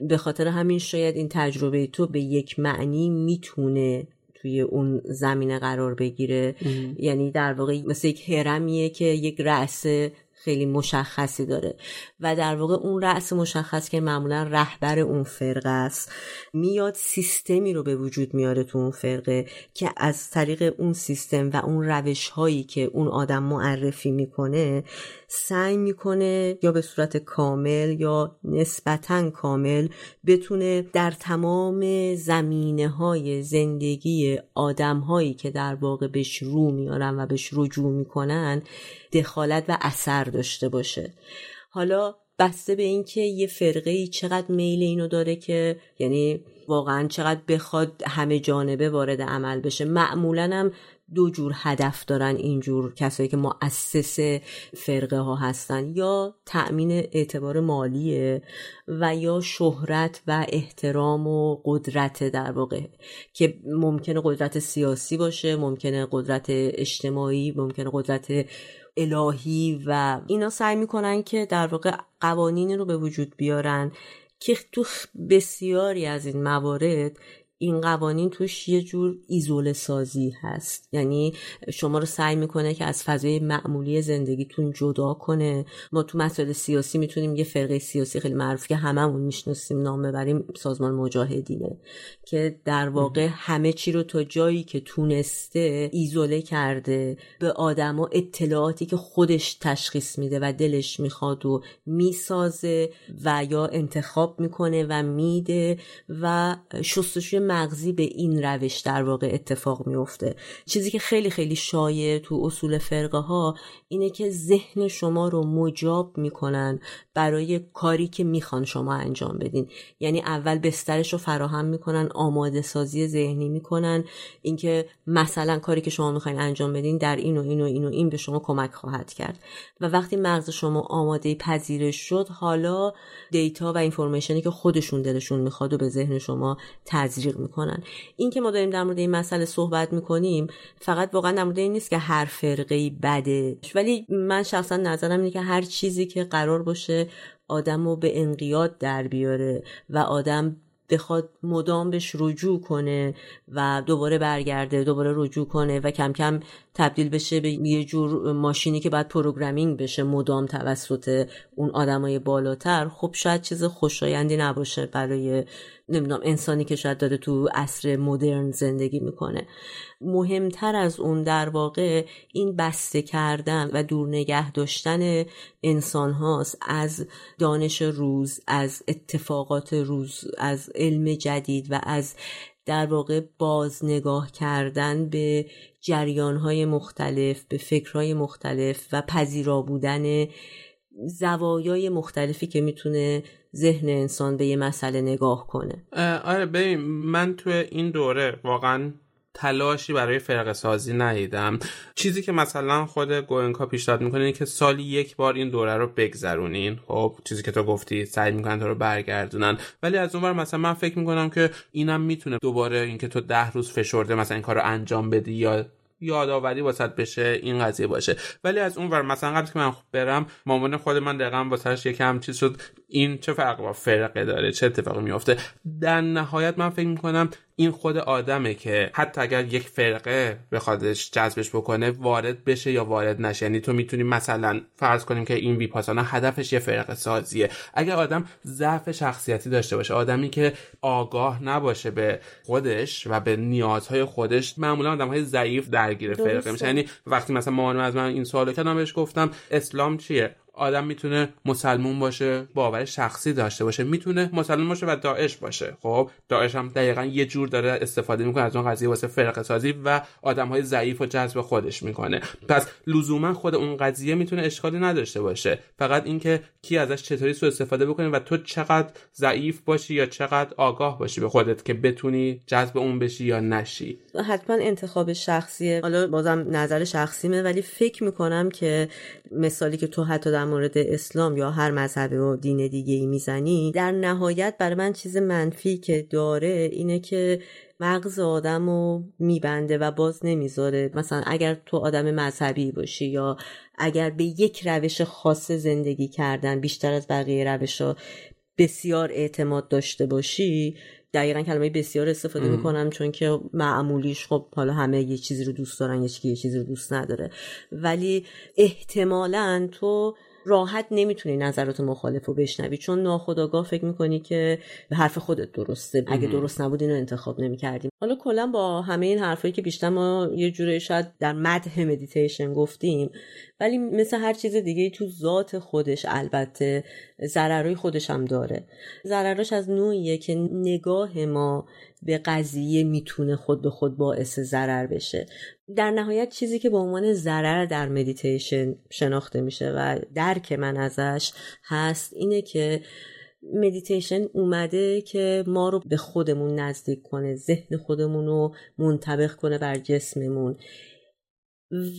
به خاطر همین شاید این تجربه تو به یک معنی می‌تونه توی اون زمینه قرار بگیره. یعنی در واقع مثل یک هرمیه که یک رأس خیلی مشخصی داره. و در واقع اون رأس مشخص که معمولا رهبر اون فرقه است میاد سیستمی رو به وجود میاره تو اون فرقه که از طریق اون سیستم و اون روش هایی که اون آدم معرفی می‌کنه سعی می‌کنه یا به صورت کامل یا نسبتا کامل بتونه در تمام زمینه های زندگی آدم هایی که در واقع بهش رو میارن و بهش رجوع می‌کنن دخالت و اثر داشته باشه. حالا بسته به اینکه یه فرقه ای چقدر میل اینو داره که یعنی واقعا چقدر بخواد همه جانبه وارد عمل بشه. معمولا هم دو جور هدف دارن اینجور کسایی که مؤسس فرقه ها هستن یا تأمین اعتبار مالیه و یا شهرت و احترام و قدرت در واقع که ممکنه قدرت سیاسی باشه ممکنه قدرت اجتماعی ممکنه قدرت الهی و اینا سعی می‌کنن که در واقع قوانینی رو به وجود بیارن که تو بسیاری از این موارد این قوانین توش یه جور ایزوله سازی هست. یعنی شما رو سعی می‌کنه که از فضای معمولی زندگیتون جدا کنه. ما تو مسائل سیاسی می‌تونیم یه فرقه سیاسی خیلی معروف که هممون می‌شناسیم نام ببریم سازمان مجاهدینه. که در واقع همه چی رو تا جایی که تونسته ایزوله کرده به آدما اطلاعاتی که خودش تشخیص میده و دلش می‌خواد و می‌سازه و یا انتخاب می‌کنه و میده و شستشوی مغزی به این روش در واقع اتفاق میفته چیزی که خیلی خیلی شایع تو اصول فرقه ها اینه که ذهن شما رو مجاب می‌کنن برای کاری که می‌خوان شما انجام بدین. یعنی اول بسترش رو فراهم می‌کنن آماده سازی ذهنی می‌کنن. اینکه مثلا کاری که شما می‌خواین انجام بدین در این و این و این و این به شما کمک خواهد کرد. و وقتی مغز شما آماده پذیرش شد حالا دیتا و اینفورمیشنی که خودشون دلشون می‌خواد و به ذهن شما تزریق می‌کنن. این که ما داریم در مورد این مسئله صحبت می‌کنیم فقط واقعا در مورد این نیست که هر فرقه بده. ولی من شخصا نظرم اینه که هر چیزی که قرار باشه آدم رو به انقیاد در بیاره و آدم بخواد مدام بهش رجوع کنه و دوباره برگرده دوباره رجوع کنه و کم کم تبدیل بشه به یه جور ماشینی که باید پروگرامینگ بشه مدام توسط اون آدمای بالاتر. خب شاید چیز خوشایندی نباشه برای نمی‌دونم انسانی که شاید داره تو عصر مدرن زندگی می‌کنه. مهمتر از اون در واقع این بسته کردن و دور نگه داشتن انسان هاست از دانش روز از اتفاقات روز از علم جدید و از در واقع باز نگاه کردن به جریان های مختلف به فکرهای مختلف و پذیرا بودن زوایای مختلفی که می‌تونه ذهن انسان به یه مسئله نگاه کنه. آره ببین من تو این دوره واقعا تلاشی برای فرق سازی ندیدم. چیزی که مثلا خود گوینکا پیشنهاد می‌کنه اینه که سالی یک بار این دوره رو بگذرونین. خب چیزی که تو گفتی سعی می‌کنن تو رو برگردونن. ولی از اونور مثلا من فکر می‌کنم که اینم می‌تونه دوباره اینکه تو ده روز فشرده مثلا این کار رو انجام بدی یا یادآوری واسط بشه این قضیه باشه. ولی از اون ور مثلا قبل که من برم مامان خود من دقیقا واسهش یکم چیز شد. این چه فرق با فرقه داره چه اتفاقی میافته؟ در نهایت من فکر می‌کنم این خود آدمه که حتی اگر یک فرقه بخوادش جذبش بکنه وارد بشه یا وارد نشه. یعنی تو می‌تونی مثلا فرض کنیم که این ویپاسانا هدفش یه فرقه سازیه. اگر آدم ضعف شخصیتی داشته باشه آدمی که آگاه نباشه به خودش و به نیازهای خودش معمولا آدم های ضعیف درگیر فرقه میشه یعنی وقتی مثلا مامانم از من این سوالو کردم بهش گفتم اسلام چیه؟ آدم می‌تونه مسلمون باشه باور شخصی داشته باشه می‌تونه مسلمون باشه و داعش باشه. خب داعش هم دقیقا یه جور داره استفاده می‌کنه از اون قضیه واسه فرقه سازی و آدم های ضعیف و جذب خودش می‌کنه. پس لزوما خود اون قضیه می‌تونه اشکالی نداشته باشه. فقط اینکه کی ازش چطوری سو استفاده بکنه و تو چقدر ضعیف باشی یا چقدر آگاه باشی به خودت که بتونی جذب اون بشی یا نشی. حتما انتخاب شخصیه. حالا بازم نظر شخصیمه ولی فکر می‌کنم که مثالی که تو حتی مورد اسلام یا هر مذهب و دین دیگه ای می‌زنی در نهایت برای من چیز منفی که داره اینه که مغز آدم رو میبنده و باز نمی‌ذاره. مثلا اگر تو آدم مذهبی باشی یا اگر به یک روش خاص زندگی کردن بیشتر از بقیه روش ها بسیار اعتماد داشته باشی دقیقا کلمه بسیار استفاده می‌کنم چون که معمولیش خب حالا همه یه چیزی رو دوست دارن یه چیزی رو دوست نداره. ولی احتمالا تو راحت نمی‌تونی نظرات مخالف رو بشنوی. چون ناخداگاه فکر می‌کنی که به حرف خودت درسته. اگه درست نبود اینو انتخاب نمی‌کردیم. حالا کلا با همه این حرفایی که بیشتر ما یه جوری شاید در مدح مدیتیشن گفتیم ولی مثل هر چیز دیگه تو ذات خودش البته ضررهای خودش هم داره. ضرراش از نوعیه که نگاه ما به قضیه می‌تونه خود به خود باعث ضرر بشه. در نهایت چیزی که به عنوان ضرر در مدیتیشن شناخته میشه و درک من ازش هست اینه که مدیتیشن اومده که ما رو به خودمون نزدیک کنه ذهن خودمون رو منطبق کنه بر جسممون.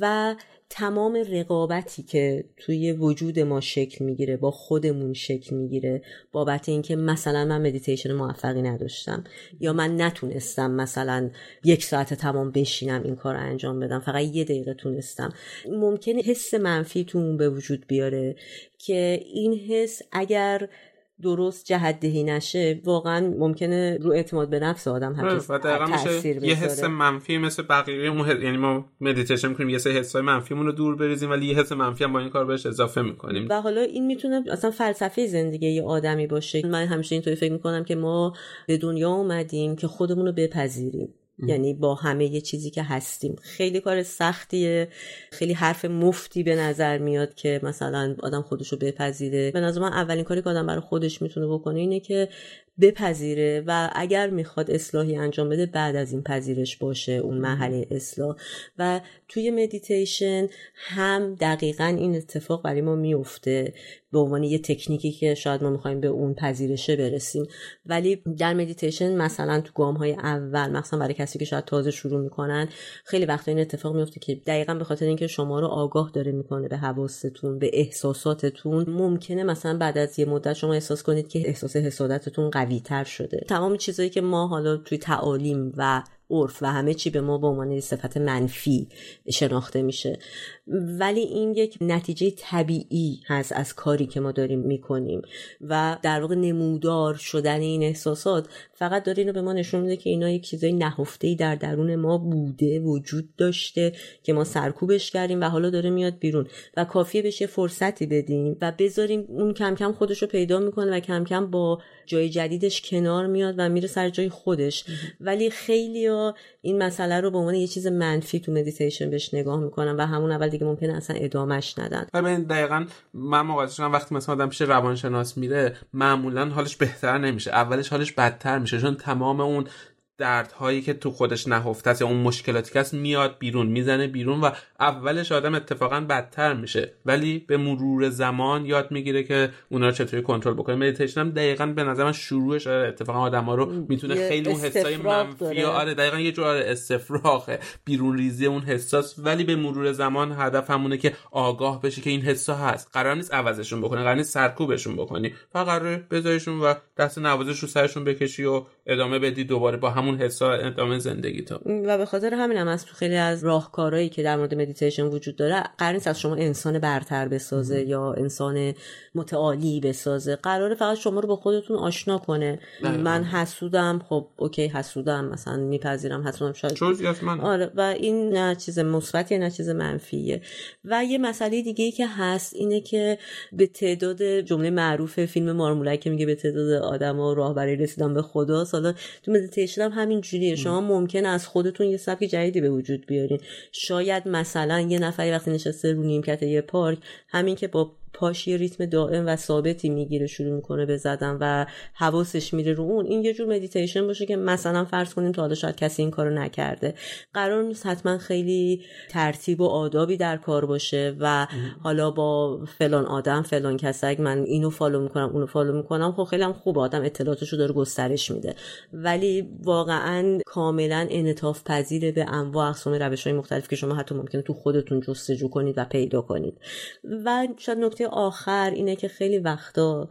و تمام رقابتی که توی وجود ما شکل می‌گیره با خودمون شکل می‌گیره بابت اینکه مثلا من مدیتیشن موفقی نداشتم یا من نتونستم مثلا یک ساعت تمام بشینم این کار رو انجام بدم فقط یه دقیقه تونستم. ممکنه حس منفی تو اون به وجود بیاره که این حس اگر درست جهت دهی نشه واقعا ممکنه رو اعتماد به نفس آدم و دقیقا میشه یه حس منفی مثل بقیه حس... یعنی ما مدیتیشن می‌کنیم یه سری حسای منفیمون رو دور بریزیم ولی یه حس منفی هم با این کار بهش اضافه می‌کنیم. و حالا این می‌تونه اصلا فلسفه زندگی یه آدمی باشه. من همیشه اینطوری فکر می‌کنم که ما به دنیا اومدیم که خودمون رو بپذیریم. یعنی با همه یه چیزی که هستیم. خیلی کار سختیه. خیلی حرف مفتی به نظر میاد که مثلا آدم خودشو بپذیره. به نظر من اولین کاری که آدم برای خودش می‌تونه بکنه اینه که بپذیره و اگر می‌خواد اصلاحی انجام بده بعد از این پذیرش باشه اون محله اصلاح. و توی مدیتیشن هم دقیقا این اتفاق برای ما میفته. به عنوان یه تکنیکی که شاید ما می‌خوایم به اون پذیرشه برسیم. ولی در مدیتیشن مثلا تو گام های اول مثلا برای کسی که شاید تازه شروع می‌کنن خیلی وقتا این اتفاق میفته که دقیقا به خاطر اینکه شما رو آگاه داره می‌کنه به حواستون به احساساتتون ممکنه مثلا بعد از یه مدت شما احساس کنید که احساس حسادتتون قوی تر شده. تمام چیزایی که ما حالا توی تعالیم و عرف و همه چی به ما به عنوان صفت منفی شناخته میشه. ولی این یک نتیجه طبیعی هست از کاری که ما داریم می‌کنیم و در واقع نمودار شدن این احساسات فقط داره اینو به ما نشون میده که اینا یک چیزای نهفته در درون ما بوده وجود داشته که ما سرکوبش کردیم و حالا داره میاد بیرون و کافیه بهش یه فرصتی بدیم و بذاریم اون کم کم خودش رو پیدا می‌کنه و کم کم با جای جدیدش کنار میاد و میره سر جای خودش. ولی خیلی این مسئله رو به عنوان یه چیز منفی تو مدیتیشن بهش نگاه می‌کنن و همون اول دیگه ممکنه اصلا ادامش ندن. ببین دقیقا من مقایسه وقتی مثلا آدم پیش روانشناس میره معمولا حالش بهتر نمیشه. اولش حالش بدتر میشه چون تمام اون دردهایی که تو خودش نهفته است یا اون مشکلاتی که هست میاد بیرون می‌زنه بیرون و اولش آدم اتفاقا بدتر میشه. ولی به مرور زمان یاد می‌گیره که اونا رو چطوری کنترل بکنه. مدیتیشن هم دقیقا به نظر من شروعش آره اتفاقا آدما رو می‌تونه خیلی اون حسای منفی آره دقیقا یه جور استفراغه. بیرون ریزی اون احساس ولی به مرور زمان هدف همونه که آگاه بشه که این حسا هست. قرار نیست عوضشون بکنه قرار نیست سرکوبشون بکنی. فقط قرار بذاریشون و دست نوازش رو سرشون بکشی و ادامه بدی دوباره با همون حسا ادامه زندگی تو. و به خاطر همین هم از تو خیلی از راهکارهایی که در مورد مدیتیشن وجود داره قرار نیست از شما انسان برتر بسازه یا انسان متعالی بسازه. قراره فقط شما رو با خودتون آشنا کنه. من حسودم خب okay حسودم مثلا میپذیرم حسودم شاید. من آره و این نه چیز مثبتیه نه چیز منفیه. و یه مسئله دیگه ای که هست اینه که به تعداد جمله معروف فیلم مارمولک که میگه به تعداد آدما راه برای رسیدن به خدا حالا تو مدیتیشن هم همین جوریه شما ممکن از خودتون یه سبک جدیدی به وجود بیارین. شاید مثلا یه نفری وقتی نشسته رو نیمکت یه پارک همین که با پاش یه ریتم دائم و ثابتی می‌گیره شروع می‌کنه به زدن و حواسش میره رو اون. این یه جور مدیتیشن باشه که مثلا فرض کنیم تا حالا شاید کسی این کارو نکرده. قرار نیست حتما خیلی ترتیب و آدابی در کار باشه و حالا با فلان آدم فلان کسی اگه من اینو follow می‌کنم اونو follow می‌کنم. خب خیلی هم خوب آدم اطلاعاتشو داره گسترش میده. ولی واقعا کاملا انعطاف پذیر به انواع اقسام روش های مختلف که شما حتی ممکنه تو خودتون جستجو کنید و پیدا کنید. و شاید نکته آخر اینه که خیلی وقتا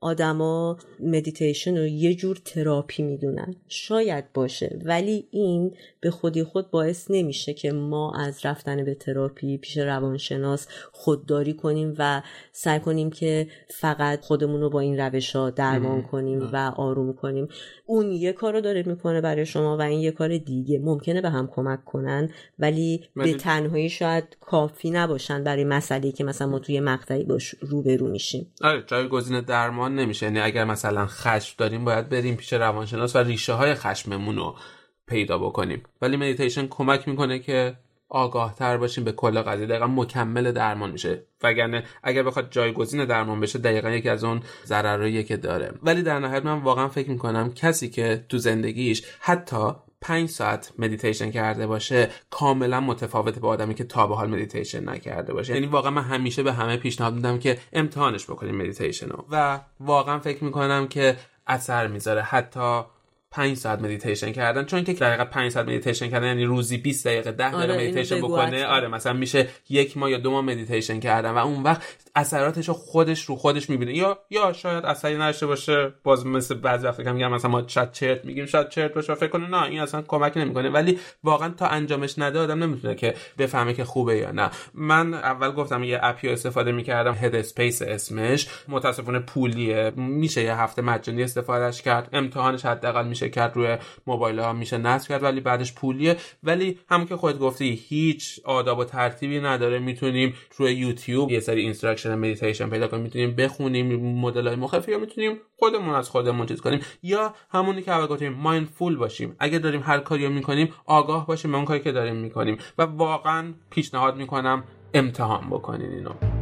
آدما مدیتیشن رو یه جور تراپی می‌دونن. شاید باشه ولی این به خودی خود باعث نمیشه که ما از رفتن به تراپی پیش روانشناس خودداری کنیم و سعی کنیم که فقط خودمون رو با این روش ها درمان کنیم و آروم کنیم. اون یه کار رو داره می‌کنه برای شما و این یه کار دیگه. ممکنه به هم کمک کنن ولی به تنهایی شاید کافی نباشن برای مسئله که مثلا ما توی مقطعی باش روبرو میشیم. آره جایگزین درمان نمیشه. یعنی اگر مثلا خشم داریم باید بریم پیش روانشناس و ریشه های خشممون رو پیدا بکنیم. ولی مدیتیشن کمک می‌کنه که آگاه تر باشیم به کل قضیه دقیقا مکمل درمان میشه. وگرنه اگر بخواد جایگزین درمان بشه دقیقا یکی از اون ضررهایی که داره. ولی در نهایت من واقعا فکر می‌کنم کسی که تو زندگیش حتی پنج ساعت مدیتیشن کرده باشه کاملا متفاوت با آدمی که تا به حال مدیتیشن نکرده باشه. یعنی واقعا من همیشه به همه پیشنهاد میدم که امتحانش بکنیم مدیتیشن رو. و واقعا فکر می‌کنم که اثر می‌ذاره حتی 5 ساعت مدیتیشن کردن چون که دقیقا 5 ساعت مدیتیشن کردن یعنی روزی 20 دقیقه 10 دقیقه آره، مدیتیشن بکنه. آره مثلا میشه یک ماه یا دو ماه مدیتیشن کردن و اون وقت اثراتش رو خودش رو خودش می‌بینه. یا یا شاید اثری نداشته باشه باز مثل بعضی وقتا که میگم مثلا ما شاید چرت میگیم شاید چرت باشه فکر کنه نه این اصلا کمک نمی‌کنه. ولی واقعا تا انجامش نده آدم نمی‌تونه که بفهمه که خوبه یا نه. من اول گفتم یه app ی استفاده می‌کردم Headspace اسمش. متاسفانه پولیه. میشه یه هفته مجانی استفادهش کرد. امتحانش حداقل میشه کرد روی موبایل ها میشه نصب کرد ولی بعدش پولیه. ولی همون که خودت گفتی هیچ آداب و ترتیبی نداره. می‌تونیم روی یوتیوب یه سری instruction مدیتیشن پیدا کنیم می‌تونیم بخونیم مدل های مختلف یا می‌تونیم خودمون از خودمون چیز کنیم یا همونی که اول گفتیم mindful باشیم. اگه داریم هر کاری می‌کنیم آگاه باشیم به اون کاری که داریم می‌کنیم و واقعا پیشنهاد می‌کنم امتحان بکنین اینو.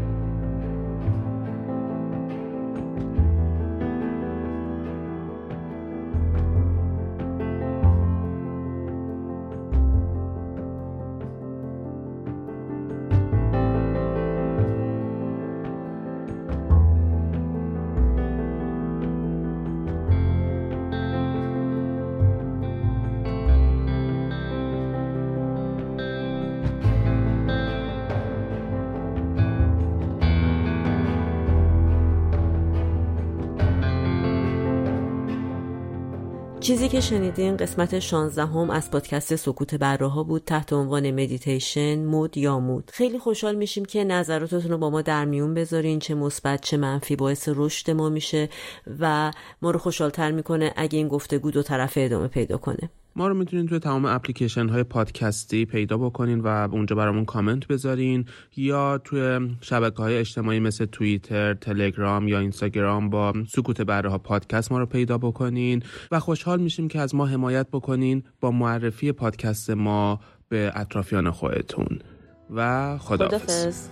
شنیدین قسمت 16 هم از پادکست سکوت بره‌ها بود تحت عنوان مدیتیشن مُد یا مود خیلی خوشحال میشیم که نظراتتون رو با ما در میون بذارین چه مثبت چه منفی باعث رشد ما میشه و ما رو خوشحالتر می‌کنه اگه این گفتگو دو طرفه ادامه پیدا کنه. ما رو می‌تونین توی تمام اپلیکیشن های پادکستی پیدا بکنین و اونجا برامون کامنت بذارین یا توی شبکه های اجتماعی مثل توییتر، تلگرام یا اینستاگرام با سکوت بره ها پادکست ما رو پیدا بکنین و خوشحال میشیم که از ما حمایت بکنین با معرفی پادکست ما به اطرافیان خودتون. و خداحافظ.